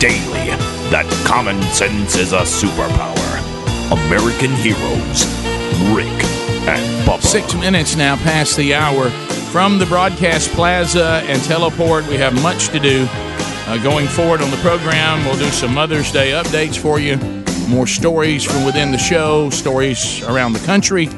daily that common sense is a superpower. American heroes, Rick and Bubba. Six minutes now past the hour. From the broadcast plaza and teleport, we have much to do. Uh, going forward on the program, we'll do some Mother's Day updates for you, more stories from within the show, stories around the country.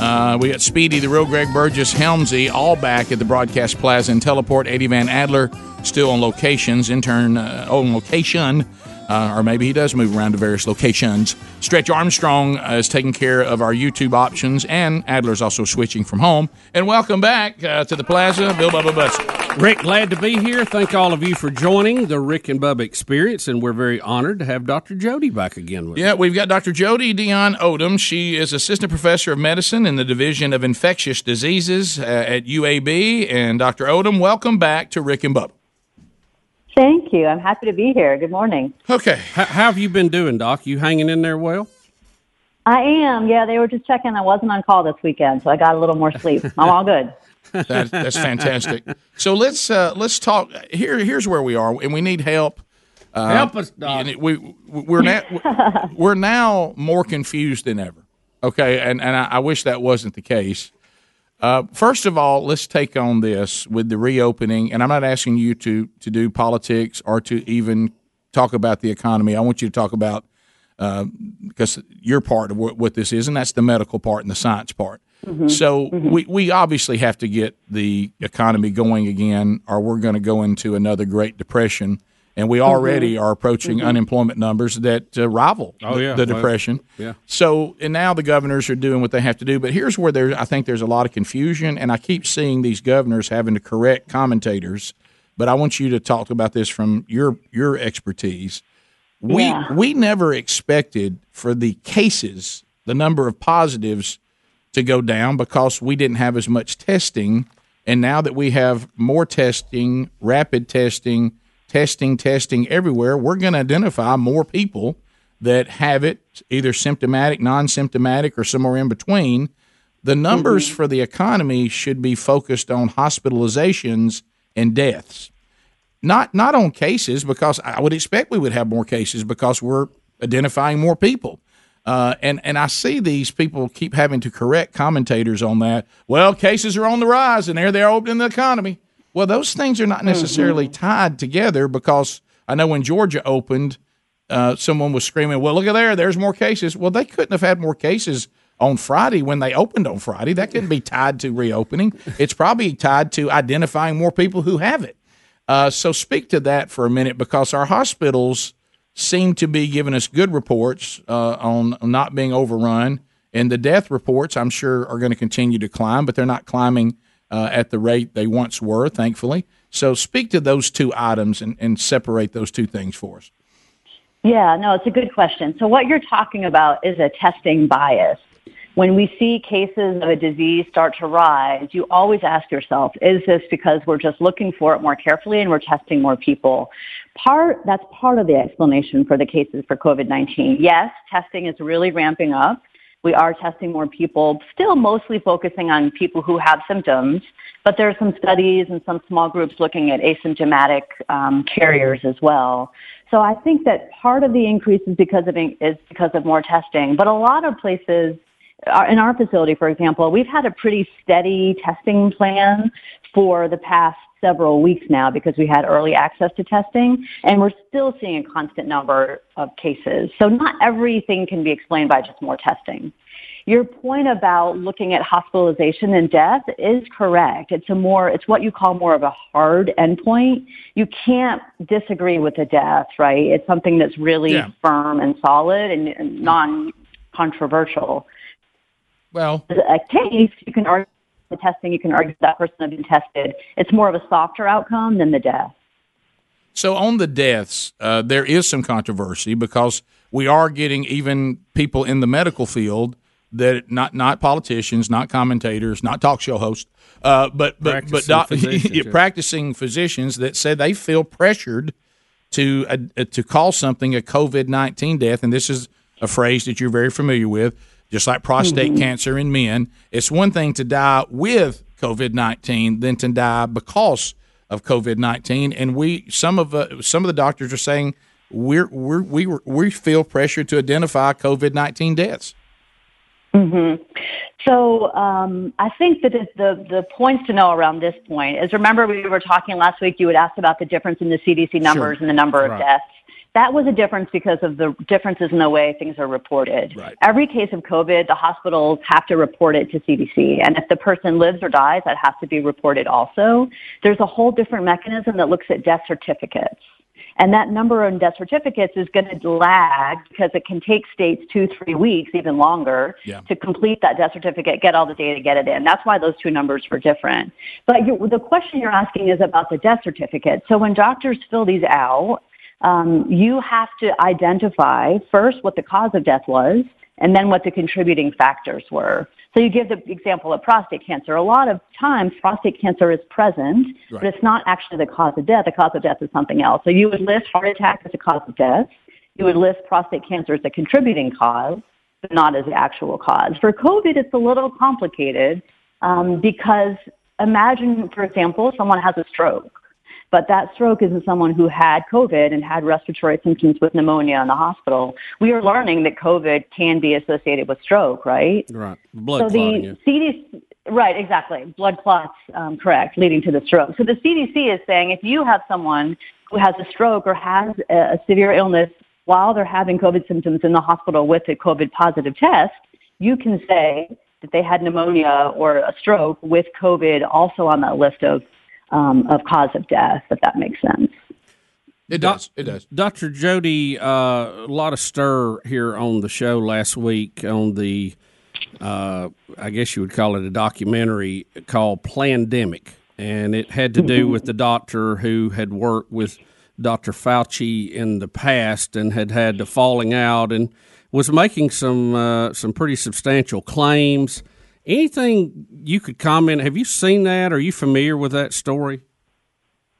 Uh, we got Speedy, the real Greg Burgess, Helmsy, all back at the broadcast plaza and teleport. Eddie Van Adler still on locations, intern uh, on location uh, or maybe he does move around to various locations. Stretch Armstrong uh, is taking care of our YouTube options, and Adler's also switching from home. And welcome back uh, to the Plaza, Bill Bubba Bussey. Rick, glad to be here. Thank all of you for joining the Rick and Bubba experience, and we're very honored to have Dr. Jody back again with us. Yeah, us. we've got Dr. Jody Dionne Odom. She is assistant professor of medicine in the Division of Infectious Diseases uh, at UAB. And Dr. Odom, welcome back to Rick and Bubba. Thank you. I'm happy to be here. Good morning. Okay. How, how have you been doing, Doc? You hanging in there well? I am. Yeah, they were just checking. I wasn't on call this weekend, so I got a little more sleep. I'm all good. That, that's fantastic. So let's uh, let's talk. Here, here's where we are, and we need help. Uh, Help us, Doc. and We we're now we're now more confused than ever. Okay, and and I, I wish that wasn't the case. Uh, first of all, let's take on this with the reopening, and I'm not asking you to to do politics or to even talk about the economy. I want you to talk about uh, because you're part of what, what this is, and that's the medical part and the science part. Mm-hmm. So mm-hmm. we we obviously have to get the economy going again, or we're going to go into another Great Depression. And we mm-hmm. already are approaching unemployment numbers that uh, rival Oh, the, yeah. the Well, depression. yeah. So and now the governors are doing what they have to do. But here's where there, I think there's a lot of confusion, and I keep seeing these governors having to correct commentators. But I want you to talk about this from your your expertise. We Yeah. we never expected for the cases, the number of positives, to go down because we didn't have as much testing. And now that we have more testing, rapid testing, testing, testing everywhere, we're going to identify more people that have it, either symptomatic, non symptomatic, or somewhere in between. The numbers mm-hmm. for the economy should be focused on hospitalizations and deaths not not on cases because I would expect we would have more cases because we're identifying more people. Uh, and and I see these people keep having to correct commentators on that. Well, cases are on the rise, and there they are opening the economy. Well, those things are not necessarily tied together because I know when Georgia opened, uh, someone was screaming, "Well, look at there, there's more cases." Well, they couldn't have had more cases on Friday when they opened on Friday. That couldn't be tied to reopening. It's probably tied to identifying more people who have it. Uh, so speak to that for a minute because our hospitals seem to be giving us good reports uh, on not being overrun, and the death reports I'm sure are going to continue to climb, but they're not climbing uh, at the rate they once were, thankfully. So speak to those two items and, and separate those two things for us. Yeah, no, it's a good question. So what you're talking about is a testing bias. When we see cases of a disease start to rise, you always ask yourself, is this because we're just looking for it more carefully and we're testing more people? Part, that's part of the explanation for the cases for COVID-19. Yes, testing is really ramping up. We are testing more people, still mostly focusing on people who have symptoms, but there are some studies and some small groups looking at asymptomatic um, carriers as well. So I think that part of the increase is because of is because of more testing, but a lot of places in our facility, for example, we've had a pretty steady testing plan for the past several weeks now because we had early access to testing and we're still seeing a constant number of cases. So not everything can be explained by just more testing. Your point about looking at hospitalization and death is correct. It's a more, it's what you call more of a hard endpoint. You can't disagree with the death, right? It's something that's really Yeah. firm and solid and, and non-controversial. Well, A case, you can argue the testing, you can argue that person had been tested. It's more of a softer outcome than the death. So on the deaths, uh, there is some controversy because we are getting even people in the medical field that not not politicians, not commentators, not talk show hosts, uh, but but but Practicing doc- physicians, yeah, yeah. practicing physicians that say they feel pressured to uh, to call something a COVID nineteen death, and this is a phrase that you're very familiar with, just like prostate cancer in men. It's one thing to die with COVID nineteen than to die because of COVID nineteen, and we some of uh, some of the doctors are saying we're, we're we we feel pressure to identify COVID nineteen deaths. Mm-hmm. So um, I think that the the points to know around this point is remember we were talking last week. You had asked about the difference in the CDC numbers sure. and the number right. of deaths. That was a difference because of the differences in the way things are reported. Right. Every case of COVID, the hospitals have to report it to CDC. And if the person lives or dies, that has to be reported also. There's a whole different mechanism that looks at death certificates. And that number on death certificates is going to lag because it can take states two, three weeks, even longer, yeah. to complete that death certificate, get all the data, get it in. That's why those two numbers were different. But you, the question you're asking is about the death certificate. So when doctors fill these out, um, you have to identify first what the cause of death was and then what the contributing factors were. So you give the example of prostate cancer. A lot of times prostate cancer is present, right. but it's not actually the cause of death. The cause of death is something else. So you would list heart attack as a cause of death. You would list prostate cancer as a contributing cause, but not as the actual cause. For COVID, it's a little complicated um, because imagine, for example, someone has a stroke but that stroke is in someone who had COVID and had respiratory symptoms with pneumonia in the hospital. We are learning that COVID can be associated with stroke, right? Right. Blood so clotting. the CDC, right, exactly. Blood clots, um, correct, leading to the stroke. So the CDC is saying if you have someone who has a stroke or has a, a severe illness while they're having COVID symptoms in the hospital with a COVID positive test, you can say that they had pneumonia or a stroke with COVID also on that list of um, of cause of death, if that makes sense. It does. It does. Dr. Jody, uh, a lot of stir here on the show last week on the, uh, I guess you would call it a documentary called Plandemic. And it had to do with the doctor who had worked with Dr. Fauci in the past and had had the falling out and was making some uh, some pretty substantial claims Anything you could comment? Have you seen that? Are you familiar with that story?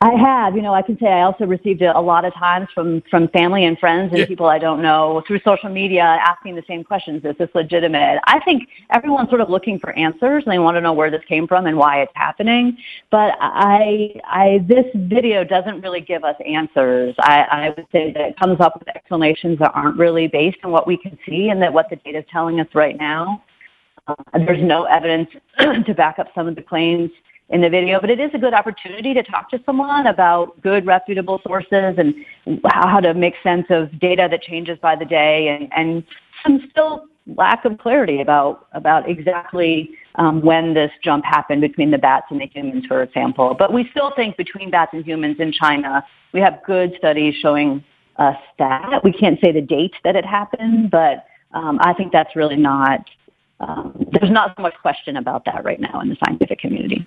I have. You know, I can say I also received it a lot of times from from family and friends and yeah. people I don't know through social media asking the same questions. Is this legitimate? I think everyone's sort of looking for answers and they want to know where this came from and why it's happening. But I, I this video doesn't really give us answers. I, I would say that it comes up with explanations that aren't really based on what we can see and that what the data is telling us right now. Uh, there's no evidence to back up some of the claims in the video, but it is a good opportunity to talk to someone about good, reputable sources and how to make sense of data that changes by the day and, and some still lack of clarity about, about exactly um, when this jump happened between the bats and the humans, for example. But we still think between bats and humans in China, we have good studies showing us that. We can't say the date that it happened, but um, I think that's really not um, there's not so much question about that right now in the scientific community.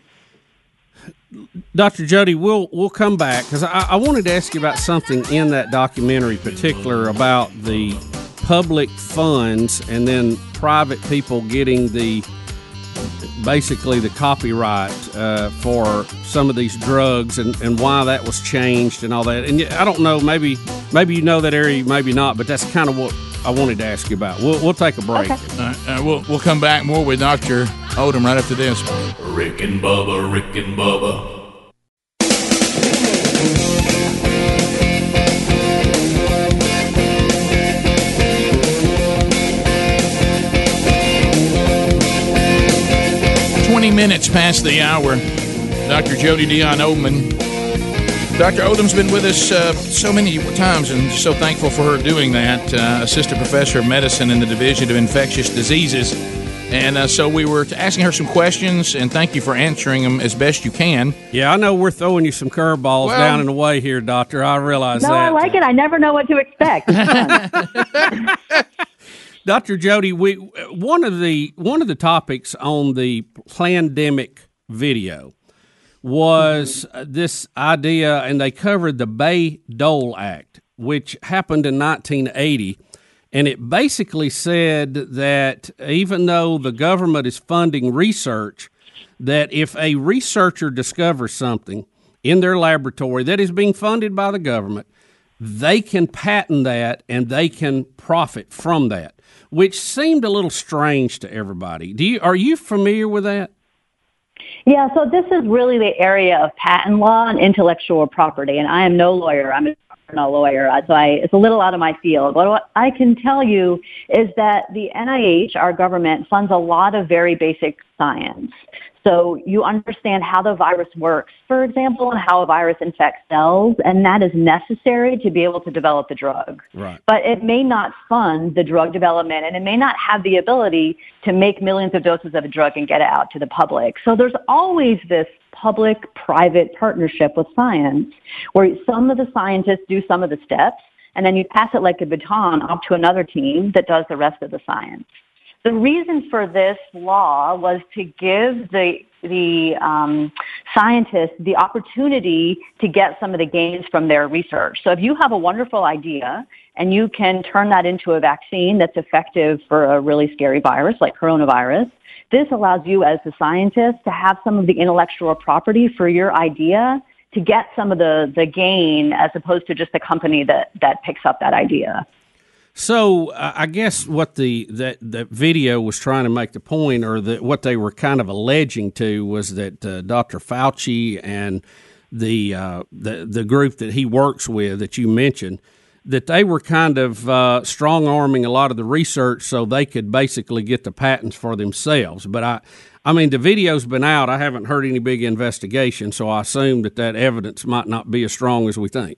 Dr. Jody, we'll we'll come back because I, I, wanted to ask you about something in that documentary, particular about the public funds and then private people getting the basically the copyright uh, for some of these drugs and, and why that was changed and all that. And I don't know, maybe maybe you know that area, maybe not, but that's kind of what I wanted to ask you about. We'll, we'll take a break. Okay. Uh, we'll, we'll come back more with Dr. Odom right after this. Rick and Bubba, Rick and Bubba. Minutes past the hour. Dr. Jody Dionne Oldman Dr. Odom's been with us uh, so many times and so thankful for her doing that. Uh, assistant professor of medicine in the Division of Infectious Diseases. And uh, so we were asking her some questions, and thank you for answering them as best you can. Yeah, I know we're throwing you some curveballs well, down and away here, Doctor. I realize that. no, that. I like it. I never know what to expect. Dr. Jody, we one of the one of the topics on the pandemic video was uh, this idea, and they covered the Bayh-Dole Act, which happened in 1980. And it basically said that even though the government is funding research, that if a researcher discovers something in their laboratory that is being funded by the government, they can patent that and they can profit from that, which seemed a little strange to everybody. Do you are you familiar with that? Yeah, so this is really the area of patent law and intellectual property, and I am no lawyer. I'm a lawyer, uh, so I, it's a little out of my field. But what I can tell you is that the NIH, our government, funds a lot of very basic science. So you understand how the virus works, for example, and how a virus infects cells, and that is necessary to be able to develop the drug. Right. But it may not fund the drug development, and it may not have the ability to make millions of doses of a drug and get it out to the public. So there's always this public-private partnership with science, where some of the scientists do some of the steps, and then you pass it like a baton off to another team that does the rest of the science. The reason for this law was to give the the um, scientists the opportunity to get some of the gains from their research. So if you have a wonderful idea and you can turn that into a vaccine that's effective for a really scary virus like coronavirus, this allows you as a scientist to have some of the intellectual property for your idea to get some of the, the gain as opposed to just the company that, that picks up that idea. So uh, I guess what the that that video was trying to make the point, or that what they were kind of alleging to, was that uh, Dr. Fauci and the uh, the the group that he works with that you mentioned that they were kind of uh, strong arming a lot of the research so they could basically get the patents for themselves. But I, I mean, the video's been out. I haven't heard any big investigation, so I assume that that evidence might not be as strong as we think.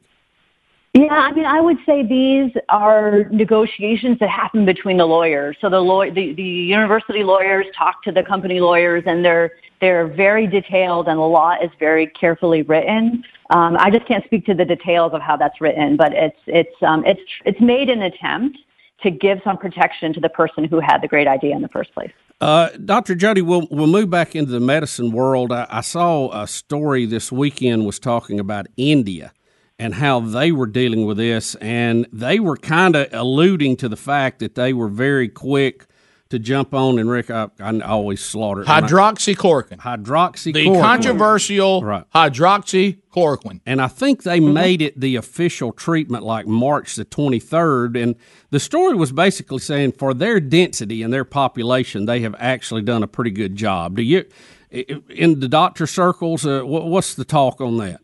Yeah, I mean, I would say these are negotiations that happen between the lawyers. So the law, the, the university lawyers talk to the company lawyers, and they're they're very detailed, and the law is very carefully written. Um, I just can't speak to the details of how that's written, but it's it's um, it's it's made an attempt to give some protection to the person who had the great idea in the first place. Uh, Dr. Jody, we'll, we'll move back into the medicine world. I, I saw a story this weekend was talking about India and how they were dealing with this. And they were kind of alluding to the fact that they were very quick to jump on. And Rick, I, I always slaughter hydroxychloroquine. Hydroxychloroquine. The controversial right. hydroxychloroquine. And I think they mm-hmm. made it the official treatment like March the 23rd. And the story was basically saying for their density and their population, they have actually done a pretty good job. Do you, in the doctor circles, uh, what's the talk on that?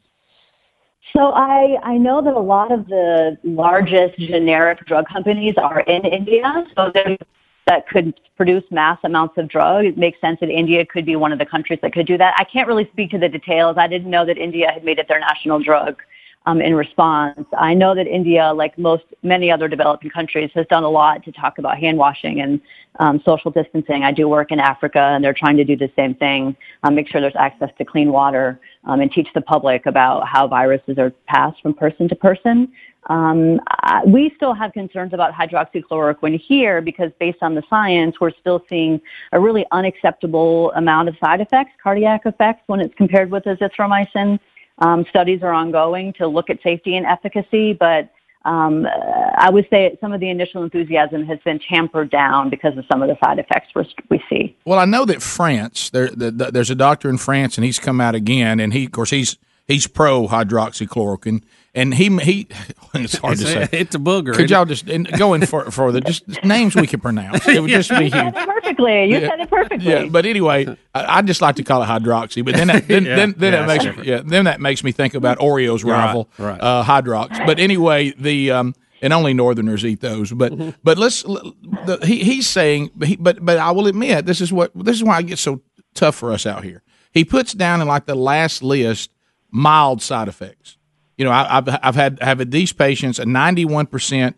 So I, I know that a lot of the largest generic drug companies are in India, so that could produce mass amounts of drug. It makes sense that India could be one of the countries that could do that. I can't really speak to the details. I didn't know that India had made it their national drug um, in response. I know that India, like most many other developing countries, has done a lot to talk about hand washing and um, social distancing. I do work in Africa, and they're trying to do the same thing, um, make sure there's access to clean water, um, and teach the public about how viruses are passed from person to person. Um, I, we still have concerns about hydroxychloroquine here because based on the science, we're still seeing a really unacceptable amount of side effects, cardiac effects, when it's compared with azithromycin. Um, studies are ongoing to look at safety and efficacy, but um, I would say some of the initial enthusiasm has been tampered down because of some of the side effects we see. Well, I know that France, there, the, the, there's a doctor in France, and he's come out again, and he, of course, he's he's pro hydroxychloroquine, and he he it's hard it's to say. It's a booger. Could y'all just go in for for the Just names we can pronounce. It would just be huge. You said it perfectly. You yeah. said it perfectly. Yeah, but anyway, I, I, just like to call it hydroxy. But then that, then yeah. then, then yeah, that makes me, yeah then that makes me think about Oreo's rival, right, right. Uh, Hydrox. But anyway, the um, and only Northerners eat those. But mm-hmm. but let's the, he, he's saying, he, but but I will admit this is what this is why I get so tough for us out here. He puts down in like the last list mild side effects. You know, I, have I've had have these patients a ninety one percent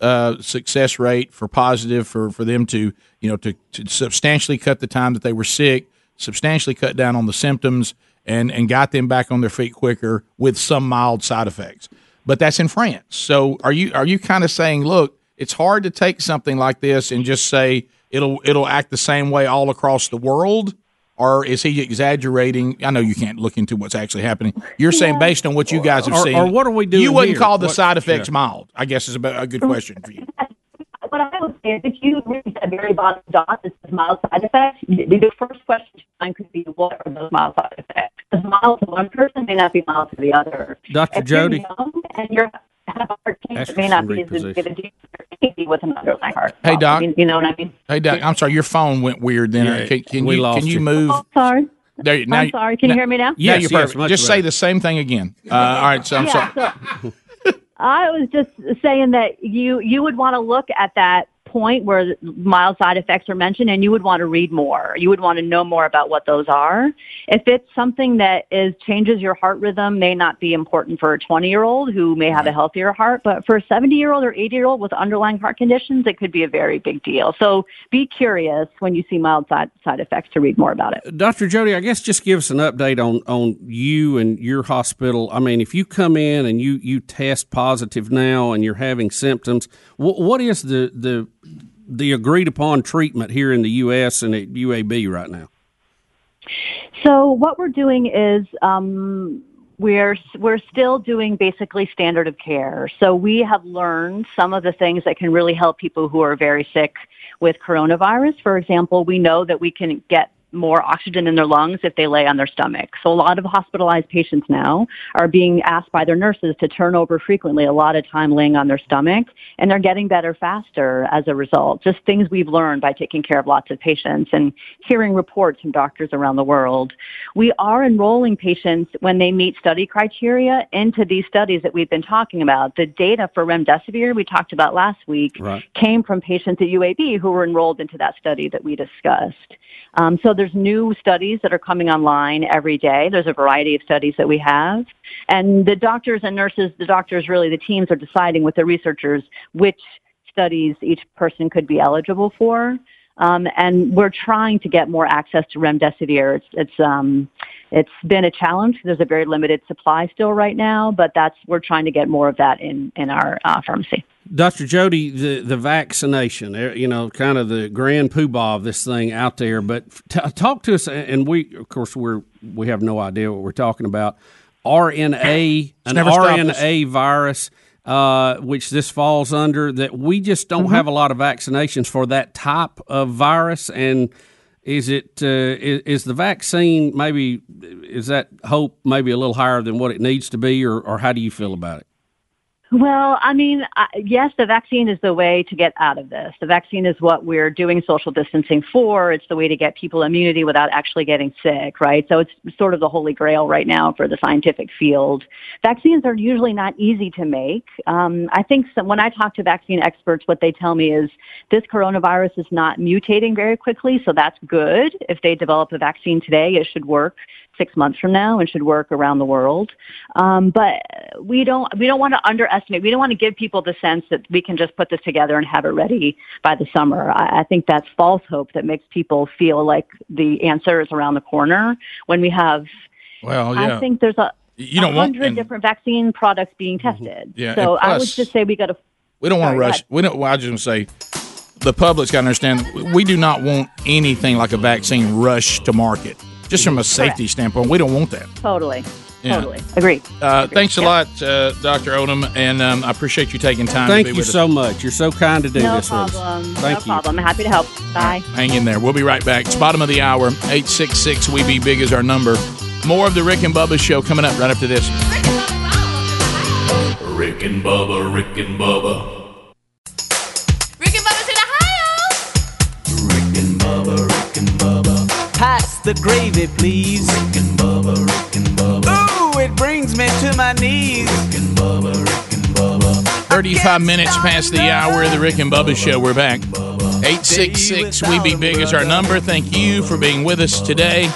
uh, success rate for positive for, for them to you know to, to substantially cut the time that they were sick, substantially cut down on the symptoms, and and got them back on their feet quicker with some mild side effects. But that's in France. So are you are you kind of saying, look, it's hard to take something like this and just say it'll it'll act the same way all across the world? Or is he exaggerating? I know you can't look into what's actually happening. You're yeah. saying based on what you guys have or, seen, or what are we doing? You wouldn't here? call the what, side effects yeah. mild. I guess is a, a good question for you. What I would say is, if you read the very bottom dot that says mild side effects, the first question to find could be, what are those mild side effects? Because mild to one person may not be mild to the other. Dr. If Jody, you're young and you're have a heart it may not be as good a with an underlying heart. Hey, Doc. You, you know what I mean? Hey, Doc. I'm sorry, your phone went weird. Then yeah, can, can we you lost can you, you. move? Oh, sorry. There, now, I'm sorry. Can now, you hear me now? Yes, you're perfect. Yes, Just better. say the same thing again. Uh, all right. So I'm yeah, sorry. So, I was just saying that you you would want to look at that point where mild side effects are mentioned and you would want to read more. You would want to know more about what those are. If it's something that is changes your heart rhythm may not be important for a 20 year old who may have a healthier heart, but for a 70 year old or 80 year old with underlying heart conditions, it could be a very big deal. So be curious when you see mild side, side effects to read more about it. Dr. Jody, I guess just give us an update on, on you and your hospital. I mean, if you come in and you, you test positive now and you're having symptoms, what, is the, the the agreed upon treatment here in the U.S. and at UAB right now? So what we're doing is um, we're we're still doing basically standard of care. So we have learned some of the things that can really help people who are very sick with coronavirus. For example, we know that we can get more oxygen in their lungs if they lay on their stomach. So a lot of hospitalized patients now are being asked by their nurses to turn over frequently, a lot of time laying on their stomach, and they're getting better faster as a result. Just things we've learned by taking care of lots of patients and hearing reports from doctors around the world. We are enrolling patients when they meet study criteria into these studies that we've been talking about. The data for remdesivir we talked about last week right. came from patients at UAB who were enrolled into that study that we discussed. Um, so there's new studies that are coming online every day. There's a variety of studies that we have. And the doctors and nurses, the doctors really, the teams are deciding with the researchers which studies each person could be eligible for. Um, and we're trying to get more access to remdesivir. It's, it's, um, it's been a challenge. There's a very limited supply still right now, but that's we're trying to get more of that in in our uh, pharmacy. Dr. Jody, the, the vaccination, eh, you know, kind of the grand poobah of this thing out there. But t- talk to us, and we, of course, we're we have no idea what we're talking about. RNA, an RNA virus, uh, which this falls under, that we just don't mm-hmm. have a lot of vaccinations for that type of virus. And is it uh, is, is, the vaccine maybe is that hope maybe a little higher than what it needs to be, or, or how do you feel about it? Well, I mean, yes, the vaccine is the way to get out of this. The vaccine is what we're doing social distancing for. It's the way to get people immunity without actually getting sick, right? So it's sort of the holy grail right now for the scientific field. Vaccines are usually not easy to make. Um, I think some, when I talk to vaccine experts, what they tell me is this coronavirus is not mutating very quickly, so that's good. If they develop a vaccine today, it should work six months from now and should work around the world. Um, but we don't we don't want to underestimate. We don't want to give people the sense that we can just put this together and have it ready by the summer. I, I think that's false hope that makes people feel like the answer is around the corner when we have. Well, yeah. I think there's a you don't hundred different vaccine products being mm-hmm. tested. Yeah, so plus, I would just say we got to. We don't want to rush. We don't. Well, I just want to say the public's got to understand we do not want anything like a vaccine rush to market just from a safety Correct. standpoint. We don't want that. Totally. Yeah. Totally. Agree. Uh, Agreed. Thanks a yeah. lot, uh, Dr. Odom, and um, I appreciate you taking time Thank you so us. much. You're so kind to do no this problem. with us. Thank no you. No problem. Happy to help. Bye. Hang in there. We'll be right back. It's bottom of the hour. 866 We Be Big is our number. More of the Rick and Bubba show coming up right after this. Rick and Bubba, Rick and Bubba. Pass the gravy, please. Rick and Bubba, Rick and Bubba. Ooh, it brings me to my knees. Rick and Bubba, Rick and Bubba. 35 minutes past the hour of the Rick and Bubba show. We're back. 866 We Be Big is our number. Thank you for being with us today.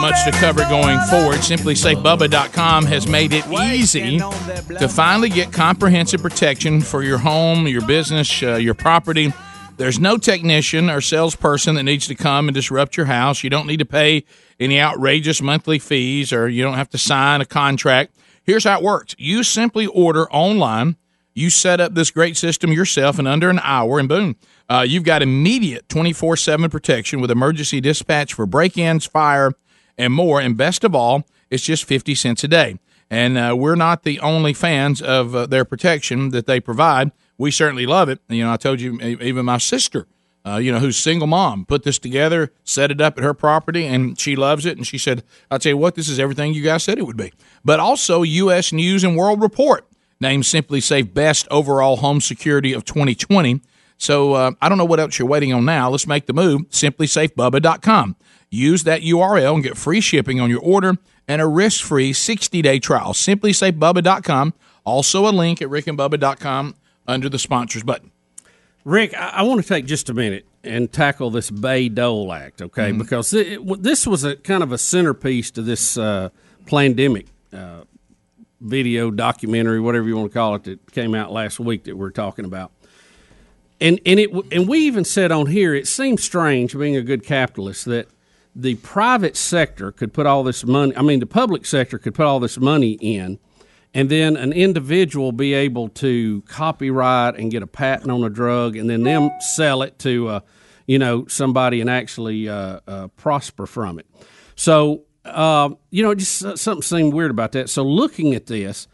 Much to cover going forward. SimpliSafeBubba.com has made it easy to finally get comprehensive protection for your home, your business, uh, your property there's no technician or salesperson that needs to come and disrupt your house. You don't need to pay any outrageous monthly fees or you don't have to sign a contract. Here's how it works you simply order online. You set up this great system yourself in under an hour, and boom, uh, you've got immediate 24 7 protection with emergency dispatch for break ins, fire, and more. And best of all, it's just 50 cents a day. And uh, we're not the only fans of uh, their protection that they provide we certainly love it. You know, I told you, even my sister, uh, you know, who's single mom, put this together, set it up at her property, and she loves it. And she said, "I'll tell you what, this is everything you guys said it would be." But also, U.S. News and World Report named SimpliSafe best overall home security of 2020. So uh, I don't know what else you're waiting on now. Let's make the move. SimpliSafeBubba.com. Use that URL and get free shipping on your order and a risk-free 60-day trial. SimpliSafeBubba.com Also, a link at rickandbubba.com under the sponsors button. Rick, I, I want to take just a minute and tackle this Bayh-Dole Act, okay? Mhm. Because it, it- this was a kind of a centerpiece to this uh, pandemic uh, video documentary, whatever you want to call it, that came out last week that we're talking about. And and it and we even said on here, it seems strange, being a good capitalist, that the private sector could put all this money. I mean, the public sector could put all this money in, and then an individual be able to copyright and get a patent on a drug, and then them sell it to, uh, you know, somebody and actually uh, uh, prosper from it. So, uh, you know, just something seemed weird about that. So, looking at this,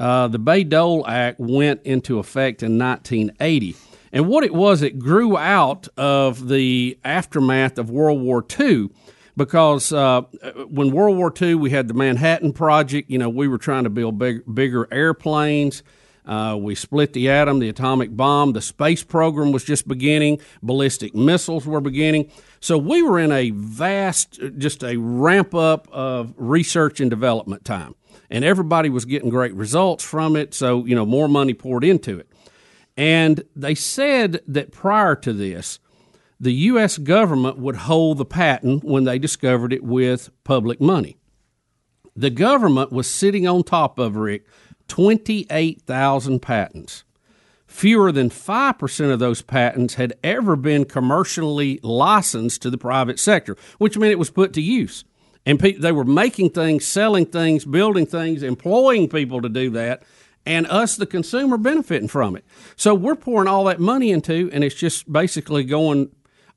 uh, the Bayh-Dole Act went into effect in 1980. And what it was, it grew out of the aftermath of World War II because uh, when World War II, we had the Manhattan Project. You know, we were trying to build big, bigger airplanes. Uh, we split the atom, the atomic bomb. The space program was just beginning. Ballistic missiles were beginning. So we were in a vast, just a ramp up of research and development time. And everybody was getting great results from it. So, you know, more money poured into it. And they said that prior to this, the U.S. government would hold the patent when they discovered it with public money. The government was sitting on top of Rick 28,000 patents. Fewer than 5% of those patents had ever been commercially licensed to the private sector, which meant it was put to use. And pe- they were making things, selling things, building things, employing people to do that, and us, the consumer, benefiting from it. So we're pouring all that money into, and it's just basically going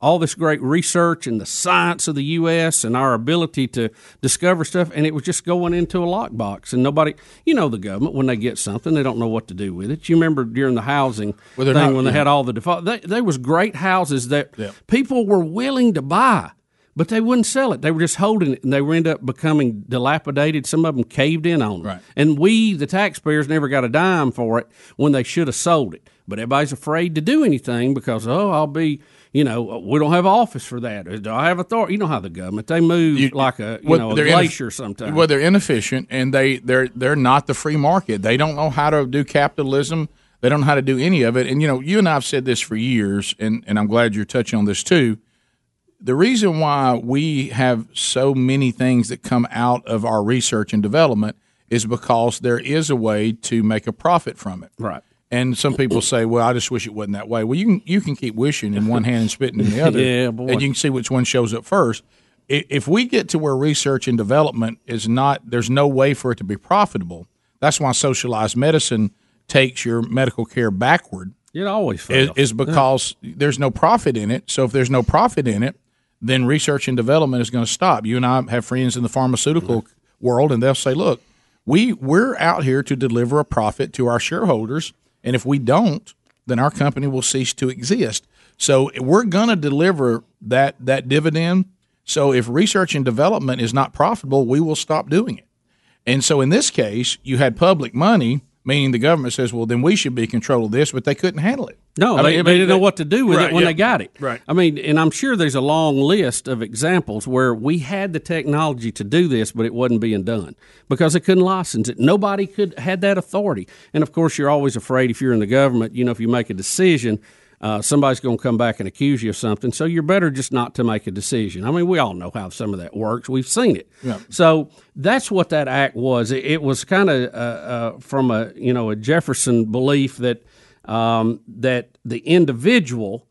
all this great research and the science of the U.S. and our ability to discover stuff, and it was just going into a lockbox. And nobody, you know, the government when they get something, they don't know what to do with it. You remember during the housing Well, thing not- when they yeah. had all the default, they, there was great houses that people were willing to buy. But they wouldn't sell it. They were just holding it, and they were end up becoming dilapidated. Some of them caved in on them. Right. And we, the taxpayers, never got a dime for it when they should have sold it. But everybody's afraid to do anything because, oh, I'll be, you know, we don't have office for that. Do I have authority? You know how the government, they move like a, you Well, know, a ineff- glacier sometimes. Well, they're inefficient and they they're they're not the free market. They don't know how to do capitalism. They don't know how to do any of it. And you know, you and I have said this for years, and and I'm glad you're touching on this too. The reason why we have so many things that come out of our research and development is because there is a way to make a profit from it. Right. And some people say, "Well, I just wish it wasn't that way." Well, you can you can keep wishing in one hand and spitting in the other, Yeah, boy. and you can see which one shows up first. If we get to where research and development is not, there's no way for it to be profitable. That's why socialized medicine takes your medical care backward. it always fails. is because there's no profit in it. So if there's no profit in it, then research and development is going to stop. You and I have friends in the pharmaceutical world, and they'll say, "Look, we we're out here to deliver a profit to our shareholders, and if we don't, then our company will cease to exist. So we're going to deliver that that dividend. So if research and development is not profitable, we will stop doing it. And so in this case, you had public money, meaning the government says, well, then we should be in control of this, but they couldn't handle it. No, I they, mean, I they didn't know what to do with Right, it when yeah. they got it. Right. I mean, and I'm sure there's a long list of examples where we had the technology to do this, but it wasn't being done because they couldn't license it. Nobody could had that authority. And of course, you're always afraid if you're in the government. You know, if you make a decision. Uh, somebody's going to come back and accuse you of something, so you're better just not to make a decision. I mean, we all know how some of that works. We've seen it. Yeah. So that's what that act was. It, it was kind of uh, uh, from a you know a Jefferson belief that um, that the individual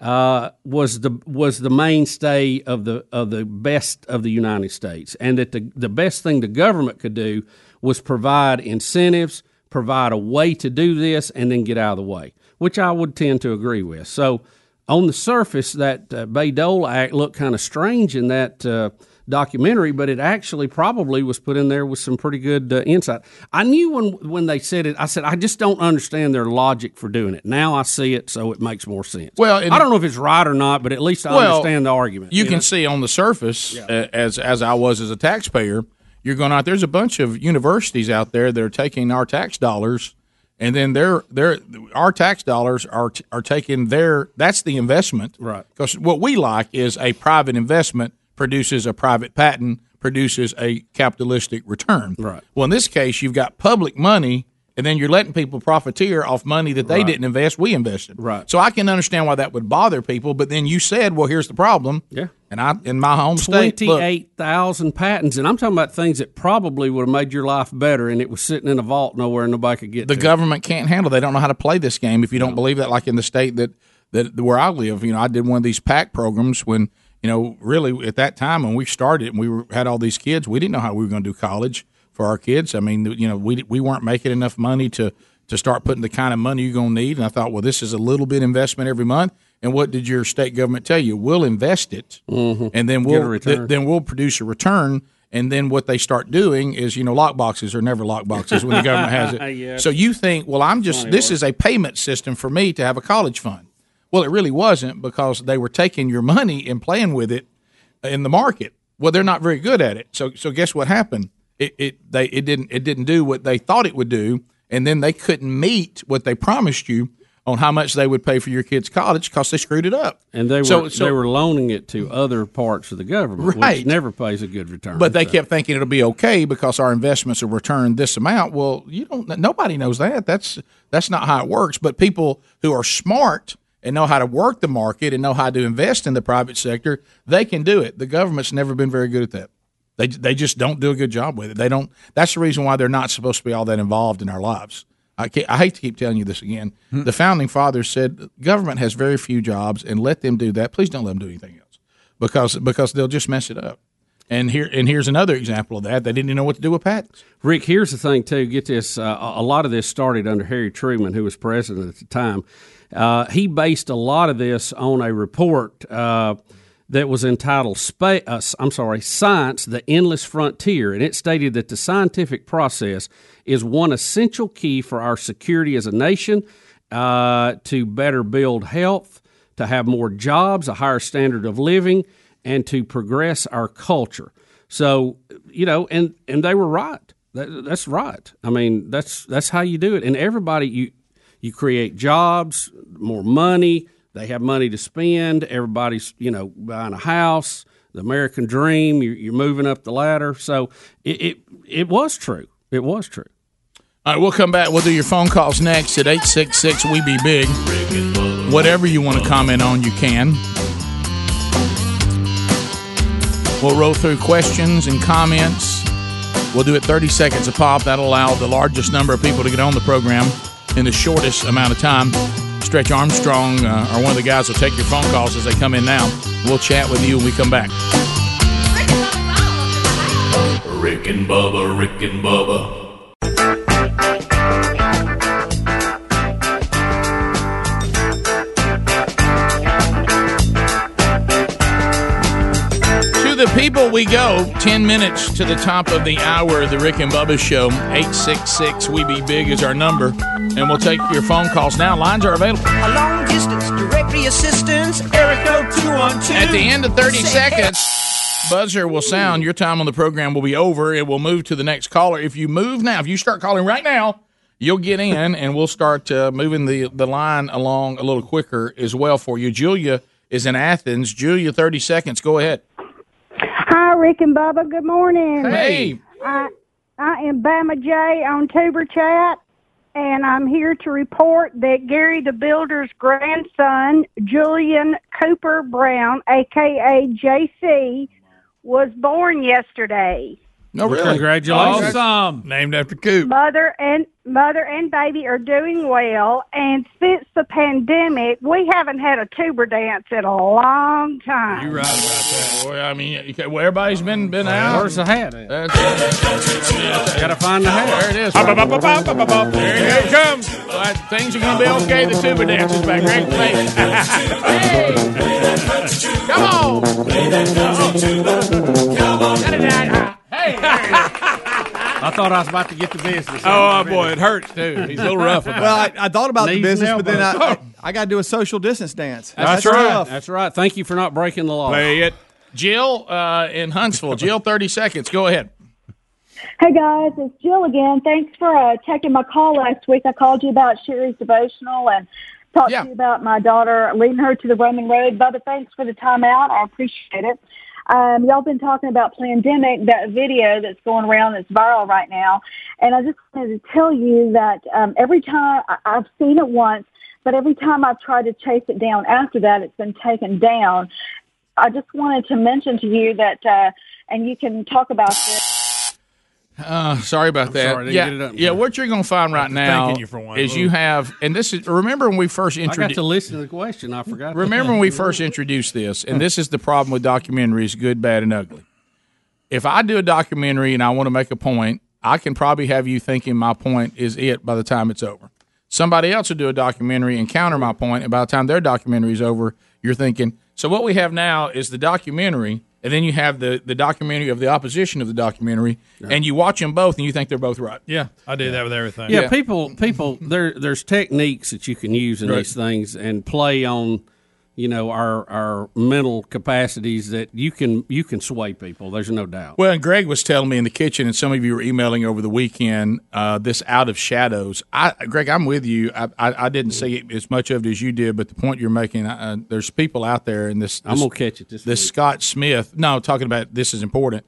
uh, was the was the mainstay of the of the best of the United States, and that the the best thing the government could do was provide incentives, provide a way to do this, and then get out of the way, which I would tend to agree with. So, on the surface, that uh, Bayh-Dole Act looked kind of strange in that. Uh, documentary but it actually probably was put in there with some pretty good uh, insight i knew when when they said it i said i just don't understand their logic for doing it now i see it so it makes more sense Well, i don't know if it's right or not but at least i Well, understand the argument You can know? see on the surface, uh, as as I was as a taxpayer, you're going out. There's a bunch of universities out there that are taking our tax dollars, and then they're they're our tax dollars are t- are taking their. That's the investment, Right. Because what we like is a private investment produces a private patent produces a capitalistic return, Right. Well, in this case, you've got public money And then you're letting people profiteer off money that they Right. didn't invest, we invested. Right. So I can understand why that would bother people. But then you said, well, here's the problem. Yeah. And I, in my home state, look, Twenty-eight thousand patents, and I'm talking about things that probably would have made your life better, and it was sitting in a vault nowhere, and nobody could get the it. government can't handle. They don't know how to play this game. If you don't believe that, like in the state that that where I live, you know, I did one of these PAC programs when you know, really at that time when we started and we were, had all these kids, we didn't know how we were going to do college for our kids. I mean, you know, we we weren't making enough money to to start putting the kind of money you're going to need. And I thought, well, this is a little bit investment every month. And what did your state government tell you? We'll invest it, and then we'll th- then we'll produce a return. And then what they start doing is, you know, lock boxes are never lock boxes when the government has it. Yeah. So you think, well, I'm just this is a payment system for me to have a college fund. Well, it really wasn't because they were taking your money and playing with it in the market. Well, they're not very good at it. So so guess what happened? It it they it didn't it didn't do what they thought it would do, and then they couldn't meet what they promised you on how much they would pay for your kids' college because they screwed it up. and they were So- so- they were loaning it to other parts of the government, Right. which never pays a good return. But they So- kept thinking it'll be okay because our investments will return this amount. Well, you don't. Nobody knows that. That's that's not how it works. But people who are smart and know how to work the market and know how to invest in the private sector, they can do it. The government's never been very good at that. They they just don't do a good job with it. They don't. That's the reason why they're not supposed to be all that involved in our lives. I, I hate to keep telling you this again. The founding fathers said government has very few jobs, and let them do that. Please don't let them do anything else because because they'll just mess it up. And here and here's another example of that. They didn't even know what to do with patents. Rick, here's the thing too. Get this: uh, a lot of this started under Harry Truman, who was president at the time. Uh, he based a lot of this on a report uh, that was entitled "Spa- uh, I'm sorry, Science: The Endless Frontier," and it stated that the scientific process is one essential key for our security as a nation, uh, to better build health, to have more jobs, a higher standard of living, and to progress our culture. So, you know, and and they were right. That, that's right. I mean, that's that's how you do it. And everybody, you you create jobs, more money. They have money to spend. Everybody's you know buying a house. The American dream. You're, you're moving up the ladder. So it, it it was true. It was true. All right, we'll come back. We'll do your phone calls next at 866 We Be Big. Whatever you want to comment on, you can. We'll roll through questions and comments. We'll do it 30 seconds a pop. That'll allow the largest number of people to get on the program in the shortest amount of time. Stretch Armstrong, uh, or one of the guys, will take your phone calls as they come in now. We'll chat with you when we come back. Rick and Bubba, Rick and Bubba. To the people we go. 10 minutes to the top of the hour of the Rick and Bubba Show. 866 We Be Big is our number. And we'll take your phone calls now. Lines are available. A long distance directory assistance, Eric 0212. At the end of 30 seconds, buzzer will sound. Your time on the program will be over. It will move to the next caller. If you move now, if you start calling right now, you'll get in and we'll start uh, moving the, the line along a little quicker as well for you. Julia is in Athens. Julia, 30 seconds. Go ahead. Rick and Bubba. Good morning. Hey. I I am Bama J on Tuba Chat, and I'm here to report that Gary the Builder's grandson, Julian Cooper Brown, aka JC, was born yesterday. No, really? Congratulations. Awesome. Named after Coop. Mother and mother and baby are doing well, and since the pandemic, we haven't had a tuba dance in a long time. You're right about that. Boy, I mean, you well, everybody's been been out. Where's the hat? at? That's, Got to find the hat. there it is. There it comes. All right, things are going to be okay. The tuba dance is back. Great thing. Hey. Come on. Hey. I thought I was about to get the business. Oh boy, it hurts too. He's a little rough. About Well, I, I thought about the Knees business, and but then I. I, I got to do a social distance dance. That's right. tough. That's right. Thank you for not breaking the law. Play it. Jill uh, in Huntsville. Jill, 30 seconds. Go ahead. Hey guys, it's Jill again. Thanks for uh, taking my call last week. I called you about Sherry's devotional and talked Yeah. to you about my daughter leading her to the Roman road. Bubba, thanks for the time out. I appreciate it. Um, y'all been talking about pandemic, that video that's going around that's viral right now, and I just wanted to tell you that um, every time I- I've seen it once, but every time I've tried to chase it down after that, it's been taken down. I just wanted to mention to you that, uh, and you can talk about this. Uh, sorry about that. sorry, yeah, get it up. yeah. What you're going to find right now you for one. is you have, and this is remember when we first I got introduced. to listen to the question. I forgot. Remember when we first introduced this, and this is the problem with documentaries: good, bad, and ugly. If I do a documentary and I want to make a point, I can probably have you thinking my point is it by the time it's over. Somebody else will do a documentary and counter my point, and by the time their documentary is over, you're thinking. So what we have now is the documentary, and then you have the the documentary of the opposition of the documentary, and you watch them both, and you think they're both right. Yeah, I do that with everything. Yeah, people, people, there, there's techniques that you can use in Right. these things and play on, you know, our our mental capacities that you can you can sway people. There's no doubt. Well, and Greg was telling me in the kitchen, and some of you were emailing over the weekend. Uh, this out of shadows. I, Greg, I'm with you. I, I, I didn't see as much of it as you did, but the point you're making, uh, there's people out there, and this, I'm this- gonna catch it this This week. Scott Smith. No, talking about this is important.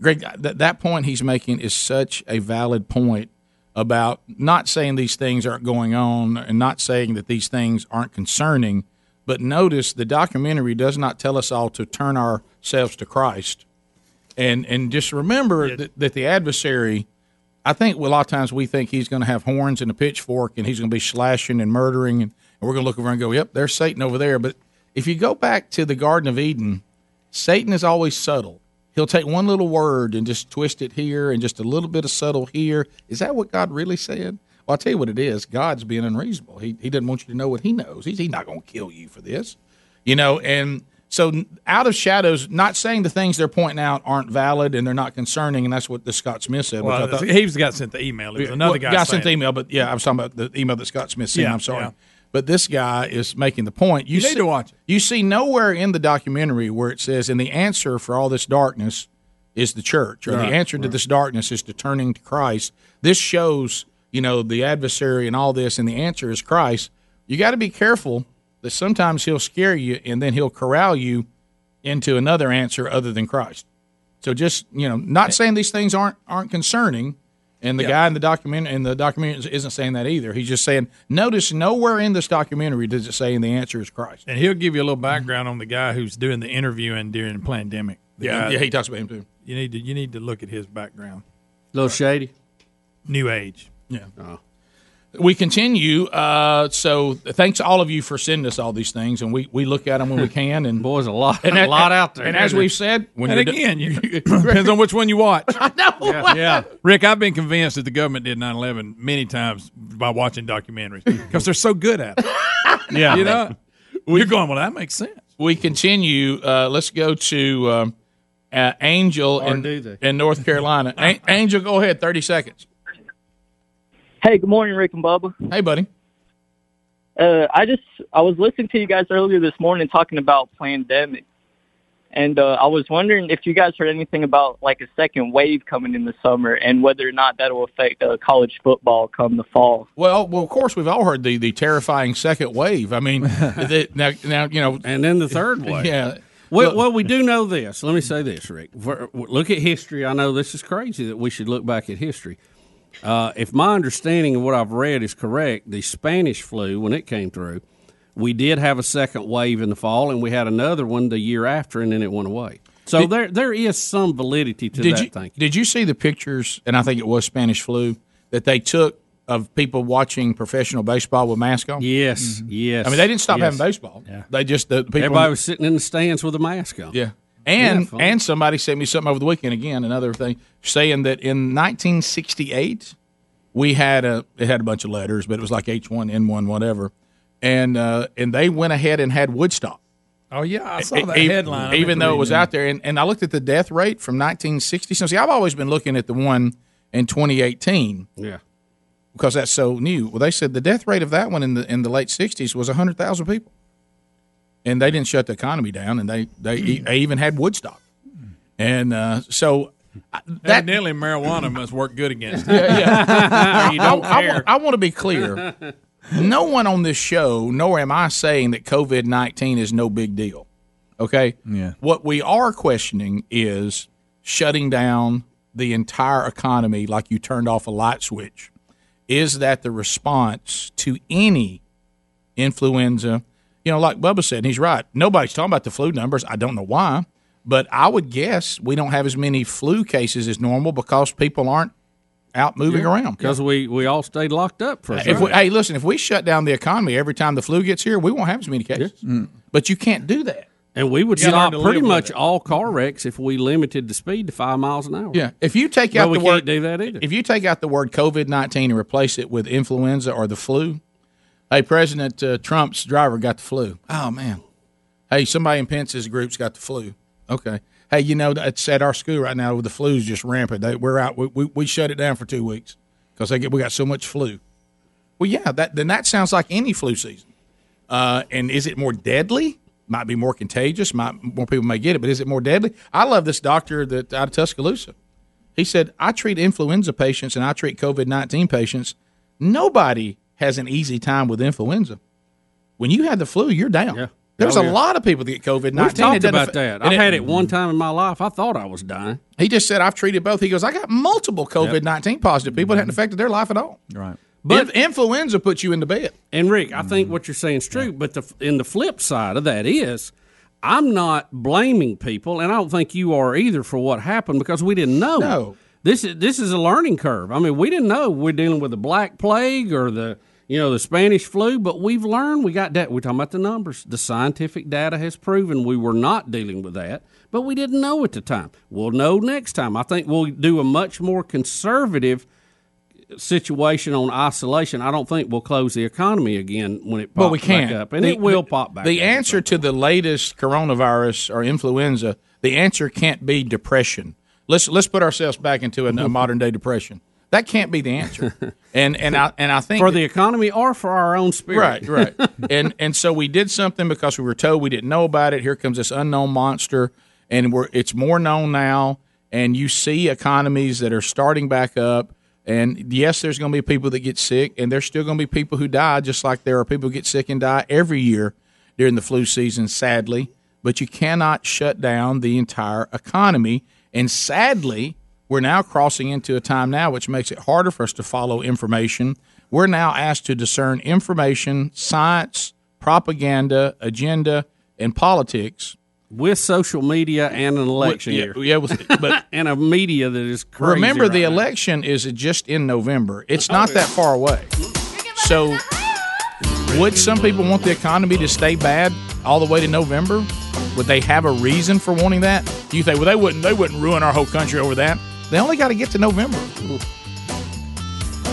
Greg, that that point he's making is such a valid point about not saying these things aren't going on, and not saying that these things aren't concerning. But notice the documentary does not tell us all to turn ourselves to Christ. And and just remember that, that the adversary i think a lot of times we think he's going to have horns and a pitchfork and he's going to be slashing and murdering and, and we're going to look over and go yep there's satan over there. But if you go back to the garden of eden satan is always subtle. He'll take one little word and just twist it here and just a little bit of subtle here. Is that what god really said well i'll tell you what it is god's being unreasonable he, he doesn't want you to know what he knows he's, he's not going to kill you for this you know and so out of shadows not saying the things they're pointing out aren't valid and they're not concerning and that's what the scott smith said which I Well, thought- he was got sent the email. It was another well, guy. guy sent the email but yeah i was talking about the email that scott smith sent Yeah, i'm sorry yeah. but this guy is making the point You need see, to watch it. you see nowhere in the documentary where it says and the answer for all this darkness is the church or Right, the answer to this darkness is to turning to christ this shows you know the adversary and all this and the answer is christ you got to be careful that sometimes he'll scare you and then he'll corral you into another answer other than christ so just you know not saying these things aren't aren't concerning and the guy in the document in the documentary isn't saying that either he's just saying notice nowhere in this documentary does it say the answer is christ And he'll give you a little background on the guy who's doing the interviewing during the pandemic. The yeah guy- yeah he talks about him too you need to you need to look at his background. A little shady. New age. Yeah. We continue. Uh, so thanks all of you for sending us all these things, and we, we look at them when we can. And Boys, a lot, and a that- lot out there. And as isn't we've said, when And you're do- again, you, depends on which one you watch. I know. Yeah, Rick, I've been convinced that the government did 9/11 many times by watching documentaries because they're so good at it. yeah, You know, you're going. Well, that makes sense. We continue. Uh, let's go to um, uh, Angel in, in North Carolina. A- Angel, go ahead. Thirty seconds. Hey, good morning, Rick and Bubba. Hey, buddy. Uh, I just I was listening to you guys earlier this morning talking about pandemic, and uh, I was wondering if you guys heard anything about like a second wave coming in the summer and whether or not that will affect uh, college football come the fall. Well, well, of course, we've all heard the, the terrifying second wave. I mean, the, now, now you know, and then the third wave. yeah. Well, well, we do know this. Let me say this, Rick. For- Look at history. I know this is crazy that we should look back at history. Uh, if my understanding of what I've read is correct, the Spanish flu, when it came through, we did have a second wave in the fall, and we had another one the year after, and then it went away. So Did- there, there is some validity to did that you thing. did you see the pictures? And I think it was Spanish flu that they took of people watching professional baseball with masks on. Yes, yes. I mean, they didn't stop yes. having baseball. They just the people. Everybody was sitting in the stands with a mask on. yeah. And Yeah, and somebody sent me something over the weekend again, another thing saying that in 1968 we had a it had a bunch of letters, but it was like H1N1 whatever, and uh, and they went ahead and had Woodstock. Oh yeah, I saw that e- headline. I Even though it was out there, and, and I looked at the death rate from 1960. So see, I've always been looking at the one in 2018 Yeah. because that's so new. Well, they said the death rate of that one in the in the late 60s was 100,000 people, and they didn't shut the economy down, and they they, e- they even had Woodstock, and uh, so I- that Evidently, marijuana must work good against it. yeah, yeah. You don't I, care. want to be clear. No one on this show, nor am I saying that COVID nineteen is no big deal. Okay. Yeah. What we are questioning is shutting down the entire economy like you turned off a light switch. Is that the response to any influenza? You know, like Bubba said, and he's right. Nobody's talking about the flu numbers. I don't know why, but I would guess we don't have as many flu cases as normal because people aren't out moving around. because we, we all stayed locked up for a If we, hey, listen, if we shut down the economy every time the flu gets here, we won't have as many cases. Mm. But you can't do that. and we would You stop pretty much it. all car wrecks if we limited the speed to five miles an hour. Yeah, if you take But out we the can't word do that either. if you take out the word COVID nineteen and replace it with influenza or the flu, hey, President uh, Trump's driver got the flu. Oh man, hey, somebody in Pence's group's got the flu. Okay, hey, you know it's at our school right now. The flu's just rampant. They, we're out. We, we, we shut it down for two weeks because they get we got so much flu. Well, yeah, that then that sounds like any flu season. Uh, and is it more deadly? Might be more contagious. Might more people may get it, but is it more deadly? I love this doctor that out of Tuscaloosa. He said, "I treat influenza patients and I treat COVID nineteen patients. Nobody has an easy time with influenza. When you have the flu, you're down. Yeah. There's Oh, a yeah. lot of people that get COVID We've talked about that. I've had it one time in my life. I thought I was dying. He just said, "I've treated both." He goes, "I got multiple COVID nineteen positive people that hadn't mm-hmm. affected their life at all." Right. But influenza puts you into bed. And Rick, I think mm-hmm. what you're saying is true. But the in the flip side of that is, I'm not blaming people, and I don't think you are either for what happened because we didn't know. No. This is this is a learning curve. I mean, we didn't know we're dealing with the black plague or the you know the Spanish flu, but we've learned. We got that. We're talking about the numbers. The scientific data has proven we were not dealing with that, but we didn't know at the time. We'll know next time. I think we'll do a much more conservative situation on isolation, I don't think we'll close the economy again when it pops Well, we back up, and The- it will the- pop back. The answer to the latest coronavirus or influenza, the answer can't be depression. Let's let's put ourselves back into a, a mm-hmm. modern day depression. That can't be the answer. And and I and I think for the economy or for our own spirit. Right, right. and and so we did something because we were told we didn't know about it. Here comes this unknown monster, and we're it's more known now. And you see economies that are starting back up. And yes, there's going to be people that get sick, and there's still going to be people who die, just like there are people who get sick and die every year during the flu season, sadly. But you cannot shut down the entire economy. And sadly, we're now crossing into a time now which makes it harder for us to follow information. We're now asked to discern information, science, propaganda, agenda, and politics with social media and an election yeah, year. Yeah, well, but and a media that is crazy. remember right the now. election is just in November. It's oh, not that far away. So, would some people want the economy to stay bad all the way to November? Would they have a reason for wanting that? Do you think? Well, they wouldn't. They wouldn't ruin our whole country over that. They only got to get to November.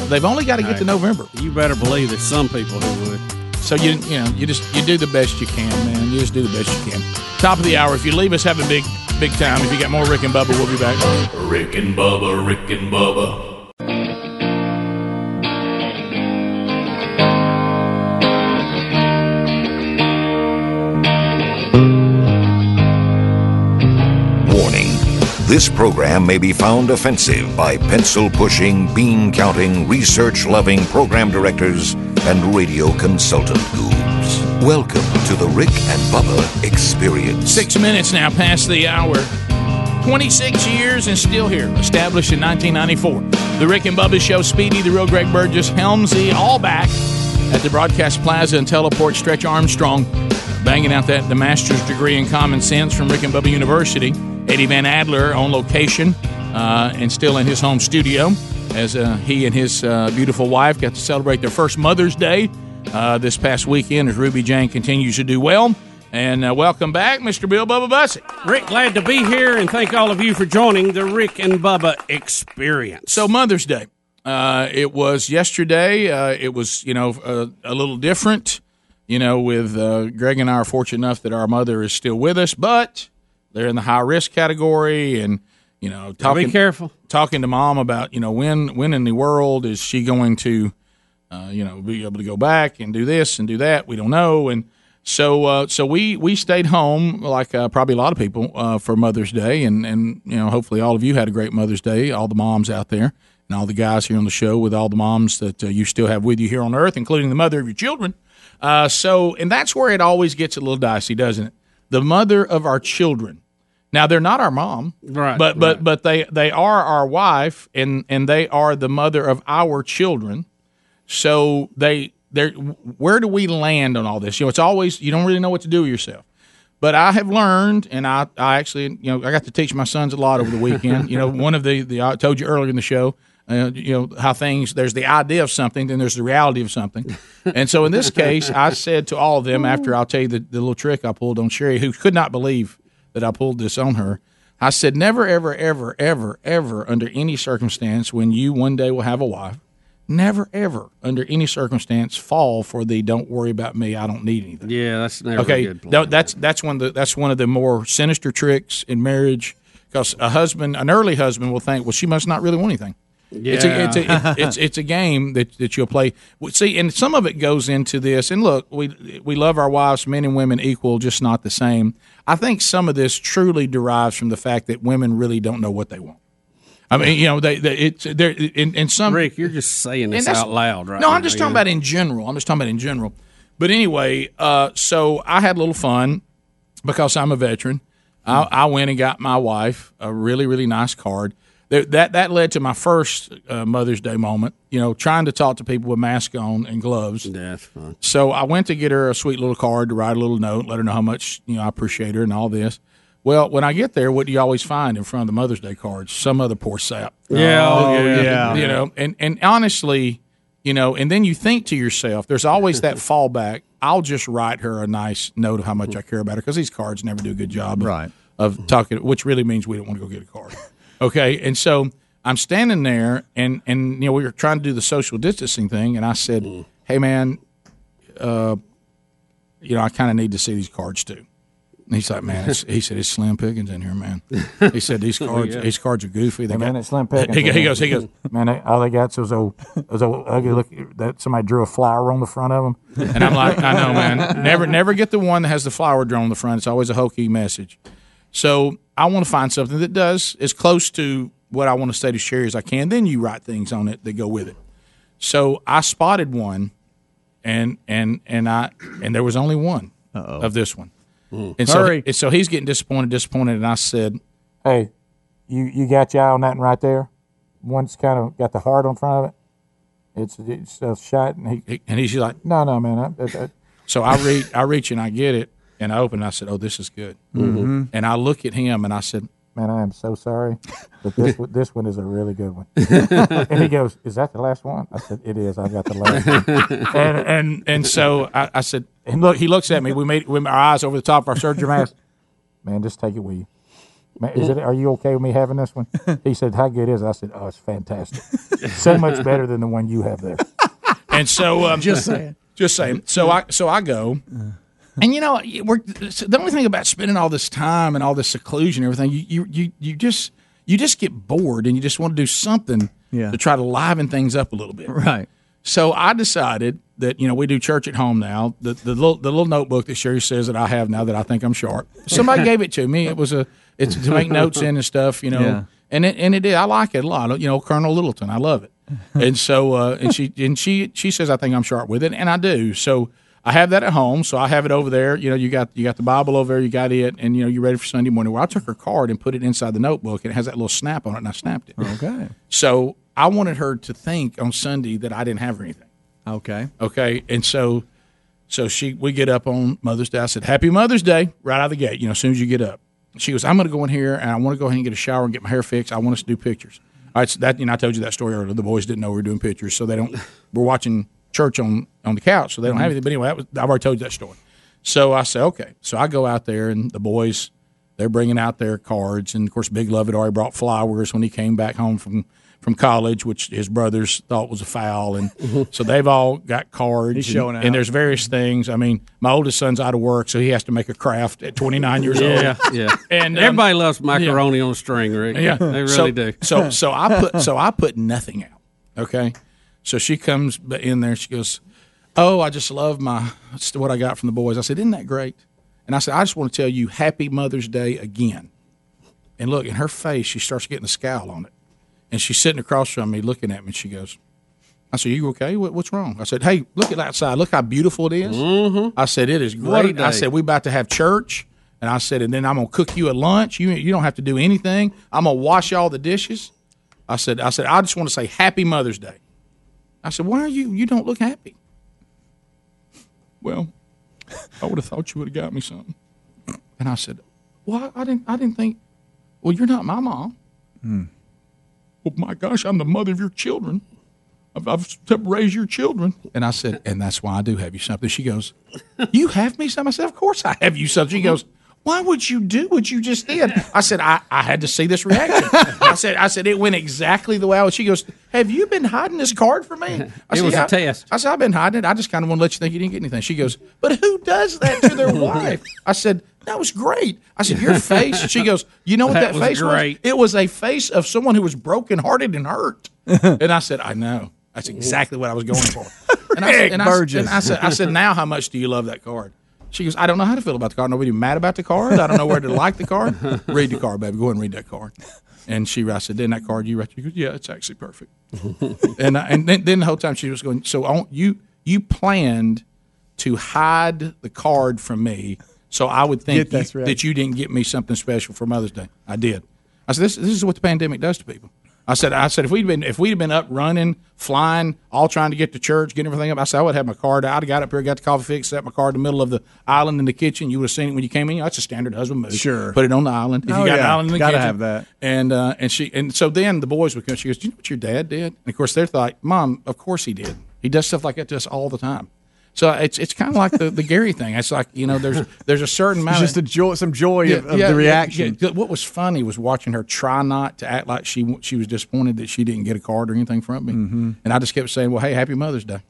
They've only got to get to November. You better believe there's some people who would. So you you know you just you do the best you can, man. You just do the best you can. Top of the hour. If you leave us, have a big big time. If you got more Rick and Bubba, we'll be back. Rick and Bubba, Rick and Bubba. This program may be found offensive by pencil pushing, bean counting, research loving program directors and radio consultant goobs. Welcome to the Rick and Bubba Experience. Six minutes now past the hour. 26 years and still here. Established in 1994. The Rick and Bubba Show, Speedy, the real Greg Burgess, Helmsy, all back at the Broadcast Plaza and Teleport. Stretch Armstrong banging out that the master's degree in common sense from Rick and Bubba University. Eddie Van Adler on location uh, and still in his home studio as uh, he and his uh, beautiful wife got to celebrate their first Mother's Day uh, this past weekend as Ruby Jane continues to do well. And uh, welcome back, Mr. Bill Bubba Bussey. Rick, glad to be here, and thank all of you for joining the Rick and Bubba Experience. So Mother's Day, uh, it was yesterday. Uh, it was you know a, a little different. You know, with uh, Greg and I are fortunate enough that our mother is still with us, but they're in the high risk category, and you know, talking careful. talking to mom about you know when when in the world is she going to uh, you know be able to go back and do this and do that? We don't know. And so uh, so we we stayed home like uh, probably a lot of people uh, for Mother's Day. And and you know hopefully all of you had a great Mother's Day all the moms out there and all the guys here on the show with all the moms that uh, you still have with you here on earth including the mother of your children. Uh, so and that's where it always gets a little dicey doesn't it? The mother of our children. Now they're not our mom, Right, But but right. but they they are our wife, and and they are the mother of our children. So they they where do we land on all this? You know, it's always you don't really know what to do with yourself. But I have learned, and I, I actually, you know, I got to teach my sons a lot over the weekend. you know, one of the, the I told you earlier in the show, uh, you know, how things, there's the idea of something, then there's the reality of something. And so in this case, I said to all of them, after I'll tell you the, the little trick I pulled on Sherry, who could not believe that I pulled this on her, I said, never, ever, ever, ever, ever, under any circumstance, when you one day will have a wife, never, ever, under any circumstance, fall for the don't worry about me, I don't need anything. Yeah, that's never Okay, a good plan. tha- that's that's one of the that's one of the more sinister tricks in marriage because a husband, an early husband, will think, well, she must not really want anything. It's a, it's, a, Yeah. it's it's a game that, that you'll play. See, and some of it goes into this. And look, we we love our wives, men and women equal, just not the same. I think some of this truly derives from the fact that women really don't know what they want. I mean, you know, they, they it's they're in, in some Rick, you're just saying this out loud, right? No, now, I'm just talking know? about in general. I'm just talking about in general. But anyway, uh, so I had a little fun because I'm a veteran. I, I went and got my wife a really, really nice card. That that, that led to my first uh, Mother's Day moment. You know, trying to talk to people with masks on and gloves. Yeah, that's fun. So I went to get her a sweet little card to write a little note, let her know how much you know I appreciate her and all this. Well, when I get there, what do you always find in front of the Mother's Day cards? Some other poor sap. Yeah, oh, yeah. yeah. You know, and and honestly, you know, and then you think to yourself, there's always that fallback. I'll just write her a nice note of how much I care about her because these cards never do a good job of, Right. of talking, which really means we don't want to go get a card. Okay, and so I'm standing there, and and you know we were trying to do the social distancing thing, and I said, "Hey, man, uh, you know, I kind of need to see these cards too." And he's like, "Man," it's, he said, "It's Slim Pickens in here, man." He said, "These cards, yeah. these cards are goofy." They Hey, man, got- it's Slim Pickens. he, he goes, he goes, man, they, all they got's those old, those old ugly look that somebody drew a flower on the front of them. And I'm like, I know, man. Never, never get the one that has the flower drawn on the front. It's always a hokey message. So I want to find something that does as close to what I want to say to Sherry as I can. Then you write things on it that go with it. So I spotted one, and and and I and there was only one of this one. Mm. And so, Hurry. and so he's getting disappointed, disappointed, and I said, Hey, you you got your eye on that one right there? One's kind of got the heart on front of it. It's it's uh, a shot, and he he- and he's like, no no man, I, I, I, So I reach, I reach and I get it, and I open. and I said, "Oh, this is good." Mhm. And I look at him and I said, man, I am so sorry, but this one- this one is a really good one. and he goes, "Is that the last one?" I said, "It is. I got the last one." and and and so I, I said, and look, he looks at me. We made with our eyes over the top of our surgery mask. Man, just take it with you. Man, is it? Are you okay with me having this one? He said, "How good is it?" I said, "Oh, it's fantastic. so much better than the one you have there." And so, um, Just saying. just saying. So I, so I go, and you know, we're the only thing about spending all this time and all this seclusion and everything. You, you, you, you just, you just get bored, and you just want to do something Yeah. to try to liven things up a little bit. Right. So I decided that you know we do church at home now. The the little the little notebook that Sherry says that I have now that I think I'm sharp. Somebody gave it to me. It was a it's to make notes in and stuff. You know, Yeah. and it and it did. I like it a lot. You know, Colonel Littleton. I love it. And so uh, and she and she she says I think I'm sharp with it, and I do. So. I have that at home, so I have it over there. You know, you got you got the Bible over there, you got it, and you know you're ready for Sunday morning. Well, I took her card and put it inside the notebook, and it has that little snap on it, and I snapped it. Okay. So I wanted her to think on Sunday that I didn't have anything. Okay. Okay, and so so she we get up on Mother's Day. I said, "Happy Mother's Day!" right out of the gate. You know, as soon as you get up. She goes, "I'm going to go in here and I want to go ahead and get a shower and get my hair fixed. I want us to do pictures." All right, so that you know, I told you that story earlier. The boys didn't know we were doing pictures, so they don't. We're watching church on on the couch, so they don't have anything. But anyway, that was, I've already told you that story. So I say, okay. So I go out there, and the boys they're bringing out their cards, and of course, Big Love had already brought flowers when he came back home from from college, which his brothers thought was a foul, and so they've all got cards. He's and, showing out. and there's various things. I mean, my oldest son's out of work, so he has to make a craft at 29 years Yeah, old. yeah. Yeah. And um, Everybody loves macaroni on a string, Rick. yeah, they really so, do. So, so I put so I put nothing out. Okay, so she comes in there. She goes, "Oh, I just love my what I got from the boys." I said, "Isn't that great?" And I said, "I just want to tell you, Happy Mother's Day again." And look in her face, she starts getting a scowl on it, and she's sitting across from me, looking at me. and She goes, "I said, you okay? What, what's wrong?" I said, "Hey, look at outside. Look how beautiful it is." I said, "It is great." I said, "We about to have church." And I said, and then I'm gonna cook you a lunch. You you don't have to do anything. I'm gonna wash all the dishes. I said, I said, I just want to say Happy Mother's Day. I said, why are you? You don't look happy. Well, I would have thought you would have got me something. And I said, well, I didn't. I didn't think. Well, you're not my mom. Hmm. Well, my gosh, I'm the mother of your children. I've, I've helped raise your children. And I said, and that's why I do have you something. She goes, you have me something? I said, of course I have you something. She goes, why would you do what you just did? I said, I, I had to see this reaction. I said, I said, it went exactly the way I was. She goes, have you been hiding this card from me? I It said, was a test. I said, I've been hiding it. I just kind of want to let you think you didn't get anything. She goes, but who does that to their wife? I said, that was great. I said, your face. She goes, you know what That that, was face great. was? It was a face of someone who was brokenhearted and hurt. and I said, I know. That's exactly what I was going for. And I, said, and, I, and I said, I said, now how much do you love that card? She goes, I don't know how to feel about the card. Nobody mad about the card. I don't know where to like the card. Read the card, baby. Go ahead and read that card. And she, I said, then that card you read. She goes, yeah, it's actually perfect. and I, and then, then the whole time she was going, so on, you you planned to hide the card from me, so I would think you- right. that you didn't get me something special for Mother's Day. I did. I said, this, this is what the pandemic does to people. I said, I said, if we'd been if we'd been up running, flying, all trying to get to church, getting everything up, I said, I would have my card. I'd have got up here, got the coffee fixed, set my car in the middle of the island in the kitchen. You would have seen it when you came in. You know, that's a standard husband move. Sure. put it on the island. If Oh, you got an yeah. island in the Gotta kitchen, have that. And uh, and she and so then the boys would come. She goes, "Do you know what your dad did?" And of course they're like, "Mom, of course he did. He does stuff like that to us all the time." So it's it's kind of like the, the Gary thing. It's like you know, there's there's a certain amount. Just of, a joy, some joy of, of yeah, the reaction. yeah. What was funny was watching her try not to act like she she was disappointed that she didn't get a card or anything from me, Mm-hmm. and I just kept saying, "Well, hey, Happy Mother's Day."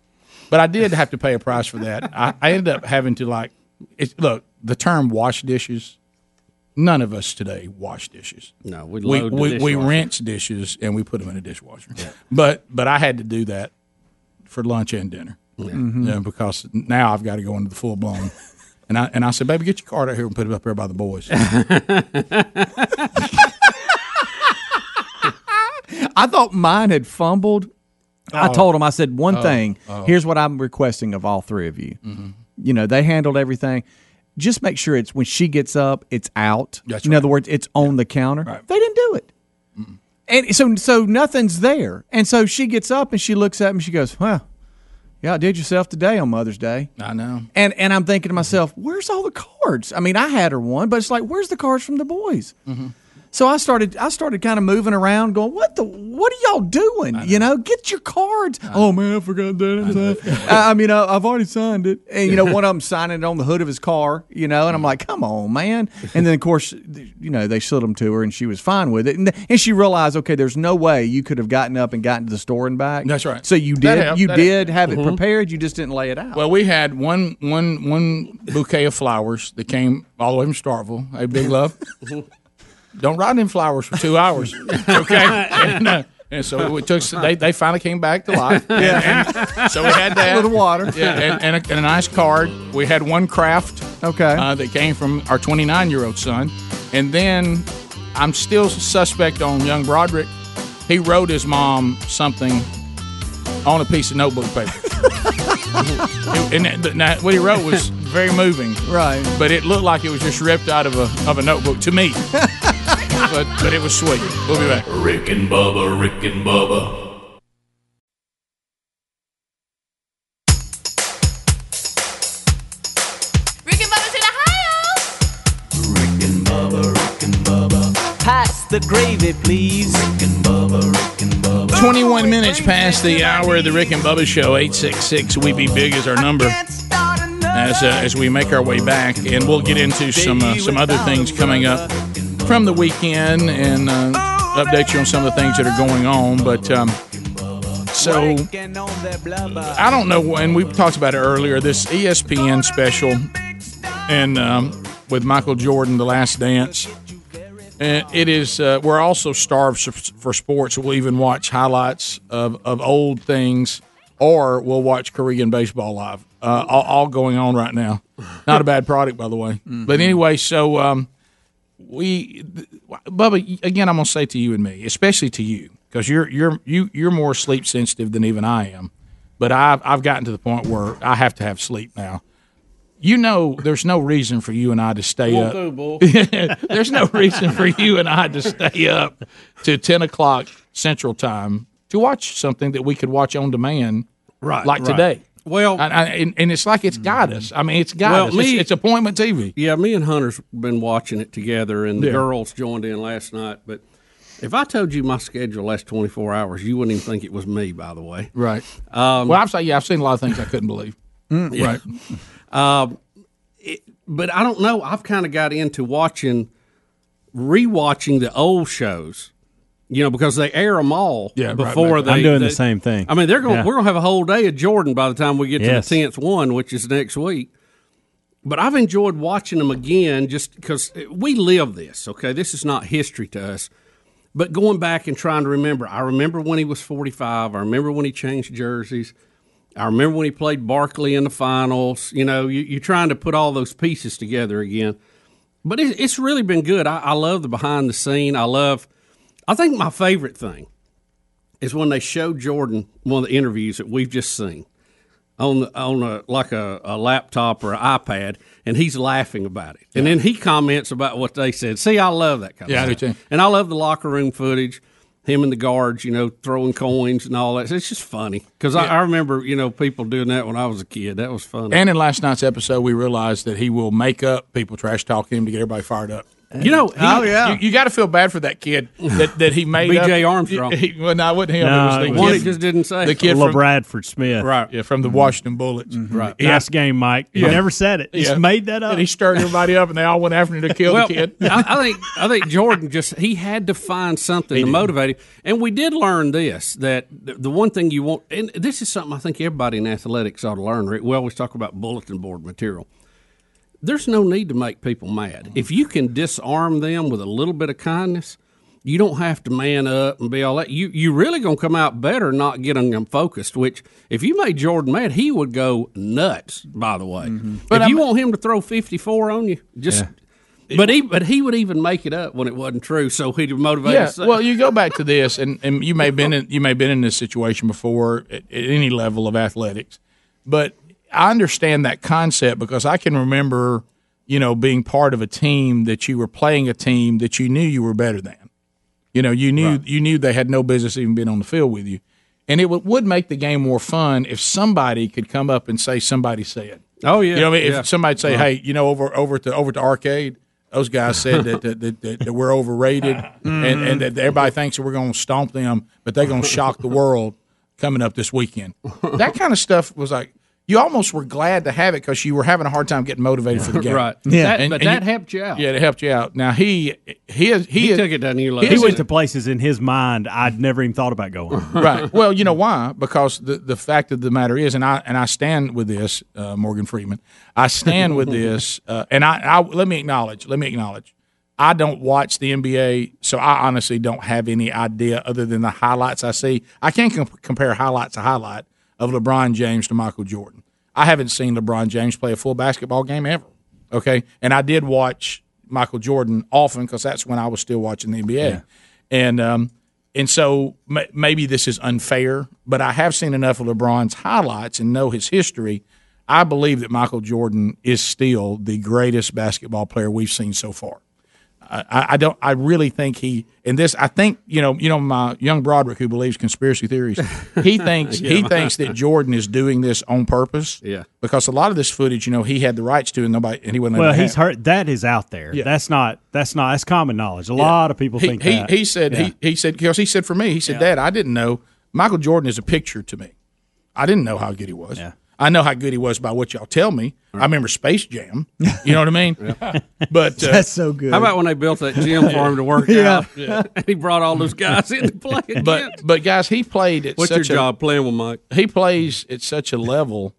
But I did have to pay a price for that. I, I ended up having to like, it's, look, the term "wash dishes." None of us today wash dishes. No, we we the we, we rinse dishes and we put them in a dishwasher. But but I had to do that for lunch and dinner. Mm-hmm. Yeah, because now I've got to go into the full blown. And I and I said, baby, get your card out here and put it up there by the boys. I thought mine had fumbled. I Oh. told him, I said, one Oh. thing. Oh. Here's what I'm requesting of all three of you. You know, they handled everything. Just make sure it's when she gets up, it's out. That's In right. other words, it's on the counter. They didn't do it. And so, so nothing's there. And so she gets up and she looks at me. She goes, "Well, yeah, I did yourself today on Mother's Day." I know. And and I'm thinking to myself, "Where's all the cards?" I mean, I had her one, but it's like, "Where's the cards from the boys?" Mm-hmm. So I started I started kind of moving around, going, "What the? What are y'all doing? You know, get your cards." Oh man, I forgot that. I, I mean, I, I've already signed it, and you know, one of them signing it on the hood of his car. You know, and I'm like, "Come on, man!" And then of course, you know, they showed them to her, and she was fine with it, and, and she realized, okay, there's no way you could have gotten up and gotten to the store and back. That's right. So you did helped. you did helped. have it Mhm. prepared. You just didn't lay it out. Well, we had one one one bouquet of flowers that came all the way from Starkville. Hey, big love. Don't ride in flowers for two hours, okay? and, uh, and so it took. They, they finally came back to life. Yeah. And, and so we had that A little water. Yeah, and, and, a, and a nice card. We had one craft. Okay. Uh, that came from our 29 year old son, and then I'm still suspect on young Broderick. He wrote his mom something on a piece of notebook paper. and that- that- what he wrote was very moving, right? But it looked like it was just ripped out of a of a notebook to me. but but it was sweet. We'll be back. Rick and Bubba, Rick and Bubba. Rick and Bubba's in the house. Rick and Bubba, Rick and Bubba. Pass the gravy, please. 21 minutes past the hour of the Rick and Bubba Show. 866 We Be Big is our number. As uh, as we make our way back, and we'll get into some uh, some other things coming up from the weekend, and uh, update you on some of the things that are going on. But um, so I don't know, and we talked about it earlier. This ESPN special, and um, with Michael Jordan, The Last Dance. And it is. Uh, we're also starved for sports. We'll even watch highlights of, of old things, or we'll watch Korean baseball live. Uh, all, all going on right now. Not a bad product, by the way. But anyway, so um, we, Bubba, again, I'm gonna say to you and me, especially to you, because you're you're you you're more sleep sensitive than even I am. But I've I've gotten to the point where I have to have sleep now. you know, there's no reason for you and I to stay Won't up. do, there's no reason for you and I to stay up to ten o'clock Central Time to watch something that we could watch on demand, Right, Like right. today. Well, I, I, and, and it's like it's got us. I mean, it's got Well, us. me- it's, it's appointment TV. Yeah, me and Hunter's been watching it together, and the Yeah. girls joined in last night. But if I told you my schedule last 24 hours, you wouldn't even think it was me, by the way. Right. Um, well, I've seen yeah, I've seen a lot of things I couldn't believe. Yeah. Right. Um, it, but I don't know. I've kind of got into watching, rewatching the old shows. You know, because they air them all Yeah, before right. they. I'm doing the same thing. I mean, they're going. Yeah. We're going to have a whole day of Jordan by the time we get Yes. to the tenth one, which is next week. But I've enjoyed watching them again, just because we live this. Okay, this is not history to us. But going back and trying to remember, I remember when he was 45. I remember when he changed jerseys. I remember when he played Barkley in the finals. You know, you, you're trying to put all those pieces together again. But it, it's really been good. I, I love the behind the scene. I love. I think my favorite thing is when they show Jordan one of the interviews that we've just seen on the, on a like a, a laptop or an iPad, and he's laughing about it, and then he comments about what they said. See, I love that kind Yeah, of do stuff, too. and I love the locker room footage. Him and the guards, you know, throwing coins and all that. It's just funny because I, I remember, you know, people doing that when I was a kid. That was funny. And in last night's episode, we realized that he will make up people trash talking him to get everybody fired up. You know, he- Oh, yeah. you, got to feel bad for that kid that, that he made. B.J. Armstrong. He, well, no, it wasn't him. No, it was the it kid, was- One just didn't say. the kid La from Bradford Smith. right, yeah, from the mm-hmm. Washington Bullets. Mm-hmm. Mm-hmm. Right. Yeah. Nice game, Mike. You Yeah. never said it. You Yeah. just made that up. And he stirred everybody up, and they all went after him to kill well, the kid. I, I think I think Jordan just he had to find something to motivate him, and we did learn this that the the one thing you want, and this is something I think everybody in athletics ought to learn. Rick. We always talk about bulletin board material. There's no need to make people mad if you can disarm them with a little bit of kindness. You don't have to man up and be all that. You you really gonna come out better not getting them focused. Which if you made Jordan mad, he would go nuts. By the way, mm-hmm. But if you I'm- want him to throw fifty four on you, just but he but he would even make it up when it wasn't true, so he'd motivate. Yeah, well, you go back to this, and, and you may have been in, you may have been in this situation before at, at any level of athletics, but I understand that concept because I can remember, you know, being part of a team that you were playing a team that you knew you were better than. You know, you knew you knew they had no business even being on the field with you, and it would, would make the game more fun if somebody could come up and say somebody said. Oh yeah, You know, what I mean, yeah. if somebody'd say, Right. "Hey, you know, over over to over to arcade, those guys said that that, that, that, that we're overrated, mm-hmm. and, and that everybody thinks that we're going to stomp them, but they're going to shock the world coming up this weekend." That kind of stuff was like you almost were glad to have it because you were having a hard time getting motivated for the game, Right. Yeah, That- And- but and that you- helped you out. Yeah, it helped you out. Now he he is, he, He is- took it to a new he he went to places in his mind I'd never even thought about going. right. Well, you know why? Because the the fact of the matter is, and I and I stand with this, uh, Morgan Freeman. I stand with this, uh, and I, I let me acknowledge. Let me acknowledge. I don't watch the NBA, so I honestly don't have any idea other than the highlights I see. I can't com- compare highlight to highlight of LeBron James to Michael Jordan. I haven't seen LeBron James play a full basketball game ever. Okay, and I did watch Michael Jordan often because that's when I was still watching the NBA, and um, and so m- maybe this is unfair, but I have seen enough of LeBron's highlights and know his history. I believe that Michael Jordan is still the greatest basketball player we've seen so far. I, I don't. I really think he. And this, I think you know. You know, my young Broderick who believes conspiracy theories. He thinks he Yeah. thinks that Jordan is doing this on purpose. Yeah. Because a lot of this footage, you know, he had the rights to, and nobody, and he wasn't. Well, he's have. hurt. That is out there. Yeah. That's not. That's not. That's common knowledge. A lot of people he, think he, that. He said Yeah. he, he said because he said for me he said Dad I didn't know Michael Jordan is a picture to me. I didn't know how good he was. Yeah. I know how good he was by what y'all tell me. I remember Space Jam. You know what I mean? But uh, That's so good. How about when they built that gym for him to work Yeah. out? And he brought all those guys in to play. again. but but guys, he played at what's your such a, job playing with Mike? he plays at such a level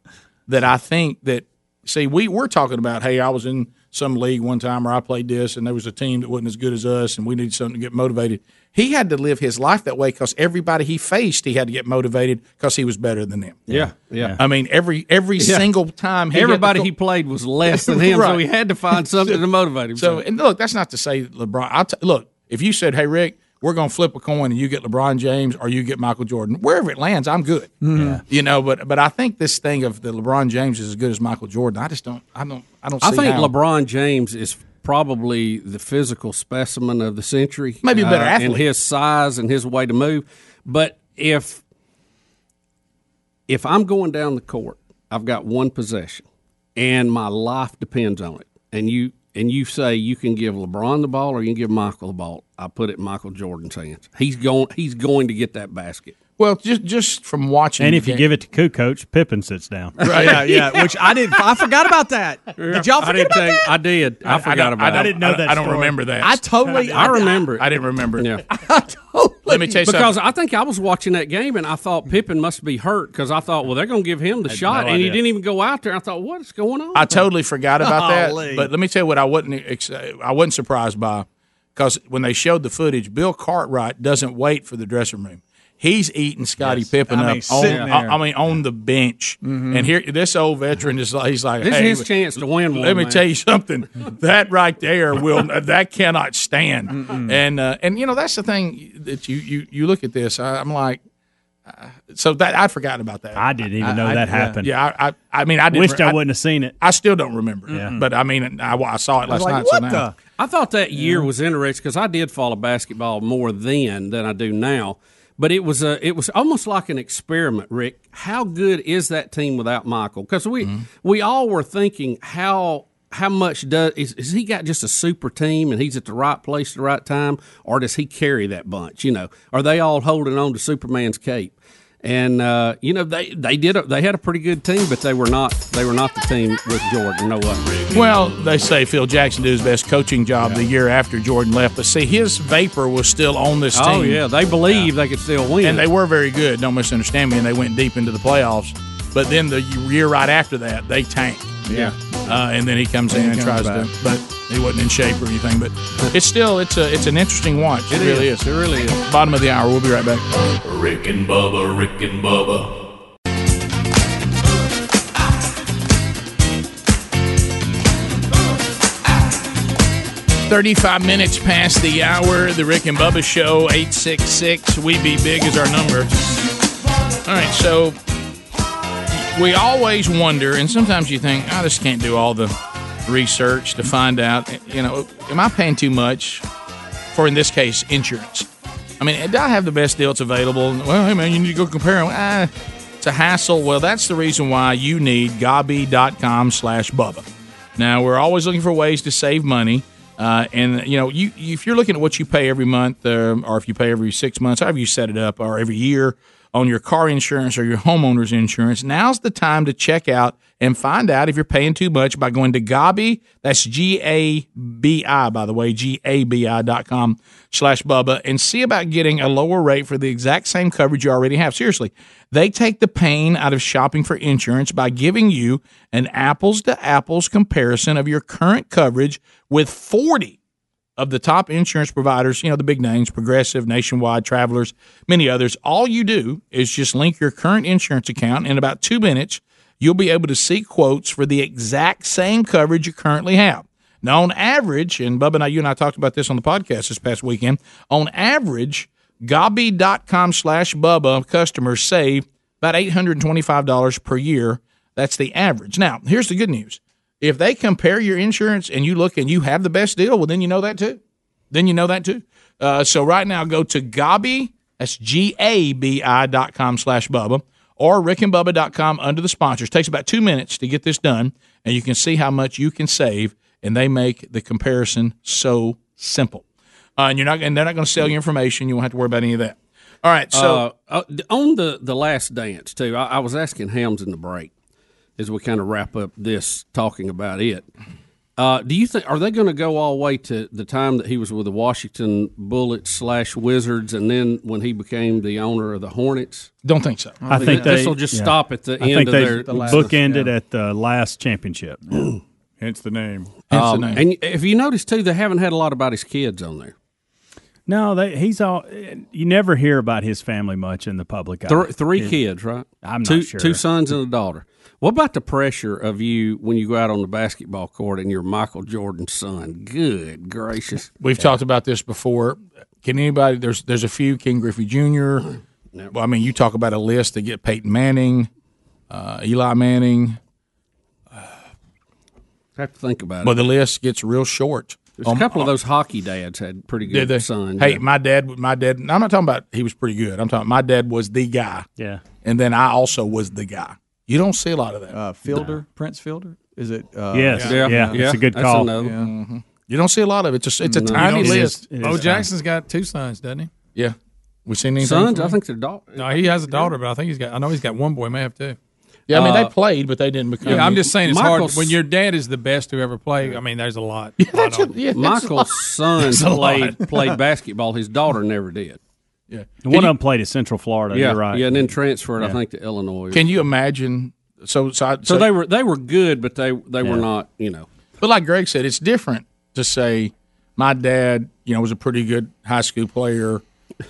that I think that see we we're talking about hey I was in some league one time where I played this and there was a team that wasn't as good as us and we needed something to get motivated. He had to live his life that way because everybody he faced he had to get motivated because he was better than them. Yeah, yeah. I mean every every Yeah. single time he Everybody got he played was less than him, so he had to find something to motivate him. so and look that's not to say LeBron. I'll look if you said hey Rick we're going to flip a coin and you get LeBron James or you get Michael Jordan. Wherever it lands, I'm good. Mhm. You know, but but I think this thing of the LeBron James is as good as Michael Jordan. I just don't. I don't. I don't. See I think how. LeBron James is probably the physical specimen of the century. Maybe a better uh, athlete. in his size and his way to move. But if if I'm going down the court, I've got one possession, and my life depends on it. And you and you say you can give LeBron the ball or you can give Michael the ball. I put it in Michael Jordan's hands. He's going. He's going to get that basket. Well, just just from watching, And if you game- give it to coach Pippen sits down. Right. yeah, yeah. Which I didn't. I forgot about that. Did y'all I forget didn't about tell you- that? I did. I, forgot don't- about. don't- it. I didn't know I don't- that I don't story. remember that. I totally. I remember it. I didn't remember it. Yeah. Let me tell you because something. I think I was watching that game and I thought Pippen must be hurt because I thought, well, they're going to give him the shot, no and he didn't even go out there. I thought, what is going on? I totally forgot about that. But let me tell you what I wasn't ex- I wasn't surprised by because when they showed the footage, Bill Cartwright doesn't wait for the dressing room. He's eating Scottie Yes. Pippen I mean, up sitting on, there. I mean, on the bench. And here, this old veteran is like, he's like, This is his chance to win one, Let me man. tell you something. that right there will that cannot stand. And uh, and you know that's the thing that you you you look at this. I, I'm like. Uh, so that I'd forgotten about that. I didn't even know I- that yeah. happened. Yeah, I, I, I mean, I didn't Wished I wouldn't have seen it. I still don't remember. Yeah. But I mean, I, I saw it I last like, night. what so now. the? I thought that year was interesting because I did follow basketball more then than I do now. But it was a, it was almost like an experiment, Rick. How good is that team without Michael? Because we Mm-hmm. we all were thinking how how much does is, is he got just a super team and he's at the right place at the right time, or does he carry that bunch? You know, are they all holding on to Superman's cape? And uh, you know they they did a, they had a pretty good team, but they were not they were not the team with Jordan. No way. Well, they say Phil Jackson did his best coaching job the year after Jordan left, but see, his vapor was still on this team. Oh yeah, they believe they could still win, and they were very good. Don't misunderstand me. And they went deep into the playoffs. But then the year right after that, they tanked. Yeah. Uh, and then he comes in He and comes tries back. to, but he wasn't in shape or anything. But it's still it's a it's an interesting watch. It, It really is. is. It really is. Bottom of the hour. We'll be right back. Rick and Bubba, Rick and Bubba. 35 minutes past the hour. The Rick and Bubba Show, 866 We Be Big is our number. All right, so we always wonder, and sometimes you think, I just can't do all the research to find out, you know, am I paying too much for, in this case, insurance? I mean, do I have the best deal that's available? Well, hey, man, you need to go compare them. Ah, it's a hassle. Well, that's the reason why you need Gabi.com slash Bubba. Now, we're always looking for ways to save money. Uh, and you know, you if you're looking at what you pay every month, uh, or if you pay every six months, however you set it up, or every year on your car insurance or your homeowner's insurance, now's the time to check out and find out if you're paying too much by going to Gabi. That's G A B I, by the way, G A B I dot com slash Bubba, and see about getting a lower rate for the exact same coverage you already have. Seriously, they take the pain out of shopping for insurance by giving you an apples to apples comparison of your current coverage with 40 of the top insurance providers, you know, the big names, Progressive, Nationwide, Travelers, many others. All you do is just link your current insurance account. In about two minutes, you'll be able to see quotes for the exact same coverage you currently have. Now, on average, and Bubba and I, you and I talked about this on the podcast this past weekend, on average, Gabi.com slash Bubba customers save about $825 per year. That's the average. Now, here's the good news. If they compare your insurance and you look and you have the best deal, well, then you know that too. Then you know that too. Uh, so right now, go to Gabi, that's G-A-B-I dot com slash Bubba, or rickandbubba.com under the sponsors. takes about two minutes to get this done, and you can see how much you can save, and they make the comparison so simple. Uh, and you're not, and they're not going to sell you information. You won't have to worry about any of that. All right, so uh, uh, on the the last dance too, I, I was asking Helms in the break as we kind of wrap up this talking about it. Uh, do you think are they going to go all the way to the time that he was with the Washington Bullets slash Wizards, and then when he became the owner of the Hornets? Don't think so. I think this will just yeah. stop at the I end think of they their bookended at the last championship. Hence the name. Um, and if you notice too, they haven't had a lot about his kids on there. No, they, he's all. You never hear about his family much in the public eye. Three, three It- kids, right? I'm two, not sure. Two sons and a daughter. What about the pressure of you when you go out on the basketball court and you're Michael Jordan's son? Good gracious! We've talked about this before. Can anybody? There's there's a few Ken Griffey Jr. Well, I mean, you talk about a list to get Peyton Manning, uh, Eli Manning. I have to think about Well, it. But the list gets real short. There's a couple of those hockey dads had pretty Did good they? sons. Hey, yeah. my dad, my dad. I'm not talking about he was pretty good. I'm talking my dad was the guy. Yeah. and then I also was the guy. You don't see a lot of that. Uh, Fielder, Prince Fielder, is it? Uh, Yes. Yeah. Yeah. It's a good That's call. no. Yeah. Mhm. You don't see a lot of it. It's a, it's a No. tiny You list. It Bo is Jackson's got two sons, doesn't he? Yeah, we seen anything? sons. I think they're daughters. No, he has a daughter, but I think he's got. I know he's got one boy. May have two. Yeah, I mean Uh, they played, but they didn't become. Yeah, I'm just saying it's hard when your dad is the best who ever played. I mean, there's a lot. That's a, yeah, that's a lot. Michael's son That's a lot. played played basketball. His daughter never did. Yeah. One of them played at Central Florida. Yeah, You're right. yeah, and then transferred, I think, to Illinois. Can you imagine? So, so, I- so they were they were good, but they they were not. You know, But like Greg said, it's different to say my dad, you know, was a pretty good high school player,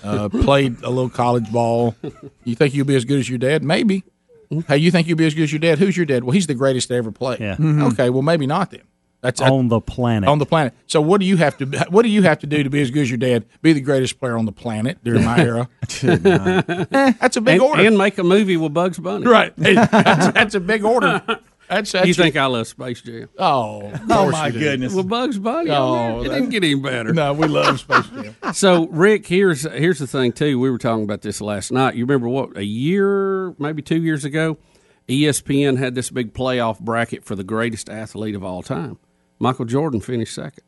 uh, played a little college ball. You think you'll be as good as your dad? Maybe. Hey, you think you'll be as good as your dad? Who's your dad? Well, he's the greatest to ever play. Yeah. Okay, well maybe not then. That's on the planet. on the planet. So what do you have to what do you have to do to be as good as your dad? Be the greatest player on the planet during my era. Eh, that's a big and, order. and make a movie with Bugs Bunny. right. That's, that's a big order. That's, that's You think I love Space Jam? Oh, of Oh my you goodness! With Bugs Bunny, Oh, on it didn't get any better. No, we love Space Jam. So, Rick, here's here's the thing too. We were talking about this last night. You remember what a year, maybe two years ago, ESPN had this big playoff bracket for the greatest athlete of all time. Michael Jordan finished second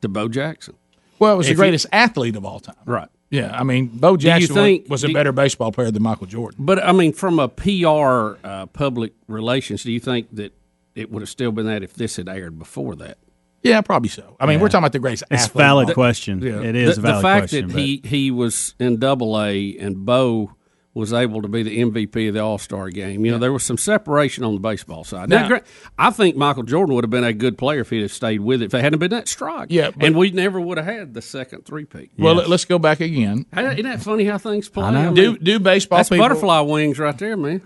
to Bo Jackson. Well, it was the If you- greatest athlete of all time. Right. Yeah, I mean, Bo Jackson think- was a do- better baseball player than Michael Jordan. But I mean, from a PR uh, public relations, do you think that it would have still been that if this had aired before that? Yeah, probably so. I mean, we're talking about the greatest. It's a athlete of valid all- question. Yeah. It is the, a valid the fact question. that he he was in Double A and Bo was able to be the MVP of the All Star game. You know, there was some separation on the baseball side. Now, Now- I think Michael Jordan would have been a good player if he'd have stayed with it. If they hadn't been that strike, Yeah, but- and we never would have had the second three peat. Well, let- let's go back again. Isn't that funny how things play? know. I mean, Do do baseball that's people butterfly wings right there, man.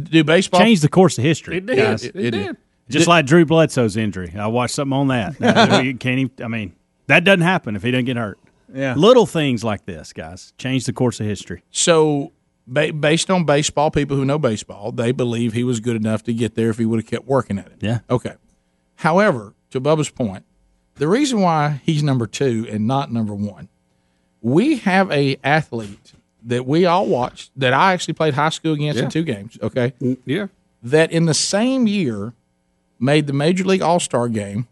do baseball changed the course of history. It did. guys. It, it did. did. Just like Drew Bledsoe's injury. I watched something on that. You can't even, I mean, that doesn't happen if he doesn't get hurt. Yeah. Little things like this, guys, change the course of history. So, ba- based on baseball, people who know baseball, they believe he was good enough to get there if he would have kept working at it. Yeah. Okay. However, to Bubba's point, the reason why he's number two and not number one, we have a athlete that we all watched that I actually played high school against in two games. Okay, Mm, Yeah. that in the same year made the Major League All Star game,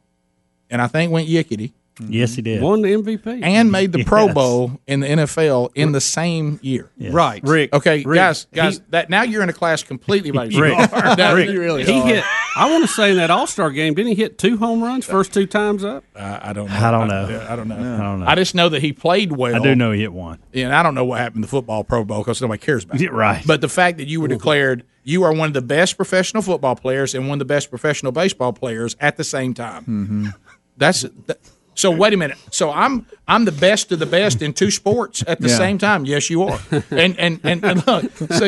and I think went yickety, Yes, he did. Won the MVP. and made the Pro Bowl in the NFL in the same year. Right. Rick. Okay, Rick, guys, guys, he- that now you're in a class completely by Rick. yourself. Now, Rick. you really He are. hit. I want to say in that All Star game, didn't he hit two home runs first two times up? I, I don't know. I don't know. I, don't know. I don't know. I just know that he played well. I do know he hit one. and I don't know what happened in the football Pro Bowl because nobody cares about it. Right. But the fact that you were declared you are one of the best professional football players and one of the best professional baseball players at the same time. Mm-hmm. That's that, so. Wait a minute. So I'm I'm the best of the best in two sports at the Yeah. same time. Yes, you are. And and and, and look, so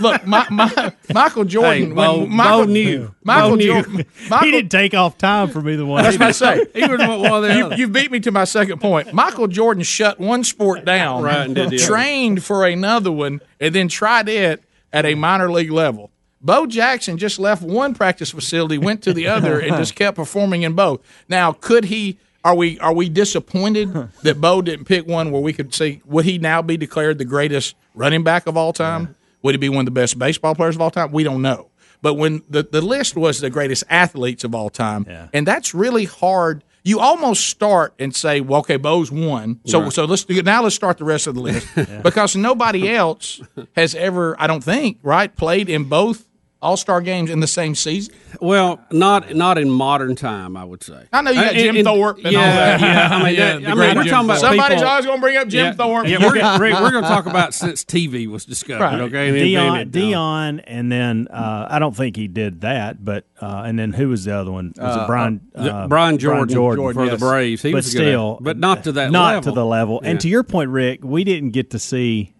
look, my, my, Michael Jordan. Hey, Bo- when Michael Bo knew. Michael Bo knew. Jordan. Michael, he didn't take off time for me the one. that's what I say. He was one of the You, other. you beat me to my second point. Michael Jordan shut one sport down, Right, and did the trained for another one, and then tried it at a minor league level. Bo Jackson just left one practice facility, went to the other, and just kept performing in both. Now, could he? Are we are we disappointed that Bo didn't pick one where we could see? Would he now be declared the greatest running back of all time? Would he be one of the best baseball players of all time? We don't know. But when the, the list was the greatest athletes of all time, Yeah. and that's really hard. You almost start and say, "Well, okay, Bo's one." So, so let's do now. Let's start the rest of the list because nobody else has ever, I don't think, right, played in both All Star games in the same season? Well, not not in modern time, I would say. I know you got Uh, Jim in- in- Thorpe and yeah, all that. Yeah, I mean, Yeah, that- I mean, we're Jim talking about Thorpe. Somebody's people- always gonna bring up Jim yeah, Thorpe. Yeah, we're, gonna- we're going to talk about since TV was discovered. Right. Okay, Deion, invented. Deion, and then uh, I don't think he did that, but uh, and then who was the other one? Was Uh, it Brian? uh, Brian Jordan for the Braves. He but was good at still, but not to that not level. to the level. Yeah. And to your point, Rick, we didn't get to see.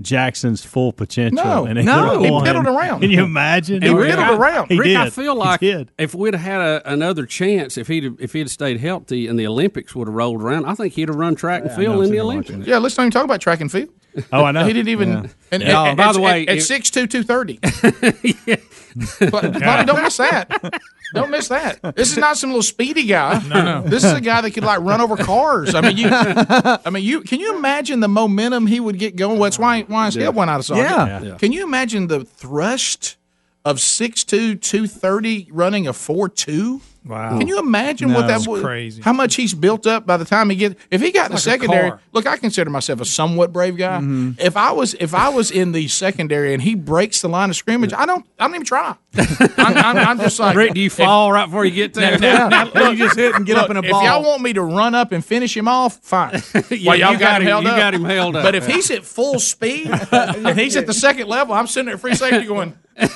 Jackson's full potential. No, and no. He won. piddled around. Can you imagine? And Rick, I, He Rick, did. I feel He like did. if we'd have had a, another chance, if he'd if he'd have stayed healthy and the Olympics would have rolled around, I think he'd have run track and field in the Olympics. Yeah, let's not even talk about track and field. Oh, I know. He didn't even. Yeah. And, Yeah. and- oh, By the way, at if- six two two thirty. Buddy, don't miss that. Don't miss that. This is not some little speedy guy. No, no. This is a guy that could like run over cars. I mean, you. I mean, you. Can you imagine the momentum he would get going? That's why why his head went out of socket. Yeah. Yeah. Can you imagine the thrust of 6'2", 230 running a four two? Wow. Can you imagine No. what that would? crazy. How much he's built up by the time he get? If he got in the like a secondary, look, I consider myself a somewhat brave guy. Mm-hmm. If I was, if I was in the secondary and he breaks the line of scrimmage, I don't, I don't even try. I'm, I'm, I'm just like, Rick, do you fall right before you get there? Now- now, you just hit and get look, up in a ball. If y'all want me to run up and finish him off, fine. Yeah, Well, y'all you got, got him held you up. got him held up. But if he's at full speed and he's at the second level, I'm sitting at free safety going.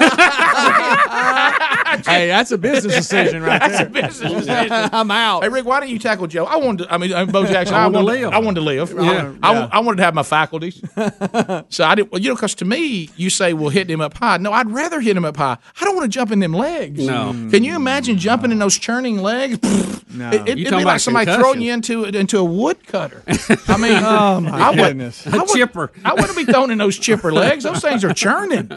hey, that's a business decision right That's there. a business decision. I'm out. Hey Rick, why don't you tackle Joe? I wanted. To, I mean, uh, Bo Jackson. I I, wanted to live. I wanted to live. Yeah. I, I, I wanted to have my faculties. so I didn't. Well, you know, because to me, you say, "Well, hit him up high." No, I'd rather hit him up high. I don't want to jump in them legs. No. Can you imagine jumping in those churning legs? No. It, it, You would be like somebody concussion. throwing you into into a woodcutter. I mean, Oh, my I would- goodness. I A would- chipper. I wouldn't be thrown in those chipper legs. Those things are churning.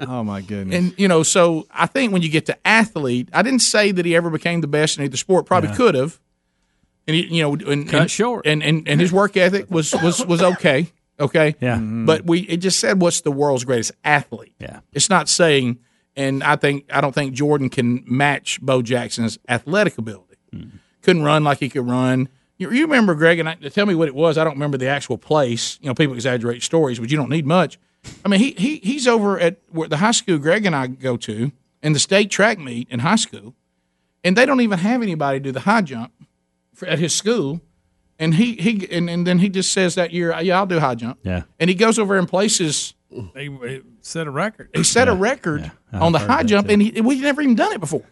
Oh my goodness. And you know, so I think when you get to athlete, I didn't say that he ever became the best in either sport. Probably could have. And he, you know, and, Cut and, short. And, and and his work ethic was was was okay. Okay. Yeah. Mm-hmm. But we it just said what's the world's greatest athlete. Yeah. It's not saying, and I think I don't think Jordan can match Bo Jackson's athletic ability. Mm-hmm. Couldn't run like he could run. You, you remember Greg and I, tell me what it was. I don't remember the actual place. You know, people exaggerate stories, but you don't need much. I mean, he he he's over at where the high school Greg and I go to, in the state track meet in high school, and they don't even have anybody do the high jump for, at his school. And he he and, and then he just says that year, yeah, I'll do high jump. Yeah. And he goes over and places. They, they set a record. He set a record on the high jump, and he we've never even done it before.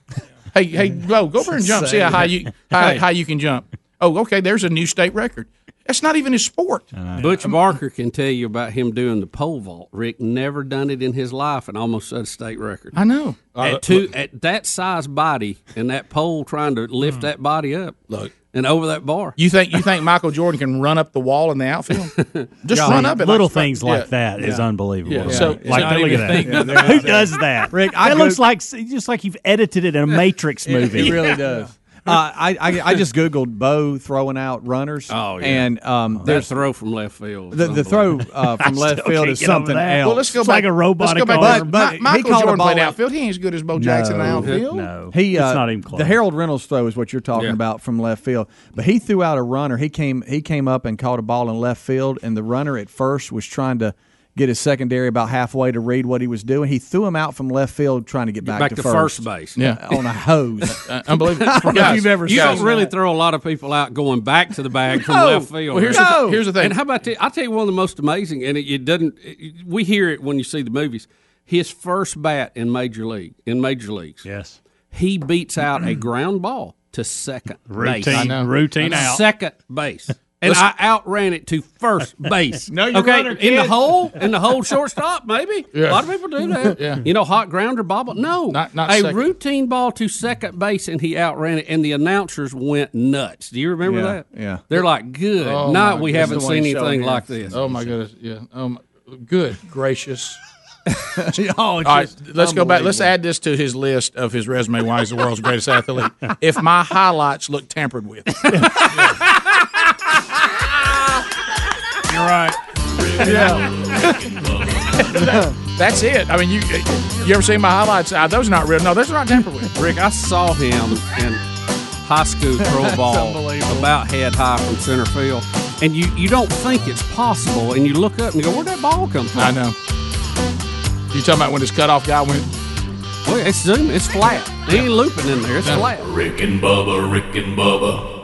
hey, hey, Bo, go over and jump. See how high you how, how you can jump. Oh, okay. There's a new state record. That's not even his sport. Butch Barker can tell you about him doing the pole vault. Rick never done it in his life and almost set a state record. I know. At uh, two at that size body and that pole trying to lift hmm. that body up. Look. And over that bar. You think you think Michael Jordan can run up the wall in the outfield? Just I run up it. little like- things like yeah. that is unbelievable. Yeah. So- like, so- look at that. Who does that? Rick, Rick, I it go- looks like just like you've edited it in a Matrix movie. It really does. Uh, I, I I just googled Bo throwing out runners. Oh, yeah. and um, That there's throw from left field. the, the throw uh, from I left field is something that. else. Well, let's go It's back. like a robotic let's go back. arm. But- Mi- but Michael he called Jordan ball played out- outfield. He ain't as good as Bo Jackson in the outfield. No, He it's uh, not even close. the Harold Reynolds throw is what you're talking Yeah. about from left field. But he threw out a runner. He came he came up and caught a ball in left field, and the runner at first was trying to get his secondary about halfway to read what he was doing. He threw him out from left field trying to get back, back to, to first. first base. Yeah. on a hose. Uh, unbelievable. I don't know if you've ever You don't really that. throw a lot of people out going back to the bag from No. left field. Well, here's Rick. the th- here's the thing. And how about the, I'll tell you one of the most amazing, and it, it doesn't. It, we hear it when you see the movies. His first bat in major league in major leagues, Yes. he beats out a ground ball to second base. Routine, I know. routine out. Second base. And I outran it to first base. No, you're okay, in the hole, in the hole, shortstop, maybe. Yeah. A lot of people do that. Yeah. You know, hot grounder bobble. No, Not- not a second. routine ball to second base, and he outran it, and the announcers went nuts. Do you remember Yeah, that? yeah. They're like, good. Oh, Not we haven't That's the one seen anything like this. Oh my goodness. Yeah. Um. Good gracious. oh, All right, let's go back. Let's add this to his list of his resume. Why he's the world's greatest athlete? If my highlights look tampered with, You're right. that's it. I mean, you you ever seen my highlights? Uh, those are not real. No, those are not tampered with. Rick, I saw him in high school throw a ball about head high from center field, and you, you don't think it's possible, and you look up and you go, where'd that ball come from? I know. You talking about when this cutoff guy went? Well, it's zoom. It's flat. He ain't looping in there. It's flat. Rick and Bubba, Rick and Bubba.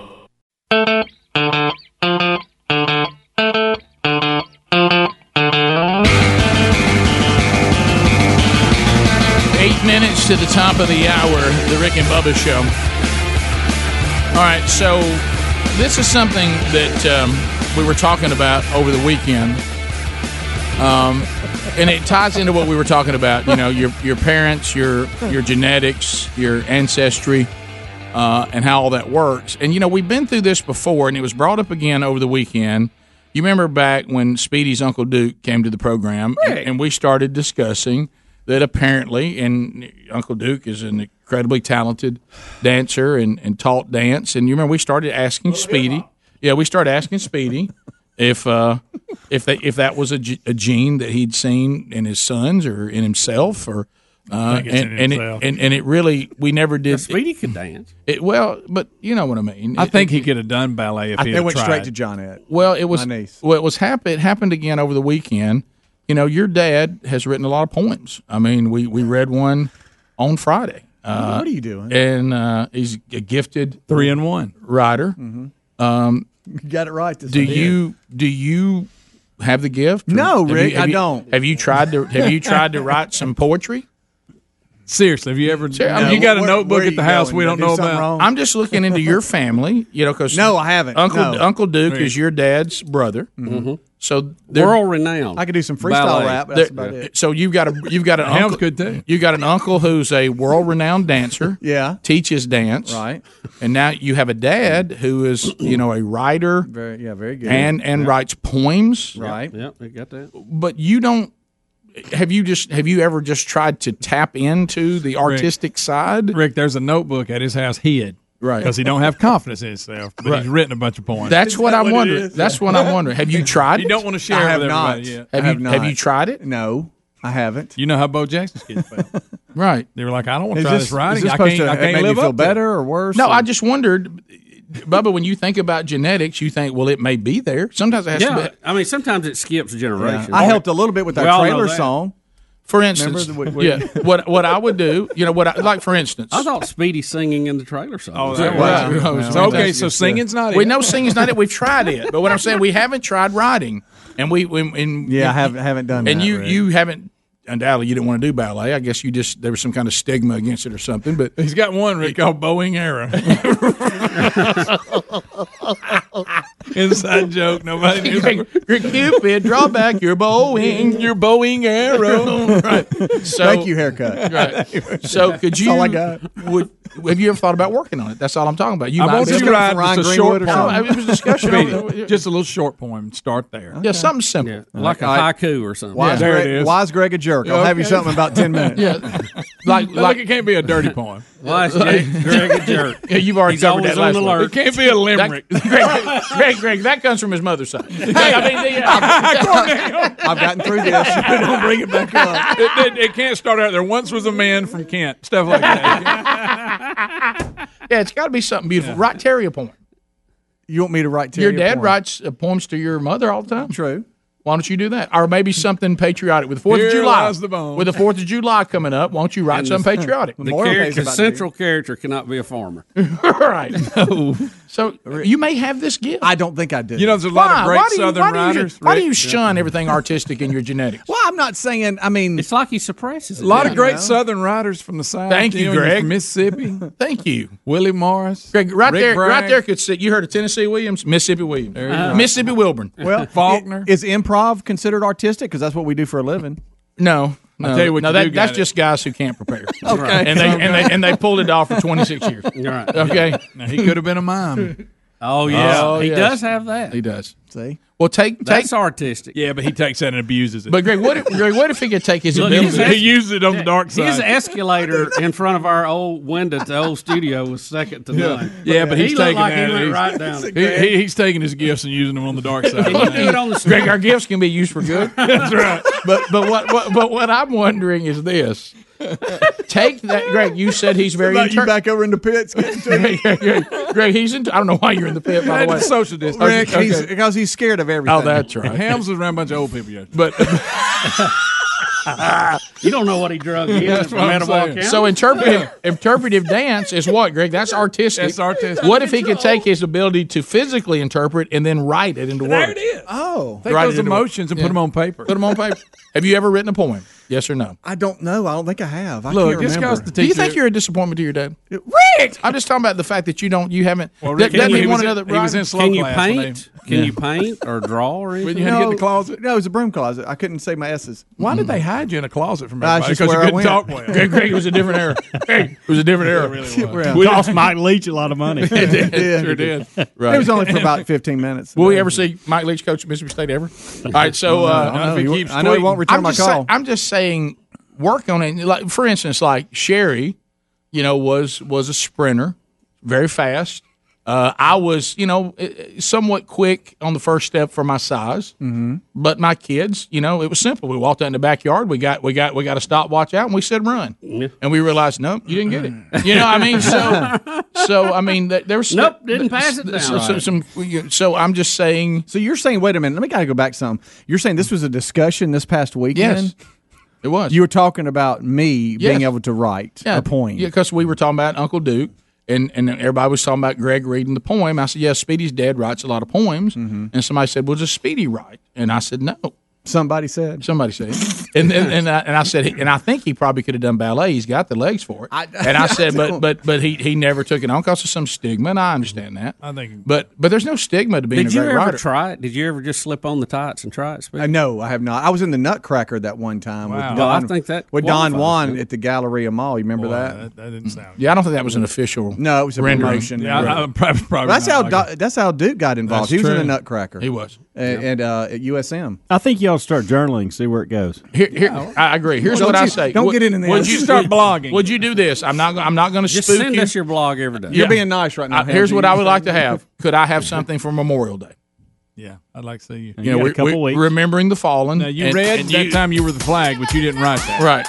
To the top of the hour, the Rick and Bubba Show. All right, so this is something that um, we were talking about over the weekend, um, and it ties into what we were talking about. You know, your your parents, your your genetics, your ancestry, uh, and how all that works. And you know, we've been through this before, and it was brought up again over the weekend. You remember back when Speedy's Uncle Duke came to the program, and, and we started discussing that apparently, and Uncle Duke is an incredibly talented dancer and, and taught dance. And you remember we started asking Speedy, yeah, we started asking Speedy if uh, if they, if that was a, a gene that he'd seen in his sons or in himself or. Uh, think it's and in and it, and and it really we never did. Speedy could dance. It, well, but you know what I mean. I It- think it- he could have done ballet if I, he they had went tried. straight to John Ed. Well, it was My niece. well, it was happen. It happened again over the weekend. You know, your dad has written a lot of poems. I mean, we we read one on Friday. Uh, what are you doing? And uh, he's a gifted Three and one. writer. Um, You got it right. This do I did. you do you have the gift? No, have you- Rick, I you- don't. Have you tried to Have you tried to write some poetry? Seriously, have you ever? I mean, you got a where- notebook where are at the you house going? we don't do know something about. wrong? I'm just looking into your family. You know, because No, I haven't. Uncle No. Uncle Duke Right. is your dad's brother. Mm-hmm. So they're- World renowned. I could do some freestyle Ballet. rap. But that's There- about it. So you've got a you've got an Helms uncle, could too. You got an uncle who's a world renowned dancer. Yeah. teaches dance. Right. and now you have a dad who is you know a writer Very, yeah, very good. and and writes poems. right. Yep, they got that. But you don't. Have you just have you ever just tried to tap into the artistic side? Rick, there's a notebook at his house hid. Right. Because he don't have confidence in himself, but Right. he's written a bunch of poems. That's what that I'm what it wondering. That's what I'm wondering. Have you tried? you it? don't want to share I it have with not. everybody yet. Have I you have not. have you tried it? No, I haven't. You know how Bo Jackson's kids felt. Right. They were like, I don't want to try this, this writing. is this I can't, to I can't make live you feel up to better or worse? No, or- I just wondered, Bubba. When you think about genetics, you think, well, it may be there. Sometimes it has Yeah, to be. I mean sometimes it skips Yeah. generations. I helped a little bit with that all trailer that. song. For instance, the- we- yeah, what what I would do, you know, what I, like for instance, I thought Speedy singing in the trailer song. Oh, Was that that was- right? was So, okay, so singing's not it. we know singing's not it. We've tried it, but what I'm saying, we haven't tried writing, and we, we and Yeah, I haven't haven't done and that. you Rick. you haven't. Undoubtedly, you didn't want to do ballet. I guess you just there was some kind of stigma against it or something. But He's got one Rick called Boeing Arrow. Inside joke. Nobody knew. your Cupid, draw back your bowing, Your Boeing Arrow. right. So, Thank you, haircut. Right. So could you? all I got. Would have you ever thought about working on it? That's all I'm talking about. You I might want be you able to to- write Ryan just a Greenwood short or No, poem. it was a discussion. Speedy, just a little short poem. Start there. yeah, something simple. Yeah, like a haiku or something. Why is, There Greg, it is. why is Greg a jerk? I'll have you something in about ten minutes. Yeah, like Like, like it can't be a dirty poem. Why is Greg, Greg a jerk? yeah, you've already He's covered that on last the one. alert. It can't be a limerick. That, Greg, Greg, Greg, that comes from his mother's side. I mean, the, uh, I've gotten through this. Don't bring it back up. it, it, it can't start out there. Once was a man from Kent. Stuff like that. yeah, it's got to be something beautiful. Write Terry a poem. You want me to write? Your Terry a dad poem? writes uh, poems to your mother all the time. True. Why don't you do that? Or maybe something patriotic with the Fourth Here of July. lies the bone. With the Fourth of July coming up, why don't you write And something patriotic? The Memorial Day's character, about central character cannot be a farmer. right. So you may have this gift. I don't think I do. You know, there's a lot why? of great why do you, Southern why do you, writers. why do you shun everything artistic in your genetics? well, I'm not saying. I mean, It's like he suppresses it. A lot of Yeah, great no. Southern writers from the South. Thank you, know, Greg. From Mississippi. Thank you. Willie Morris. Greg, right Rick there, right there could sit. You heard of Tennessee Williams, Mississippi Williams, Mississippi Wilburn. well, Faulkner. i- is improv considered artistic? Because that's what we do for a living. No, no, tell you what no. you That, do it. just guys who can't prepare. Okay. and they and they and they pulled it off for twenty six years. Right. Okay, Now, he could have been a mime. Oh yeah, Oh, he yes. does have that. he does. See, Well, take take. That's artistic. yeah, but he takes that and abuses it. But Greg, what if Greg, what if he could take his Look, ability? he used it on the dark side. His escalator in front of our old window at the old studio was second to none. Yeah, but he's he taking like that. he went right down it. He, he, he's taking his gifts and using them on the dark side. Can you do it on the Greg, our gifts can be used for good. That's right. But but what, what but what I'm wondering is this: take that, Greg. You said he's very about you back over in the pits. getting to it? Greg, Greg, Greg, he's in. I don't know why you're in the pit, by the way. social distance. Rick, he's, Okay. because he's scared of everything. Oh, that's right. Hams was around a bunch of old people yesterday. But you don't know what he drug in. That's from what I'm Etowah saying. County. So interpretive interpretive dance is what, Greg? That's artistic. That's artistic. What if he could take his ability to physically interpret and then write it into There words? it is. Oh, Take Write those into- emotions and Yeah. put them on paper. Put them on paper. Have you ever written a poem? Yes or no? I don't know. I don't think I have. I Look, can't this remember. guy's the Do you think you're a disappointment to your dad? Rick. I'm just talking about the fact that you don't, you haven't. Well, that, Rick, doesn't he he was want in- another? he was in slow Can you class when paint? Can you paint or draw or anything? When you had to get in the closet. No, it was a broom closet. I couldn't say my S's. Why did they hide you in a closet from That's everybody? just Because you where I couldn't went. talk well. Greg, Greg, it was a different era. Greg, it was a different era. Yeah. Cost Mike Leach a lot of money. It did. Yeah. Sure did. Right. It was only for about 15 minutes. Will we ever see Mike Leach coach at Mississippi State ever? All right, so I uh, don't know. if he He- keeps I know he tweeting. won't return my call. I'm just saying, work on it. Like for instance, like Sherry, you know, was was a sprinter, very fast. Uh, I was, you know, eh, somewhat quick on the first step for my size, mm-hmm. but my kids, you know, it was simple. We walked out in the backyard. We got, we got, we got a stopwatch out, and we said run, and we realized, nope, you didn't get it. You know, I mean, so, so I mean, th- there was Nope, didn't pass it down. So, so, some, so I'm just saying, So you're saying, wait a minute, let me of go back some. You're saying this was a discussion this past weekend? yes, it was. You were talking about me being able to write a poem. Yeah, because we were talking about Uncle Duke, and, and everybody was talking about Greg reading the poem. I said, yes, Speedy's dad writes a lot of poems. Mm-hmm. And somebody said, well, does Speedy write? And I said, no. Somebody said. Somebody said, and and, and, I, and I said, and I think he probably could have done ballet. He's got the legs for it. I- and I said, but but but he he never took it on because of some stigma, and I understand that. I think- but but there's no stigma to being Did a you great ever writer. try it? Did you ever just slip on the tights and try it? Speedy? I know I have not. I was in the Nutcracker that one time Wow. with Well, Don. I think that with Don Juan at the Galleria Mall. You remember Boy, that? that, that didn't sound. yeah, I don't think that was an official. No, it was a rendering. promotion. Yeah, I, I, probably, probably that's how like Do- that's how Duke got involved. That's he was in the Nutcracker. He was. and, and uh, at USM. I think you ought to start journaling, see where it goes. Here, here, I agree. Here's Well, what don't I say. don't Would- get into this. Would you Start blogging. Would you do this? I'm not. I'm not going to Just spook send you. us your blog every day. You're being nice right now. Uh, here's what I would like to have. Could I have something for Memorial Day? Yeah, I'd like to see you. You got a we- couple we- weeks. remembering the fallen. Now you and- read and that you- time you were the flag, but you didn't write that. right?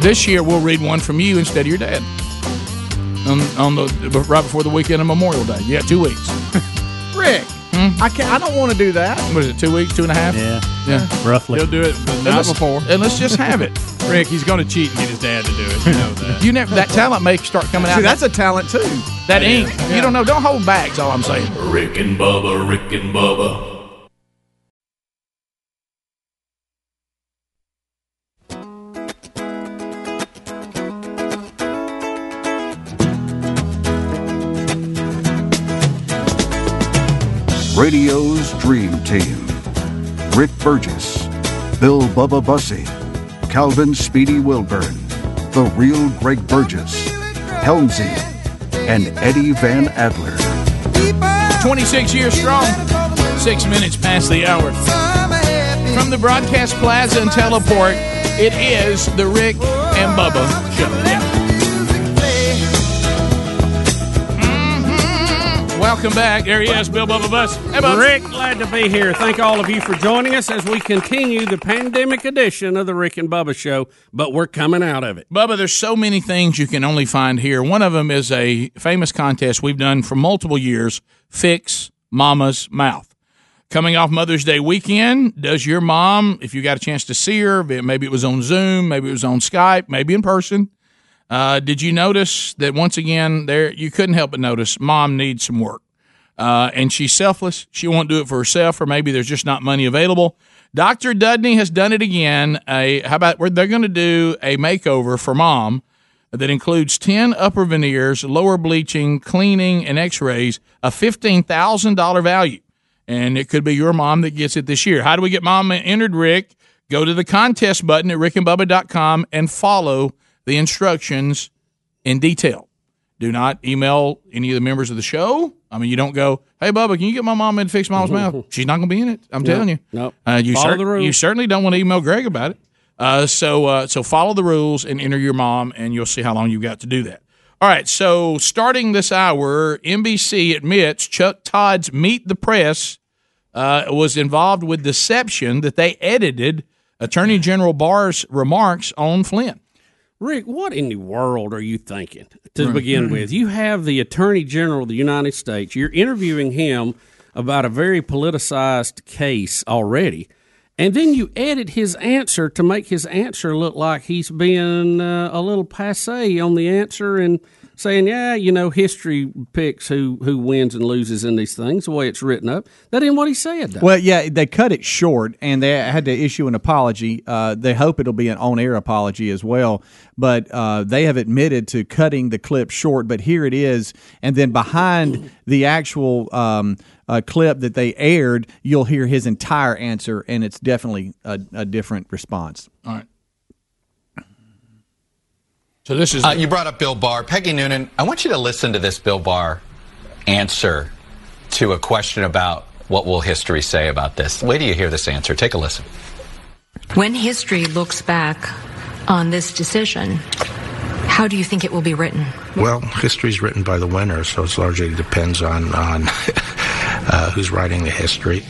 This year we'll read one from you instead of your dad. On, on the right before the weekend of Memorial Day. Yeah, two weeks. Rick. Mm-hmm. I can't. I don't want to do that. What is it? Two weeks? Two and a half? Yeah, Yeah. roughly. He'll do it the night before. and let's just have it. Rick, he's going to cheat and get his dad to do it. You know that. You never that talent may start coming out. See, that's a talent too. that ink. You don't know. Don't hold back. That's all I'm saying. Rick and Bubba, Rick and Bubba. Radio's Dream Team. Rick Burgess, Bill Bubba Bussey, Calvin Speedy Wilburn, The Real Greg Burgess, Helmsy, and Eddie Van Adler. 26 years strong. Six minutes past the hour. From the broadcast plaza and teleport, it is the Rick and Bubba show. Welcome back. There he is, Bill Bubba Bus. Hey, Bubba. Rick, glad to be here. Thank all of you for joining us as we continue the pandemic edition of the Rick and Bubba Show, but we're coming out of it. Bubba, there's so many things you can only find here. One of them is a famous contest we've done for multiple years Fix Mama's Mouth. Coming off Mother's Day weekend, does your mom, if you got a chance to see her, maybe it was on Zoom, maybe it was on Skype, maybe in person, uh, did you notice that once again, there you couldn't help but notice mom needs some work? Uh, and she's selfless. She won't do it for herself, or maybe there's just not money available. Dr. Dudney has done it again. A how about they're going to do a makeover for mom that includes ten upper veneers, lower bleaching, cleaning, and X-rays, a fifteen thousand dollar value, and it could be your mom that gets it this year. How do we get mom entered? Rick, go to the contest button at rickandbubba.com and follow the instructions in detail. Do not email any of the members of the show. I mean, you don't go, "Hey, Bubba, can you get my mom in to fix mom's mouth?" She's not going to be in it. I'm telling you. no. Uh, you, Follow the rules. you certainly don't want to email Greg about it. Uh, so, uh, so follow the rules and enter your mom, and you'll see how long you've got to do that. All right. So, starting this hour, NBC admits Chuck Todd's Meet the Press uh, was involved with deception that they edited Attorney General Barr's remarks on Flynn. Rick, what in the world are you thinking to begin with? You have the Attorney General of the United States. You're interviewing him about a very politicized case already. And then you edit his answer to make his answer look like he's being uh, a little passe on the answer and saying, "Yeah, you know, history picks who who wins and loses in these things the way it's written up." That ain't what he said. Though. Well, yeah, they cut it short, and they had to issue an apology. Uh, they hope it'll be an on-air apology as well, but uh, they have admitted to cutting the clip short. But here it is, and then behind the actual um, uh, clip that they aired, you'll hear his entire answer, and it's definitely a, a different response. All right. So this is Uh, you brought up Bill Barr. Peggy Noonan, I want you to listen to this Bill Barr answer to a question about what will history say about this. Wait till you hear this answer. Take a listen. When history looks back on this decision, how do you think it will be written? Well, history's written by the winner, so it largely depends on on uh, who's writing the history.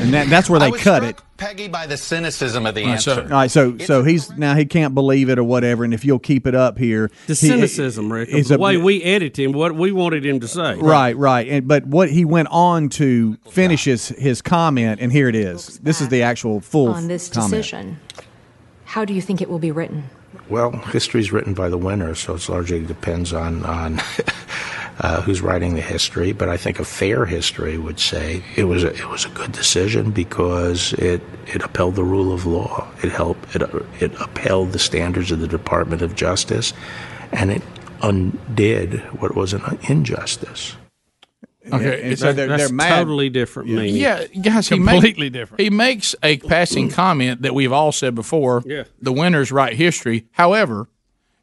And that, that's where they cut struck, it. Peggy, by the cynicism of the All right, so, answer. all right, so so he's now he can't believe it or whatever, and if you'll keep it up here, the he- cynicism, Rick, is the a- way we edit him, what we wanted him to say. Right, right. And but what he went on to finishes his, his comment, and here it is. This is the actual full on this comment. decision, how do you think it will be written? Well, history is written by the winner, so it largely depends on on uh, who's writing the history. But I think a fair history would say it was a, it was a good decision because it it upheld the rule of law. It helped it it upheld the standards of the Department of Justice, and it undid what was an injustice. Okay, And it's so a- they're, That's they're mad. totally different meaning. Yeah, guys, he Completely make- different. He makes a passing comment that we've all said before. Yeah. the winners write history. However,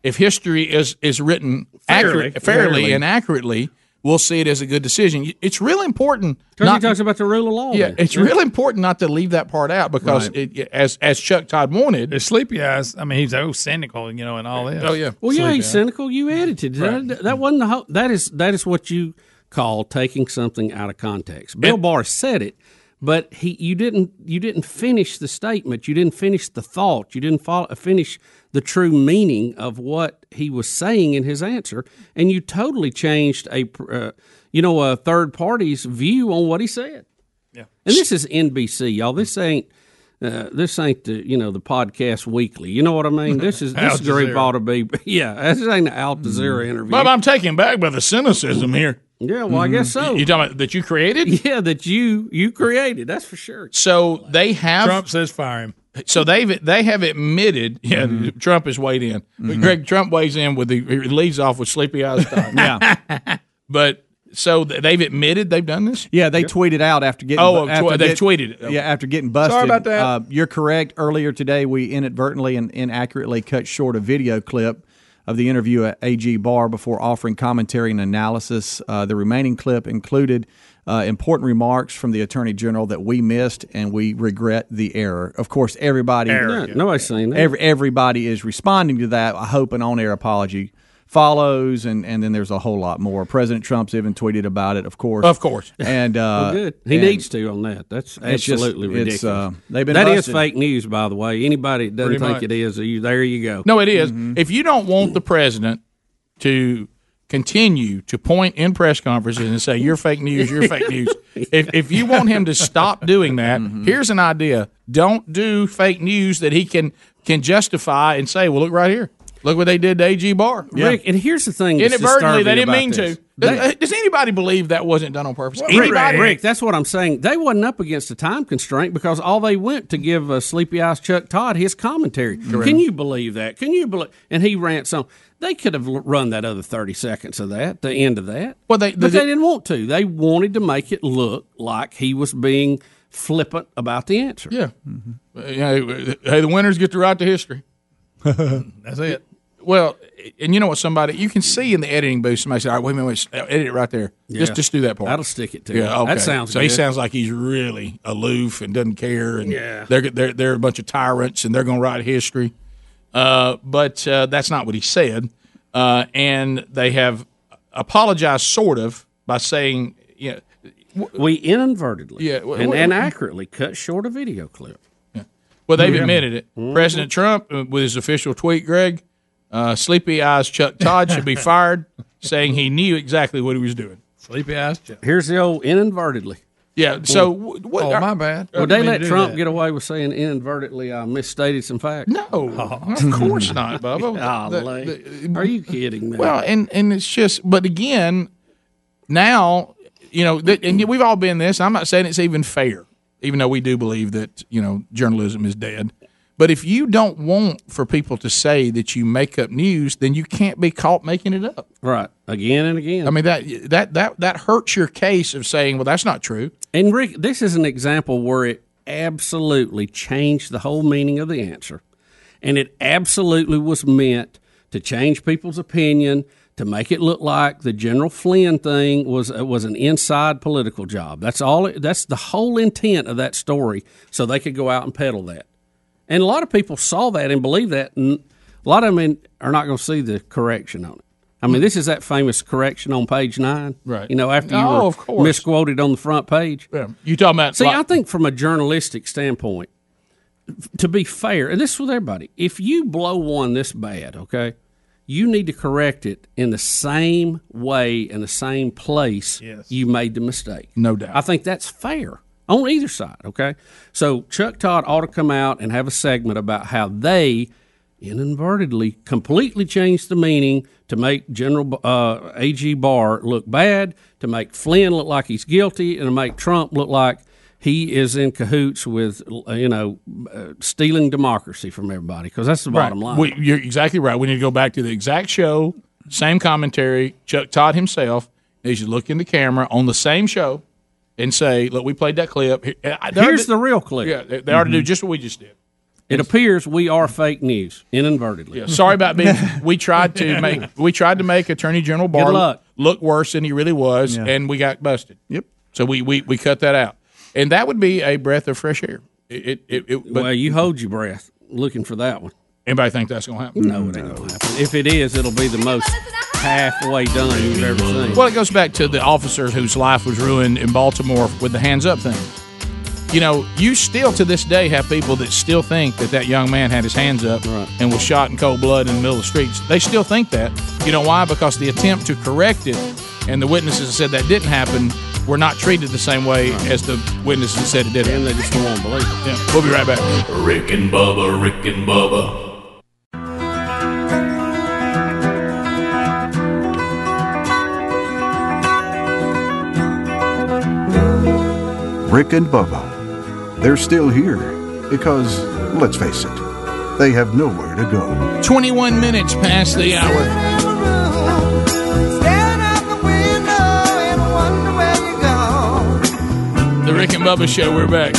if history is is written Fairly. accurate, fairly, Fairly. and accurately, we'll see it as a good decision. It's real important. Because he not- talks about the rule of law. yeah, then. it's really important not to leave that part out because Right. it, as as Chuck Todd wanted. The sleepy eyes. I mean, he's oh cynical, you know, and all this. Oh yeah. Well, yeah, he's eyes. cynical. You edited Right. that. That wasn't the whole. That is that is what you call taking something out of context. Bill Barr said it, but he you didn't you didn't finish the statement. You didn't finish the thought. You didn't follow, finish the true meaning of what he was saying in his answer, and you totally changed a uh, you know a third party's view on what he said. Yeah. And this is NBC, y'all. This ain't. Uh, this ain't the you know the podcast weekly. You know what I mean? This is Al this group Jazeera. ought to be yeah. This ain't an Al Jazeera interview. But I'm taken back by the cynicism here. Yeah, well, I guess so. You talking about that you created? Yeah, that you you created. That's for sure. So they have Trump says fire him. So they've they have admitted. Yeah, Trump has weighed in. But Greg Trump weighs in with the he leads off with sleepy eyes. yeah, but so they've admitted they've done this. Yeah, they tweeted out after getting. Oh, tw- after they've get- tweeted it. Yeah, after getting busted. Sorry about that. Uh, you're correct. Earlier today, we inadvertently and inaccurately cut short a video clip of the interview at AG Barr before offering commentary and analysis. Uh, the remaining clip included uh, important remarks from the Attorney General that we missed, and we regret the error. Of course, everybody, Error, yeah. Nobody's saying that. Every, everybody is responding to that. I hope an on-air apology follows, and, and then there's a whole lot more. President Trump's even tweeted about it, of course. Of course. And uh, well, good. He and- needs to on that. That's It's just- absolutely it's, ridiculous. uh, they've been That is busted. fake news, by the way. Anybody that doesn't Pretty think much. it is, you, there you go. No, it is. If you don't want the president to continue to point in press conferences and say you're fake news, you're fake news. If if you want him to stop doing that, mm-hmm. here's an idea: don't do fake news that he can can justify and say, "Well, look right here, look what they did to AG Barr." Rick, and here's the thing. Inadvertently, they didn't mean this. to. They- Does, does anybody believe that wasn't done on purpose? Rick, Anybody? Rick, that's what I'm saying. They wasn't up against a time constraint because all they went to give uh, Sleepy Eyes Chuck Todd his commentary. Correct. Can you believe that? Can you believe? And he rants on. They could have run that other 30 seconds of that, the end of that. Well, they, but they didn't want to. They wanted to make it look like he was being flippant about the answer. Yeah. Uh, yeah, Hey, the winners get to write the history. That's it. Well, and you know what? Somebody you can see in the editing booth. Somebody said, "All right, wait a minute, wait, edit it right there. Just Yeah. just do that part. That'll stick it to Yeah, okay. That sounds So he sounds like he's really aloof and doesn't care. And Yeah. they're they're they're a bunch of tyrants and they're going to write history. Uh, but uh, that's not what he said. Uh, and they have apologized, sort of, by saying, you know, We inadvertently Yeah, w- and, w- and accurately cut short a video clip. Well, they've admitted it. Mhm. President Trump, uh, with his official tweet, Greg, uh, Sleepy Eyes Chuck Todd should be fired, saying he knew exactly what he was doing. Sleepy eyes. Here's the old inadvertently. Yeah. So wh- what? Oh, my bad. Would they let Trump get away with saying inadvertently I misstated some facts? No, of course not, Bubba. Golly. The- Are you kidding me? Well, and and it's just, but again, now you know, th- and we've all been this. I'm not saying it's even fair, even though we do believe that you know journalism is dead. But if you don't want for people to say that you make up news, then you can't be caught making it up. Right, again and again. I mean that that that that hurts your case of saying, well, that's not true. And Rick, this is an example where it absolutely changed the whole meaning of the answer. And it absolutely was meant to change people's opinion, to make it look like the General Flynn thing was uh, was an inside political job. That's all it, that's the whole intent of that story so they could go out and peddle that. And a lot of people saw that and believe that and a lot of them are not going to see the correction on it. I mean, this is that famous correction on page nine, Right. You know, after you Oh, were misquoted on the front page. Yeah. You talking about See, like- I think from a journalistic standpoint, to be fair, and this is with everybody, if you blow one this bad, okay, you need to correct it in the same way in the same place you made the mistake. No doubt. I think that's fair on either side, okay? So Chuck Todd ought to come out and have a segment about how they inadvertently completely changed the meaning to make General uh, A.G. Barr look bad, to make Flynn look like he's guilty, and to make Trump look like he is in cahoots with, you know, uh, stealing democracy from everybody, because that's the bottom Right. line. We, you're exactly right. We need to go back to the exact show, same commentary. Chuck Todd himself. They should look in the camera on the same show and say, "Look, we played that clip. Here- I- they ought Here's to- the real clip. Yeah, they, they ought to do Mhm. just what we just did. It appears we are fake news, inadvertently. Yeah, sorry about being. We tried to make we tried to make Attorney General Barr look worse than he really was, Yeah. and we got busted. Yep. So we, we we cut that out, and that would be a breath of fresh air. It it, it, it but well, you hold your breath looking for that one. Anybody think that's going to happen? No, it ain't going to happen. If it is, it'll be the most halfway done you've ever seen. Well, it goes back to the officer whose life was ruined in Baltimore with the hands up thing. You know, you still to this day have people that still think that that young man had his hands up and was shot in cold blood in the middle of the streets. They still think that. You know why? Because the attempt to correct it and the witnesses said that didn't happen were not treated the same way as the witnesses said it did. And they just don't believe it. Yeah, we'll be right back. Rick and Bubba, Rick and Bubba. Rick and Bubba. They're still here because, let's face it, they have nowhere to go. 21 minutes past the hour. The Rick and Bubba Show, we're back.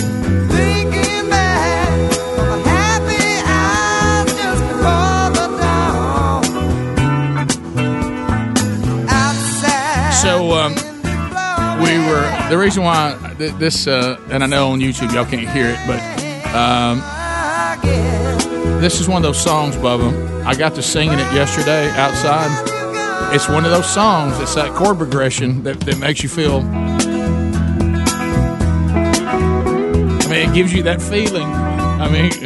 So um, we were the reason why th- this, uh, and I know on YouTube y'all can't hear it, but um, this is one of those songs, Bubba. I got to singing it yesterday outside. It's one of those songs. It's that chord progression that, that makes you feel. I mean, it gives you that feeling. I mean,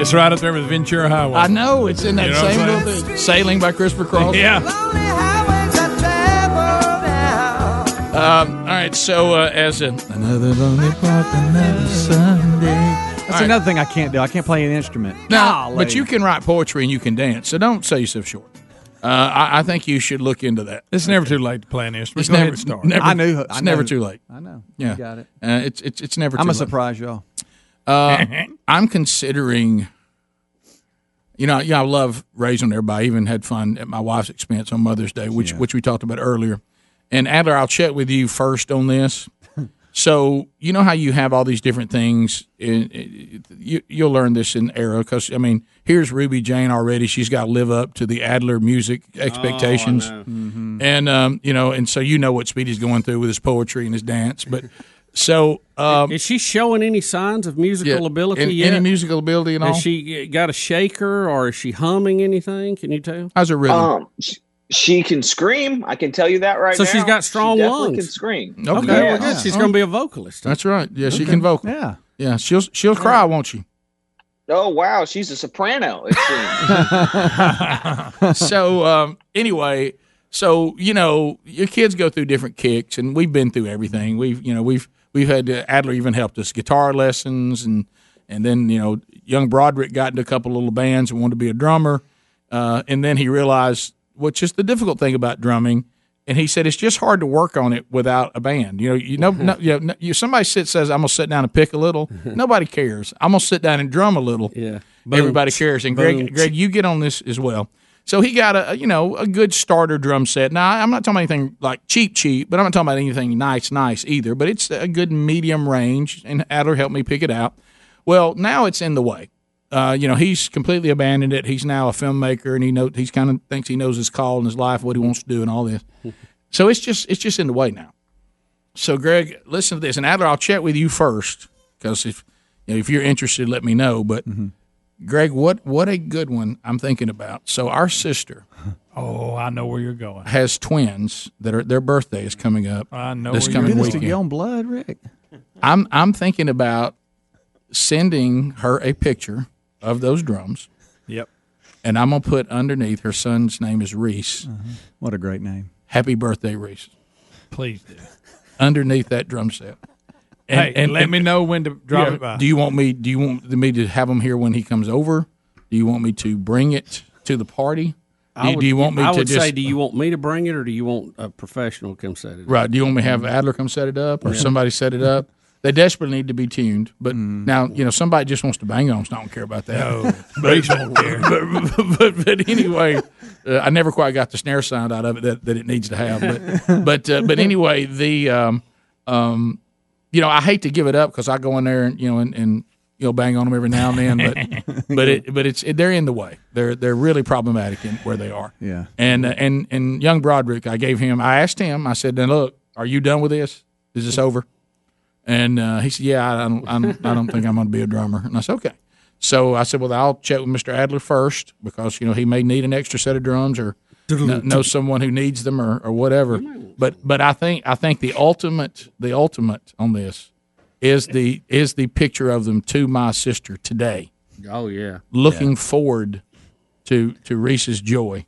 it's right up there with Ventura Highway. I know it's in that You know same little thing. Sailing by Christopher Cross. Yeah. Um, all right. So uh, as a, another lonely park, another Sunday. That's another thing I can't do. I can't play an instrument. No, Golly. but you can write poetry and you can dance. So don't sell yourself short. Uh, I, I think you should look into that. It's never too late to play an instrument. It's Go ahead never, and start. never. I knew- It's I never know. too late. I know. Yeah, You got it. Uh, it's it's it's never. I'm too a late. surprise, y'all. Uh, I'm considering. You know, yeah, I love raising everybody. I even had fun at my wife's expense on Mother's Day, which which we talked about earlier. And Adler, I'll check with you first on this. so you know how you have all these different things. In, in- you, you'll learn this in era because I mean, here's Ruby Jane already. She's got to live up to the Adler music expectations, and um, you know, and so you know what Speedy's going through with his poetry and his dance. But so um, is she showing any signs of musical Yeah, ability any- yet? any musical ability and all? Has she got a shaker or is she humming anything? Can you tell? How's her rhythm? Um, sh- she can scream. I can tell you that right now. So now. she's got strong lungs. she definitely lungs. Can scream. Okay, well, good. She's going to be a vocalist. That's right. Yeah, she Okay. can vocal. Yeah. Yeah, she'll she'll cry, won't she? Oh wow, she's a soprano. It seems. so um, anyway, So you know, your kids go through different kicks, and we've been through everything. We've you know we've we've had uh, Adler even helped us guitar lessons, and and then you know young Broderick got into a couple little bands and wanted to be a drummer, uh, and then he realized which is the difficult thing about drumming. And he said it's just hard to work on it without a band. You know, you know, no, you know, you, somebody sits says I'm gonna sit down and pick a little. Nobody cares. I'm gonna sit down and drum a little. Yeah, everybody cares. And Greg, Boom. Greg, you get on this as well. So he got a you know a good starter drum set. Now I'm not talking about anything like cheap cheap, but I'm not talking about anything nice nice either. But it's a good medium range, and Adler helped me pick it out. Well, now it's in the way. Uh, you know, he's completely abandoned it. He's now a filmmaker, and he know he's kind of thinks he knows his call in his life, what he wants to do, and all this. So it's just it's just in the way now. So Greg, listen to this, and Adler, I'll chat with you first because if you know, if you're interested, let me know. But Greg, what what a good one I'm thinking about. So our sister Oh, I know where you're going. has twins that are their birthday is coming up. I know this where coming you're This to weekend. get on blood, Rick. I'm I'm thinking about sending her a picture of those drums. Yep. And I'm gonna put underneath her son's name is Reese. Uh-huh. What a great name. Happy birthday, Reese. Please do. Underneath that drum set. Hey, and let me know when to drop Yeah, it by. Do you want me? Do you want me to have him here when he comes over? Do you want me to bring it to the party? Do you, would, do you want me I to would just say, do you want me to bring it, or do you want a professional to come set it? up? right? Do you want me to have Adler come set it up, or Yeah. somebody set it up? They desperately need to be tuned, but Mm. now you know somebody just wants to bang on us. I don't care about that. No, but, don't care. But, but, but anyway, uh, I never quite got the snare sound out of it that, that it needs to have. But but uh, but anyway, the um, um, you know I hate to give it up because I go in there and you know and, and you know bang on them every now and then, but but it but it's they're in the way. They're they're really problematic in where they are. Yeah. And uh, and and young Broderick, I gave him. I asked him. I said, "Now look, are you done with this? Is this over?" And uh, he said, "Yeah, I don't, I don't, I don't think I'm going to be a drummer." And I said, "Okay." So I said, "Well, I'll check with Mr. Adler first because you know he may need an extra set of drums or kn- know someone who needs them or, or whatever." But but I think I think the ultimate the ultimate on this is the is the picture of them to my sister today Oh yeah. looking forward to to Reese's joy.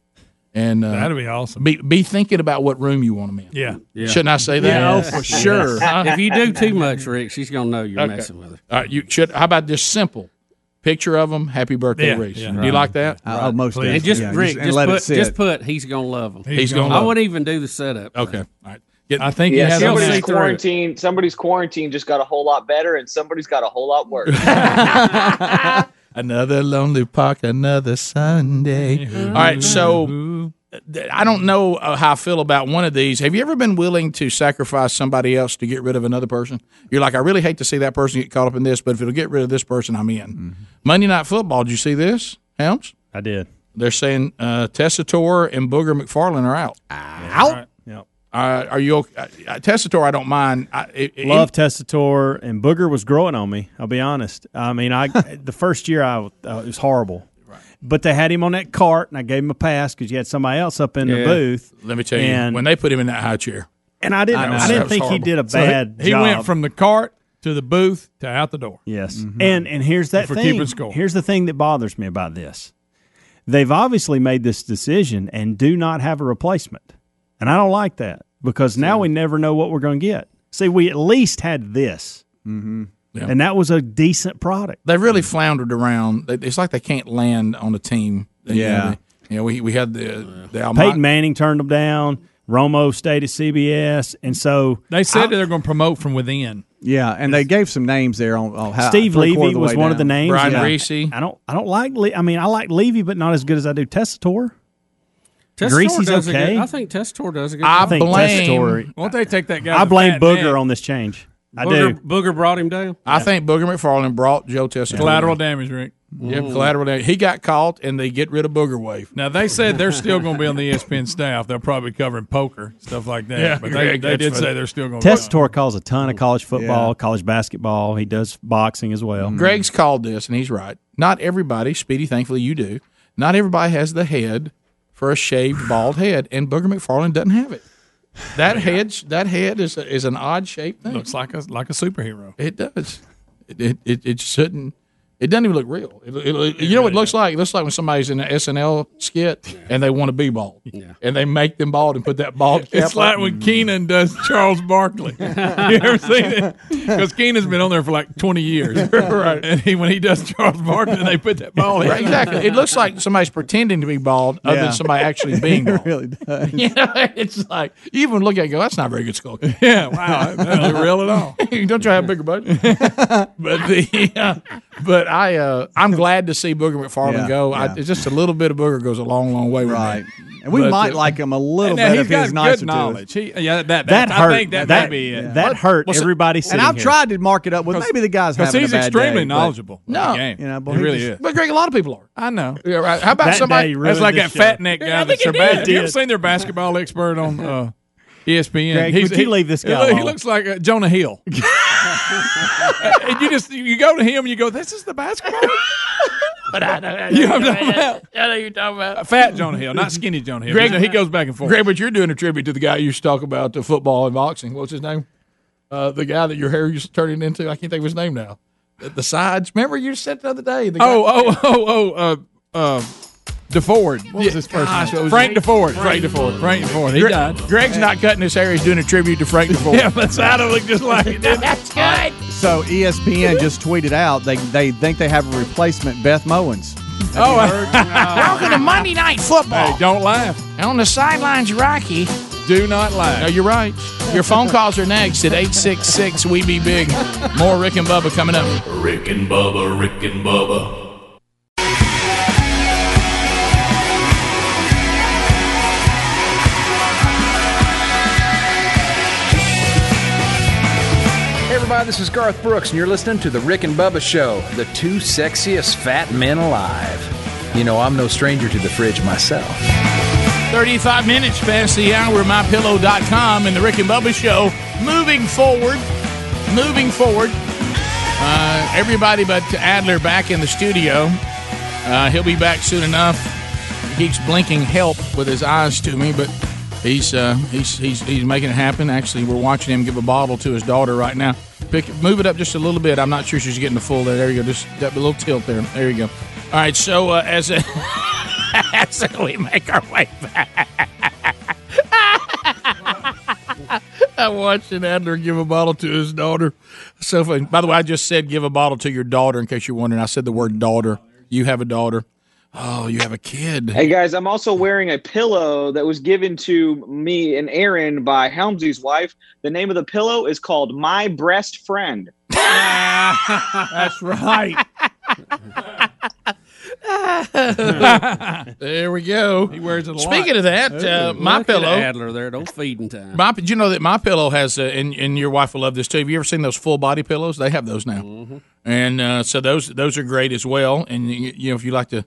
And uh, That'd be awesome. Be be thinking about what room you want them in. Yeah. Yeah. Shouldn't I say that? Yeah. Oh, for sure. if you do too much, Rick, she's gonna know you're Okay. messing with her. All right, you should. How about this simple picture of them? Happy birthday, Yeah, Reese. yeah. Do you Right. like that? I- I most And just Rick, just put, just put. He's gonna love them. He's gonna I wouldn't even do the setup. Okay. All right. I think yeah, She'll somebody's see quarantine. Somebody's quarantine just got a whole lot better, and somebody's got a whole lot worse. Another lonely park, another Sunday. All right, so uh, I don't know uh, how I feel about one of these. Have you ever been willing to sacrifice somebody else to get rid of another person? You're like, I really hate to see that person get caught up in this, but if it'll get rid of this person, I'm in. Monday Night Football. Did you see this, Helms? I did. They're saying uh, Tessitore and Booger McFarland are out. Out. Yep. Uh, are you okay? Uh, Tessitore, I don't mind. I, it, it- Love Tessitore and Booger was growing on me. I'll be honest. I mean, I the first year I uh, it was horrible. But they had him on that cart, and I gave him a pass because you had somebody else up in the booth. Let me tell you, and, when they put him in that high chair, and I didn't, I I, know, that didn't think he did a So he- bad he, went from the cart to the booth to out the door. Yes. And and here's that For thing. keeping score. Here's the thing that bothers me about this. They've obviously made this decision and do not have a replacement. And I don't like that because now we never know what we're going to get. See, we at least had this. Mm-hmm. Yeah. And that was a decent product. they really floundered around. It's like they can't land on a team. You Yeah. know, they- you know, we we had the the Almont- Peyton Manning turned them down. Romo stayed at CBS. And so They said I- they're going to promote from within. Yeah, and they gave some names there on, on how Steve three-quarter Levy was way one of the names. Brian Yeah. Griese. I don't I don't like Le- I mean I like Levy but not as good as I do Tessitore. Tessitore Greasy's does a good- okay. I think Testor does a good I job. think blame- Tessitore- Won't they take that guy? I blame Booger neck? on this change. I Booger, do. Booger brought him down. I think Booger McFarland brought Joe Tessitore. collateral damage, Rick. Yep, collateral damage. He got caught, and they get rid of Booger Wave. Now they said they're still going to be on the E ESPN staff. They're probably covering poker stuff like that. Yeah, but they, Greg, they did funny. say they're still going. to Tessitore calls a ton of college football, Yeah. college basketball. He does boxing as well. Greg's called this, and he's right. Not everybody, Speedy, thankfully you do. Not everybody has the head for a shaved bald head, and Booger McFarland doesn't have it. That head, that head is a, is an odd shaped thing. Looks like a like a superhero. It does. It it, it, it shouldn't. It doesn't even look real. It, it- you know what it looks like? It looks like when somebody's in an SNL skit and they want to be bald, and they make them bald and put that bald. Cap It's like on. when Kenan does Charles Barkley. you ever seen it? Because Kenan's been on there for like 20 years. Right. And he, when he does Charles Barkley, they put that bald. Right, exactly. It looks like somebody's pretending to be bald, other Yeah. than somebody actually being bald. it really does. You know, it's like you even look at it and go, that's not very good skull. Yeah, wow, that doesn't real at all. Don't try to have a bigger budget. but the uh, but I uh, I'm glad to see Booger McFarland Yeah, go. I, yeah. it's just a little bit of Booger goes a long, long way. Right. me. And we But, might uh, like him a little bit he's if got he's nicer good to us. knowledge. He, yeah, that, that, That I hurt. think that, That- may be it. that hurt Well, so- everybody And I've here. tried to mark it up with maybe the guy's Because having he's a bad extremely day, but- knowledgeable. in No. the game. You know, but he he really just- is. But Greg, a lot of people are. I know. Yeah, right. How about That somebody? That's like that show. fat neck guy I that's think so bad. did. You ever seen their basketball expert on uh, ESPN? Greg, would you leave this guy look- he looks like uh, Jonah Hill. and you just you go to him and you go, "This is the basketball." But I know, I You know, know what I'm talking about? I know you're talking about. Fat Jonah Hill, not skinny Jonah Hill. Greg- he goes back and forth. Greg, but you're doing a tribute to the guy you used to talk about the football and boxing. What's his name? Uh, the guy that your hair used to turn it into. I can't think of his name now. The, the sides. Remember you said the other day. The guy, Oh, oh, oh, oh, uh, uh, Deford. What was his first gosh, what name? was Frank his- Deford. Frank Deford. Frank Deford. He Gre- died. Greg's not cutting his hair. He's doing a tribute to Frank Deford. Yeah, but side of look just like it. didn't? That's good. So ESPN just tweeted out they they think they have a replacement Beth Mowins. Oh, Welcome to Monday Night Football. hey, don't laugh. On the sidelines, Rocky. Do not laugh. No, you're right. Your phone calls are next at 866 We Be Big. More Rick and Bubba coming up. Rick and Bubba, Rick and Bubba. Everybody, this is Garth Brooks, and you're listening to The Rick and Bubba Show, the two sexiest fat men alive. You know, I'm no stranger to the fridge myself. 35 minutes past the hour, mypillow.com and the Rick and Bubba Show. Moving forward, moving forward. Uh, everybody but Adler back in the studio. Uh, he'll be back soon enough. He keeps blinking help with his eyes to me, but he's uh, he's he's he's making it happen. Actually, we're watching him give a bottle to his daughter right now. Pick, move it up just a little bit. I'm not sure she's getting the full there. There you go. Just that little tilt there. There you go. All right. So uh, as a, as we make our way back. I'm watching Adler give a bottle to his daughter. So. By the way, I just said give a bottle to your daughter in case you're wondering. I said the word daughter. You have a daughter. Oh, you have a kid. Hey guys, I'm also wearing a pillow that was given to me and Aaron by Helmsy's wife. The name of the pillow is called My Brest Friend. That's right. there we go. He wears it a lot. Speaking of that, uh, my pillow. Adler there. Don't feeding time. My, do you know that my pillow has, uh, and, and your wife will love this too. Have you ever seen those full body pillows? They have those now, Mm-hmm. and uh, so those those are great as well. And you, you know, if you like to let,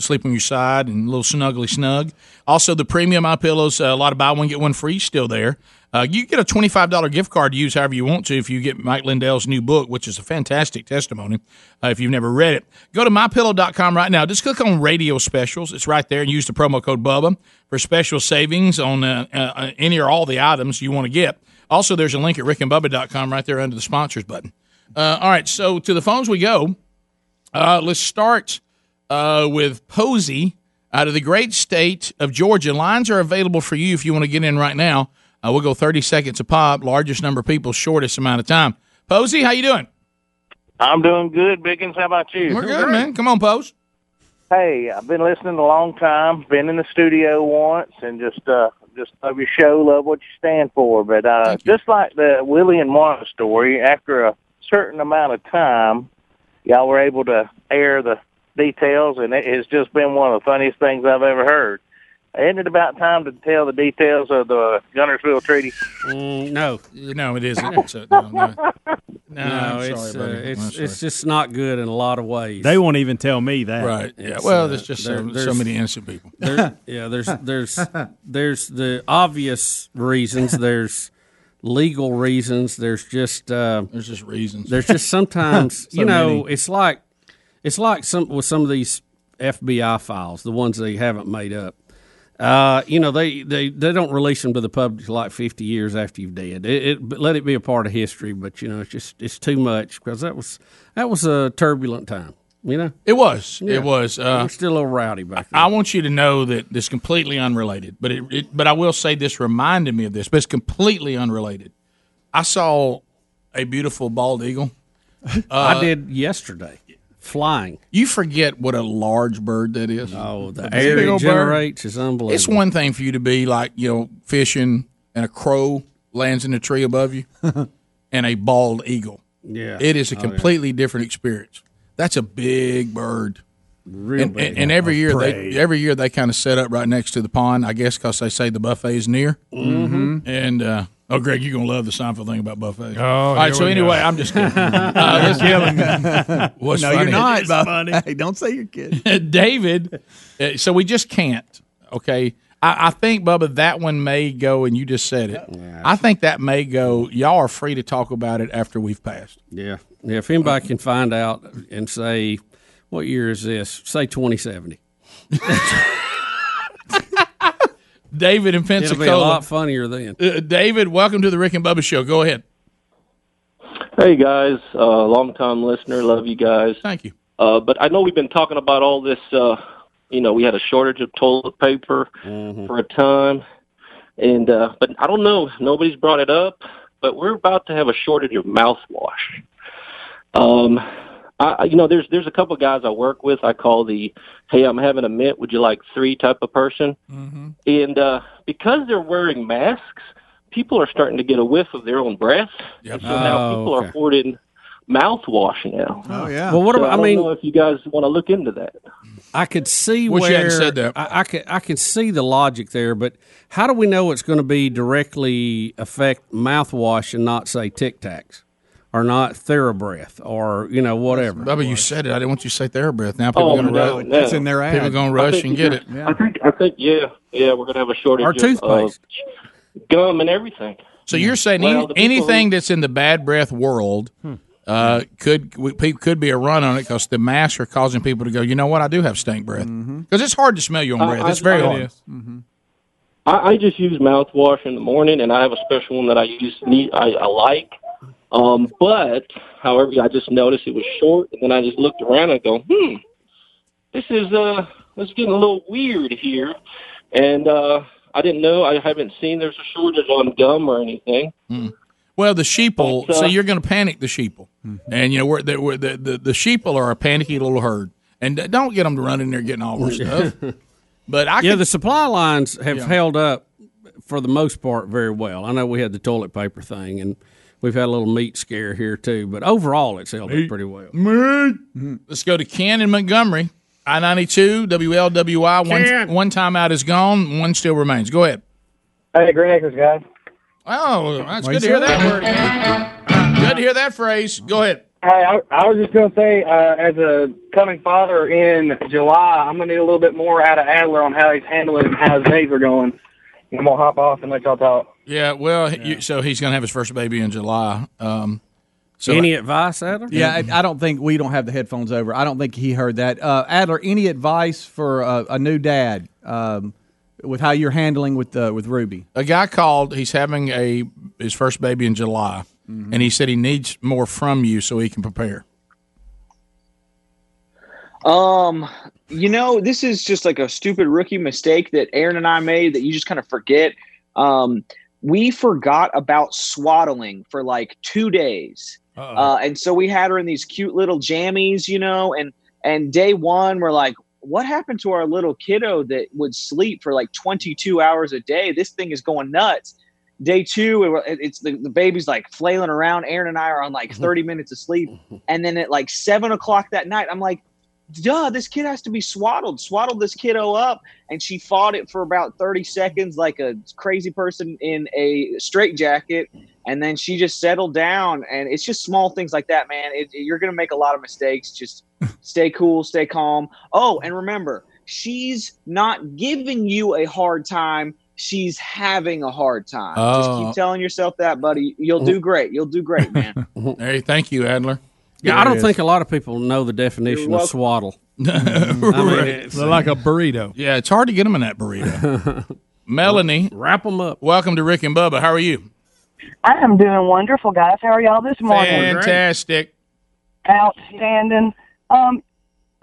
sleep on your side and a little snuggly snug. Also, the premium my pillows, uh, a lot of buy one get one free still there. Uh, you get a twenty five dollar gift card to use however you want to if you get Mike Lindell's new book, which is a fantastic testimony. Uh, if you've never read it, go to mypillow.com right now. Just click on radio specials. It's right there, and use the promo code Bubba for special savings on uh, uh, any or all the items you want to get. Also, there's a link at rickandbubba.com right there under the sponsors button. Uh, all right, so to the phones we go. Uh, let's start uh, with Posey out of the great state of Georgia. Lines are available for you if you want to get in right now. Uh, we'll go 30 seconds a pop. Largest number of people, shortest amount of time. Posey, how you doing? I'm doing good, Biggins. How about you? We're good, man. Come on, Pose. Hey, I've been listening a long time. Been in the studio once, and just uh, just love your show. Love what you stand for. But uh, just like the Willie and Martha story, after a certain amount of time, y'all were able to air the details, and it has just been one of the funniest things I've ever heard. Isn't it about time to tell the details of the Guntersville Treaty? Mm, no, no, it isn't. So, no, no. No, I'm it's sorry, buddy. uh, it's it's just not good in a lot of ways. They won't even tell me that. Right. Yeah. It's, Well, uh, there's just there- so, so many innocent people. there- yeah, there's there's there's the obvious reasons. There's legal reasons. There's just uh, there's just reasons. There's just sometimes So you know many. it's like it's like some with some of these FBI files, the ones they haven't made up. Uh, you know they, they, they don't release them to the public like fifty years after you've dead. It, it let it be a part of history, but you know it's just it's too much because that was that was a turbulent time. You know, It was. Yeah. It was. Uh, We're still a little rowdy back I want you to know that this is completely unrelated, but it, it but I will say this reminded me of this, but it's completely unrelated. I saw a beautiful bald eagle. I did yesterday, flying. You forget what a large bird that is. Oh, the air it generates is unbelievable. It's one thing for you to be like you know fishing and a crow lands in a tree above you, and a bald eagle. Yeah. it is a Oh, yeah. completely different experience. That's a big bird. Real and, big. and, and every year prey. they every year they kind of set up right next to the pond. I guess because they say the buffet is near. Mhm. And uh, oh, Greg, you're gonna love the Seinfeld thing about buffets. Oh, all right. So anyway, go. I'm just kidding. Uh, You're listen- killing me. What's no, funny? you're not. It's Bo. funny. Hey, don't say you're kidding. David. uh, So we just can't. Okay. I, I think Bubba, that one may go, and you just said it. I think that may go. Y'all are free to talk about it after we've passed. Yeah, yeah. If anybody can find out and say, what year is this? Say 2070. David in It'll Pensacola. be a lot funnier then. Uh, David, welcome to the Rick and Bubba Show. Go ahead. Hey guys, uh, long time listener, love you guys. Thank you. Uh, but I know we've been talking about all this. Uh, you know, we had a shortage of toilet paper for a time, and uh, but I don't know. Nobody's brought it up, but we're about to have a shortage of mouthwash. Um, I, I- you know, there's there's a couple guys I work with. I call the "Hey, I'm having a mint. Would you like three type of person. And uh, because they're wearing masks, people are starting to get a whiff of their own breath. And so now Oh, people okay. are hoarding mouthwash now. Oh yeah. Well, what So about? I don't mean, know if you guys want to look into that. I could see Wish you where hadn't said that. I, I could I can see the logic there, but how do we know it's going to be directly affect mouthwash and not say Tic Tacs or not TheraBreath or you know whatever? Bubba, you said it. I didn't want you to say TheraBreath. Now people Oh, are going to no, rush. no. That's in their ad. People going to I rush think and get it. can- I think I think yeah yeah we're gonna have a shortage Or of, uh, toothpaste. of gum and everything. So you're saying Well, any, anything that's in the bad breath world hmm. uh, could we, could be a run on it because the masks are causing people to go. You know what? I do have stank breath mm-hmm. because it's hard to smell your own breath. I- It's very I- hard. Mm-hmm. I, I just use mouthwash in the morning, and I have a special one that I use. I, I like, um, but however, I just noticed it was short, and then I just looked around and I go, hmm, this is uh, this is getting a little weird here, and uh, I didn't know. I haven't seen there's a shortage on gum or anything. Well, the sheeple. But, uh, so you're going to panic the sheeple, and you know we're, the, we're the, the the sheeple are a panicky little herd, and don't get them to run in there getting all their stuff. But I yeah, could, the supply lines have Yeah. held up for the most part very well. I know we had the toilet paper thing, and we've had a little meat scare here too, but overall it's held up pretty well. Meat. Let's go to Ken in Montgomery. I ninety two WLWI. Ken. One one time out is gone. One still remains. Go ahead. Hey, Green Acres guys. Oh, that's good to hear that word again. Good to hear that phrase. Go ahead. Hey, I, I was just going to say, uh, as a coming father in July, I'm going to need a little bit more out of Adler on how he's handling and how his days are going. I'm going to hop off and let y'all talk. Yeah, well, You, so he's going to have his first baby in July. Um, so Any advice, Adler? Yeah, I, I don't think we don't have the headphones over. I don't think he heard that. Uh, Adler, any advice for uh, a new dad um, with how you're handling with uh, with Ruby? a guy called. He's having a his first baby in July, Mm-hmm. and he said he needs more from you so he can prepare. Um, you know, this is just like a stupid rookie mistake that Aaron and I made that you just kind of forget. Um, we forgot about swaddling for like two days. Uh, and so we had her in these cute little jammies, you know, and and day one we're like, what happened to our little kiddo that would sleep for like 22 hours a day? This thing is going nuts. Day two, it, it's the, the baby's like flailing around. Aaron and I are on like 30 minutes of sleep. And then at like seven o'clock that night, I'm like, duh, this kid has to be swaddled. Swaddled this kiddo up. And she fought it for about 30 seconds like a crazy person in a straitjacket. And then she just settled down. And it's just small things like that, man. It, you're going to make a lot of mistakes. Just stay cool, stay calm. Oh, and remember, she's not giving you a hard time. She's having a hard time. Just Oh. keep telling yourself that, buddy. You'll do oh. great. You'll do great, man. Hey, thank you, Adler. Yeah, I don't think a lot of people know the definition of swaddle. I mean, it's- They're like a burrito. Yeah, it's hard to get them in that burrito. Melanie, wrap them up. Welcome to Rick and Bubba. How are you? I am doing wonderful, guys. How are y'all this morning? Fantastic. Outstanding. Um,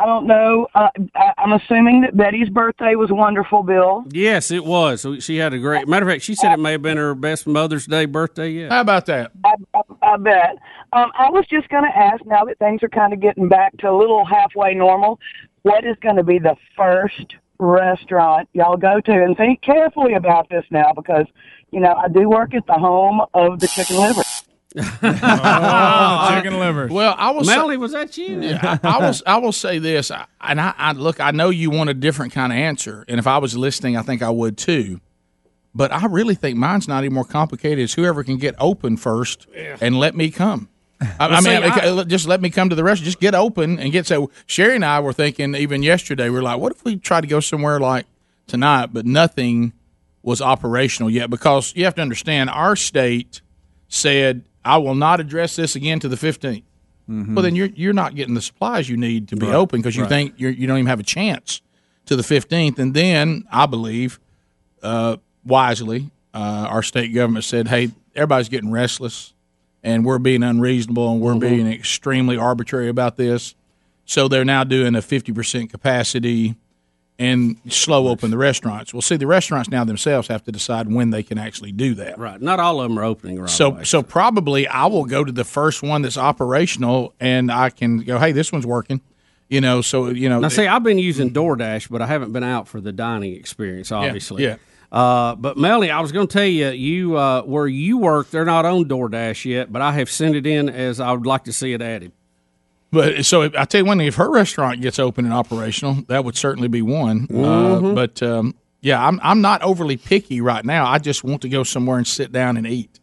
I don't know. Uh, I, I'm assuming that Betty's birthday was wonderful, Bill. Yes, it was. She had a great matter of fact. She said it may have been her best Mother's Day birthday yet. How about that? I, I, I bet. Um, I was just going to ask. Now that things are kind of getting back to a little halfway normal, what is going to be the first restaurant y'all go to? And think carefully about this now because you know I do work at the home of the chicken liver. Oh, chicken livers. Well, I was Melanie, say, was that you? I, I will. I will say this, I- and I, I look. I know you want a different kind of answer, and if I was listening, I think I would too. But I really think mine's not any more complicated. It's whoever can get open first and let me come. I, I Well, mean, see, I- okay, just let me come to the restaurant. Just get open and get. So Sherry and I were thinking even yesterday. We are like, what if we tried to go somewhere like tonight, but nothing was operational yet because you have to understand our state said I will not address this again to the 15th. Well, then you're you're not getting the supplies you need to be Right. open because you Right. think you're, you don't even have a chance to the 15th. And then I believe uh, wisely, uh, our state government said, "Hey, everybody's getting restless, and we're being unreasonable, and we're being extremely arbitrary about this." So they're now doing a 50% capacity and slow open the restaurants. Well, see, the restaurants now themselves have to decide when they can actually do that. Right. Not all of them are opening right So, away. so probably I will go to the first one that's operational, and I can go, "Hey, this one's working." You know, so you know. Now, see, I've been using DoorDash, but I haven't been out for the dining experience, obviously. yeah. Uh, but Melly, I was going to tell you, you uh, where you work, they're not on DoorDash yet, but I have sent it in as I would like to see it added. But so if, I tell you one thing, if her restaurant gets open and operational, that would certainly be one. Uh, Mhm. but um, yeah, I'm I'm not overly picky right now. I just want to go somewhere and sit down and eat,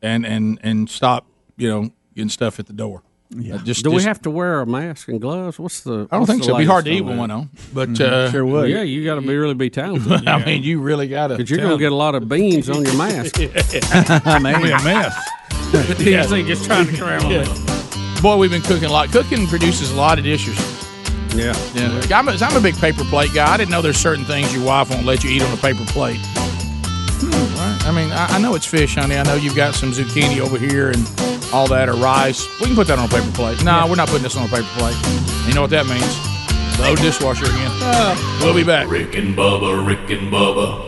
and and and stop, you know, getting stuff at the door. Yeah. just, Do we have to wear a mask and gloves? What's the? I don't think the so. It'd be hard to latest eat with that? one on, but uh, Yeah, you got to be really be talented. I mean, you really got to. because you're going to get a lot of beans on your mask. Maybe a mess. Yeah. just trying to cram Yeah. Boy, we've been cooking a lot. Cooking produces a lot of dishes. Yeah. Yeah. I'm a, I'm a big paper plate guy. I didn't know there's certain things your wife won't let you eat on a paper plate. Hmm, right? I mean, I, I know it's fish, honey. I know you've got some zucchini over here and all that, or rice. We can put that on a paper plate. No, we're not putting this on a paper plate. You know what that means? The old dishwasher again. Uh, we'll be back. Rick and Bubba, Rick and Bubba.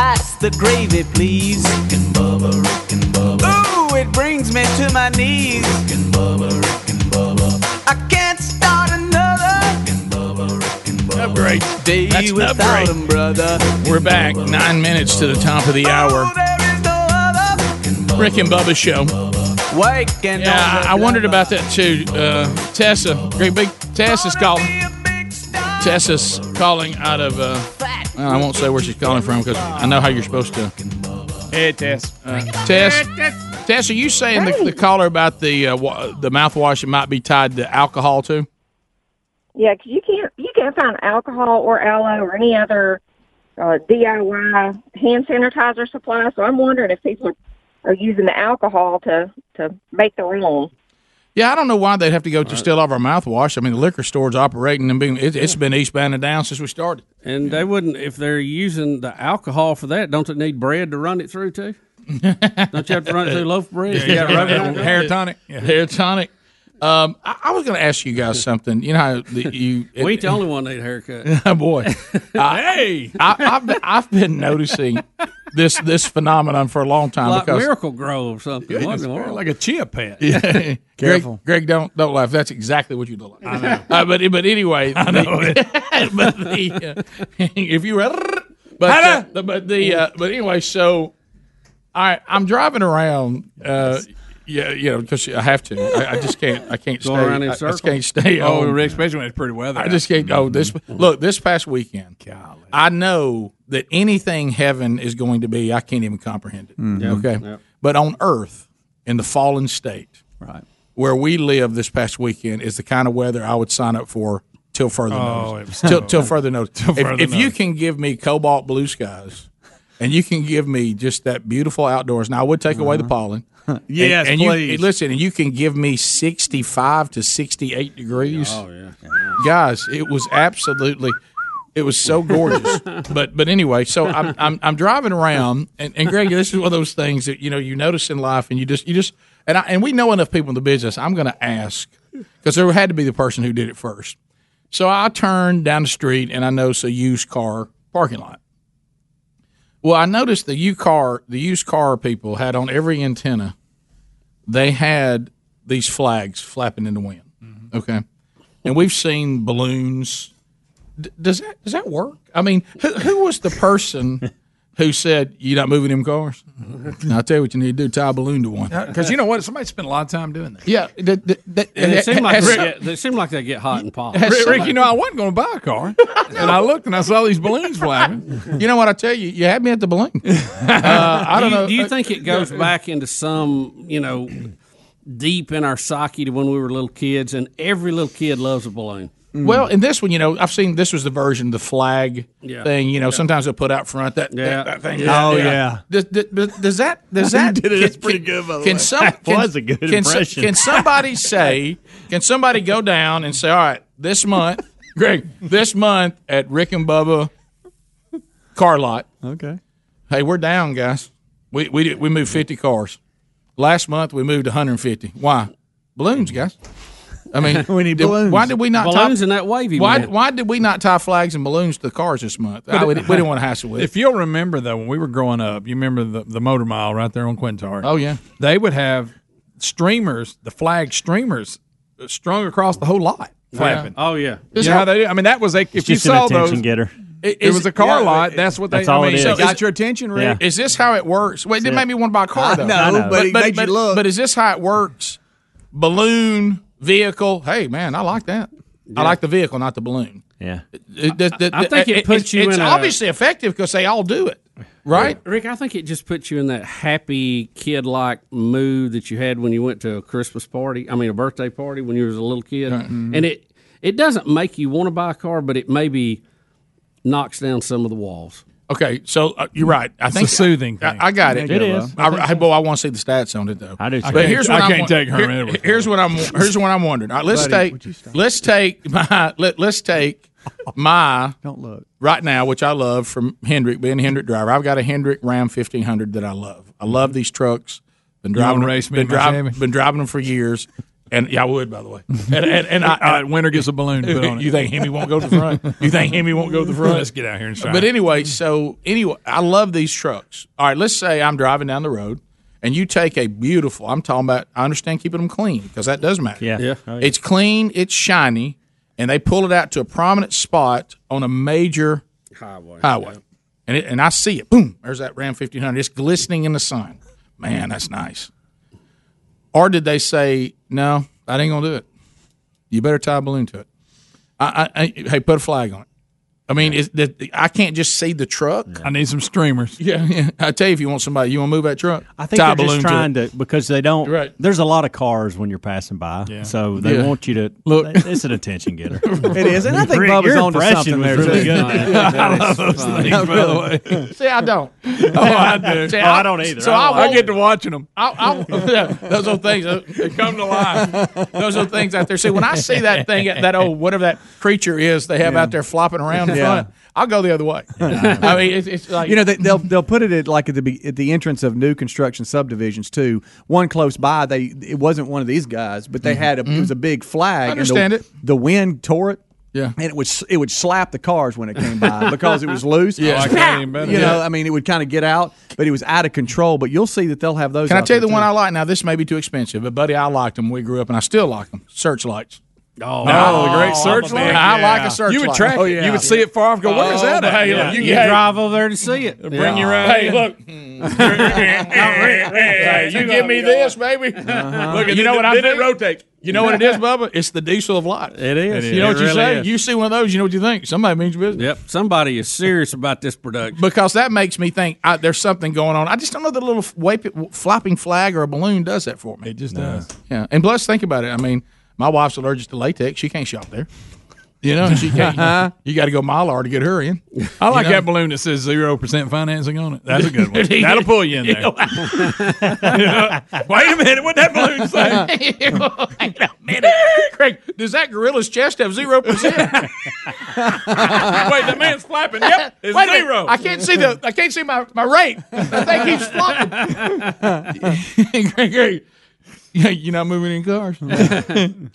Pass the gravy, please. Rick and Bubba, Rick and Bubba. Ooh, it brings me to my knees. Rick and Bubba, Rick and Bubba. I can't start another. Rick and Bubba, Rick and Bubba. Upgrade. Day That's without upgrade. him, brother. We're back. Nine minutes to the top of the hour. Rick and Bubba show. Waking Yeah, I, I wondered about that too. Uh, Tessa, great big Tessa's calling. Tessa's calling out of. Uh, well, I won't say where she's calling from because I know how you're supposed to. Hey, Tess. Uh, Tess, Tess, are you saying the, the caller about the uh, wa- the mouthwash it might be tied to alcohol too? Yeah, 'cause you can't you can't find alcohol or aloe or any other uh, DIY hand sanitizer supply. So I'm wondering if people are, are using the alcohol to to make their own. Yeah, I don't know why they'd have to go to steal all of our mouthwash. I mean, the liquor store's operating and being it, it's been eastbound and down since we started. And they wouldn't if they're using the alcohol for that. Don't they need bread to run it through too? don't you have to run it through loaf of bread? You gotta rub it on hair tonic. Hair tonic. Um, I, I was going to ask you guys something. You know how the, you We ain't the only one that need a haircut. oh boy. hey, I, I've been, I've been noticing this this phenomenon for a long time like because Miracle-Gro or something. What in the world? like a chia pet. Yeah. Careful. Greg, Greg, don't don't laugh. That's exactly what you look like. I know. Uh, but but anyway, I know the, but the, uh, if you were, but uh, the, but the uh, but anyway, so I I'm driving around. Uh, yeah, you know, because I have to. I, I just can't. I can't Going stay. around in I, I just can't stay. Oh, home. especially when it's pretty weather I just can't. Oh, this look. This past weekend, I know that anything heaven is going to be. I can't even comprehend it. Mhm. Mm-hmm. Okay, Yep. but on earth, in the fallen state, right where we live this past weekend, is the kind of weather I would sign up for till further Oh, notice. Till, till further notice. Till if further if you can give me cobalt blue skies, and you can give me just that beautiful outdoors. Now I would take away the pollen. And- Yes, and, please. You, listen, and you can give me sixty-five to sixty-eight degrees. Oh yeah. guys, it was absolutely. It was so gorgeous. but but anyway, so I'm I'm, I'm driving around, and, and Greg, this is one of those things that you know you notice in life, and you just you just and I, and we know enough people in the business. I'm going to ask because there had to be the person who did it first. So I turn down the street, and I notice a used car parking lot. Well, I noticed the used car the used car people had on every antenna. They had these flags flapping in the wind. Mm-hmm. Okay, and we've seen balloons. D- does that does that work? I mean, who, who was the person who said you're not moving them cars? Now, I'll tell you what you need to do: tie a balloon to one. Because you know what? Somebody spent a lot of time doing that. Yeah, that, that, that, And it seemed like has they some- get, they seem like they get hot and pop. Rick, Rick, you know, I wasn't going to buy a car, and I looked and I saw these balloons flapping. You know what I tell you? You had me at the balloon. Uh, I don't do you, know. Do you think it goes back into some, you know, deep in our psyche to when we were little kids, and every little kid loves a balloon? Mm. Well, in this one, you know, I've seen this was the version, the flag Yeah. thing. You know, Yeah. sometimes they'll put out front that, Yeah. that, that thing. Yeah. Oh, yeah. Does, does, does that? Does You that? did it. can- That's pretty good, by the Can way. some? That can- was a good can so- impression. can somebody say? Can somebody go down and say, all right, this month, Greg, this month at Rick and Bubba car lot. Okay. Hey, we're down, guys. We we did- we moved fifty cars. Last month we moved one hundred and fifty. Why? Balloons, guys. I mean, We need did- balloons. Why did we not Balloons tie, and that wavy Why man. why did we not tie flags and balloons to the cars this month? I, we, we didn't want to hassle with it. If you'll remember, though, when we were growing up, you remember the, the motor mile right there on Quintard. Oh, yeah. They would have streamers, the flag streamers, uh, strung across the whole lot, flapping. Oh yeah. You know how they do? I mean, that was a, if It's you just an saw attention those, getter. It, Is- was a car yeah, lot. it- That's what they. That's all I mean, is. so Got is- your attention, Rick? Yeah. Is this how it works? Wait, it it. made me want to buy a car I though. know, I know. but it made but, but is this how it works? Balloon vehicle. Hey man, I like that. I like the vehicle, not the balloon. Yeah. It- the- the- I think it it's- puts you it's in a- obviously effective because they all do it, right? Rick, I think it just puts you in that happy kid like mood that you had when you went to a Christmas party. I mean, a birthday party when you was a little kid, Mm-hmm. and it it doesn't make you want to buy a car, but it maybe knocks down some of the walls. Okay, so uh, you're right. I It's think a soothing I, thing. I got it. It is. I, I, boy, I want to see the stats on it though. I do too. But I here's can't- what I I'm can't take Herman here- Here's what I'm. Here's what I'm wondering. All right, let's Buddy, take. Let's take my. Let, let's take my Don't look. right now, which I love from Hendrick, being a Hendrick driver. I've got a Hendrick Ram 1500 that I love. I love these trucks. Been driving, race me been, driving, been driving them for years. And yeah, I would, by the way. And, and, and I, All right, winner gets a balloon to put on it. you think Hemi won't go to the front? You think Hemi won't go to the front? Let's get out here and shine. But anyway, so anyway, I love these trucks. All right, let's say I'm driving down the road and you take a beautiful, I'm talking about, I understand keeping them clean because that does matter. Yeah. Yeah. Oh, yeah. It's clean, it's shiny, and they pull it out to a prominent spot on a major Highway. highway. And, it, and I see it. Boom, there's that Ram 1500. It's glistening in the sun. Man, that's nice. Or did they say, no, I ain't to do it? You better tie a balloon to it. I, I, I, hey, put a flag on it. I mean, is that I can't just see the truck. I need some streamers. Yeah, yeah. I tell you, if you want somebody, you want to move that truck. I think tie a they're just trying to. to, because they don't. Right. There's a lot of cars when you're passing by, Yeah. so they Yeah. want you to Look. It's an attention getter. It is, and I think Rick, Bubba's on to something there really too. good. I love those things, by the way. See, I don't. Oh, I do. See, Oh, I don't either. So I I, I get to watching them. I, I, yeah, those old things that they come to life. Those are things out there. See, when I see that thing, that old whatever that creature is they have out there flopping around in Yeah. Front, I'll go the other way. I mean, it's, it's like You know, they, they'll they'll put it at like at the at the entrance of new construction subdivisions too. One close by, they it wasn't one of these guys, but they had a, it was a big flag. Mm-hmm. I understand and the, it. The wind tore it. Yeah. and it would it would slap the cars when it came by because it was loose. Yeah. I like that even you know, Yeah. I mean, it would kind of get out, but it was out of control. But you'll see that they'll have those. Can I tell you there, the one. I like? Now, this may be too expensive, but buddy, I liked them. We grew up, and I still like them. Searchlights. Oh, Oh, the great I'm searchlight. big- I like a searchlight. You would track Oh, it. You would see it far off. Go, where is Oh, that? but hey, Yeah. look, you You Hey. drive over there to see it. Bring you right. Hey, in. look. hey, you give me uh-huh. this, baby. Uh-huh. Look, you know what I Then it rotates. You know what it is, Bubba? It's the diesel of light. It is. You know what It you really say? is. You see one of those, you know what you think? Somebody means business. Yep. Somebody is serious about this production. Because that makes me think I, there's something going on. I just don't know that a little wap- flapping flag or a balloon does that for me. It just does. Yeah, and plus, think about it. I mean, my wife's allergic to latex. She can't shop there. You know, she can't. you got to go Mylar to get her in. I like You know? that balloon that says zero percent financing on it. That's a good one. That'll pull you in there. Wait a minute, what that balloon say? Wait a minute, Craig. Does that gorilla's chest have zero percent? Wait, the man's flapping. Yep, it's Wait zero. I can't see the. I can't see my, my rate. That thing keeps flopping. Craig, Craig, yeah, you're not moving in cars. Tie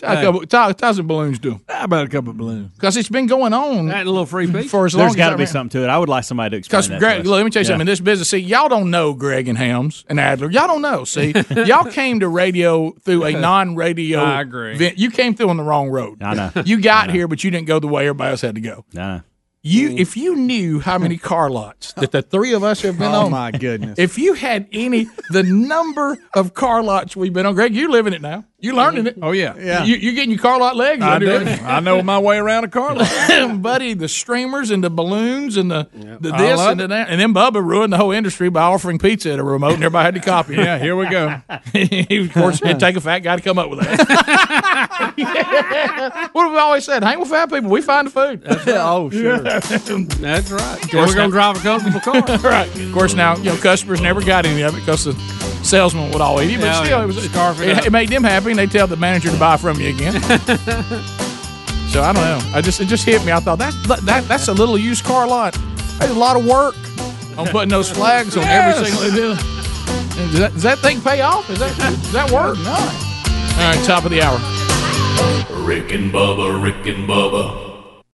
a couple- tie- tie some balloons to them. How about a couple of balloons? Because it's been going on That a little free piece. for as long There's as got to be something to it. I would like somebody to explain Because that. Greg, to us. let me tell you Yeah. something. In this business, see, y'all don't know Greg and Hams and Adler. Y'all don't know. See, y'all came to radio through a non-radio. I agree. vent- You came through on the wrong road. I know. You got here, but you didn't go the way everybody else had to go. Nah. You, mm-hmm. if you knew how many car lots that the three of us have been Oh on, oh my goodness! if you had any, the number of car lots we've been on, Greg, you living it now. You learning it. Oh yeah, Yeah. You, you getting your car lot legs. I do. I know my way around a car lot. buddy, the streamers and the balloons and the, the this and the that. And then Bubba ruined the whole industry by offering pizza at a remote and everybody had to copy. Yeah, here we go. He, of course, it'd take a fat guy to come up with that. What have we always said? Hang with fat people. We find the food. oh sure. That's right. We're going to drive a comfortable car. right. Of course, now, you know, customers never got any of it because the salesman would all eat it. But Yeah, still, yeah. it, was, a, it it, it made them happy and they tell the manager to buy from you again. so I don't know. I just It just hit me. I thought, that, that that's a little used car lot. There's a lot of work on putting those flags on every single. Does that, does that thing pay off? Is that does that work? No. All right, top of the hour. Rick and Bubba, Rick and Bubba.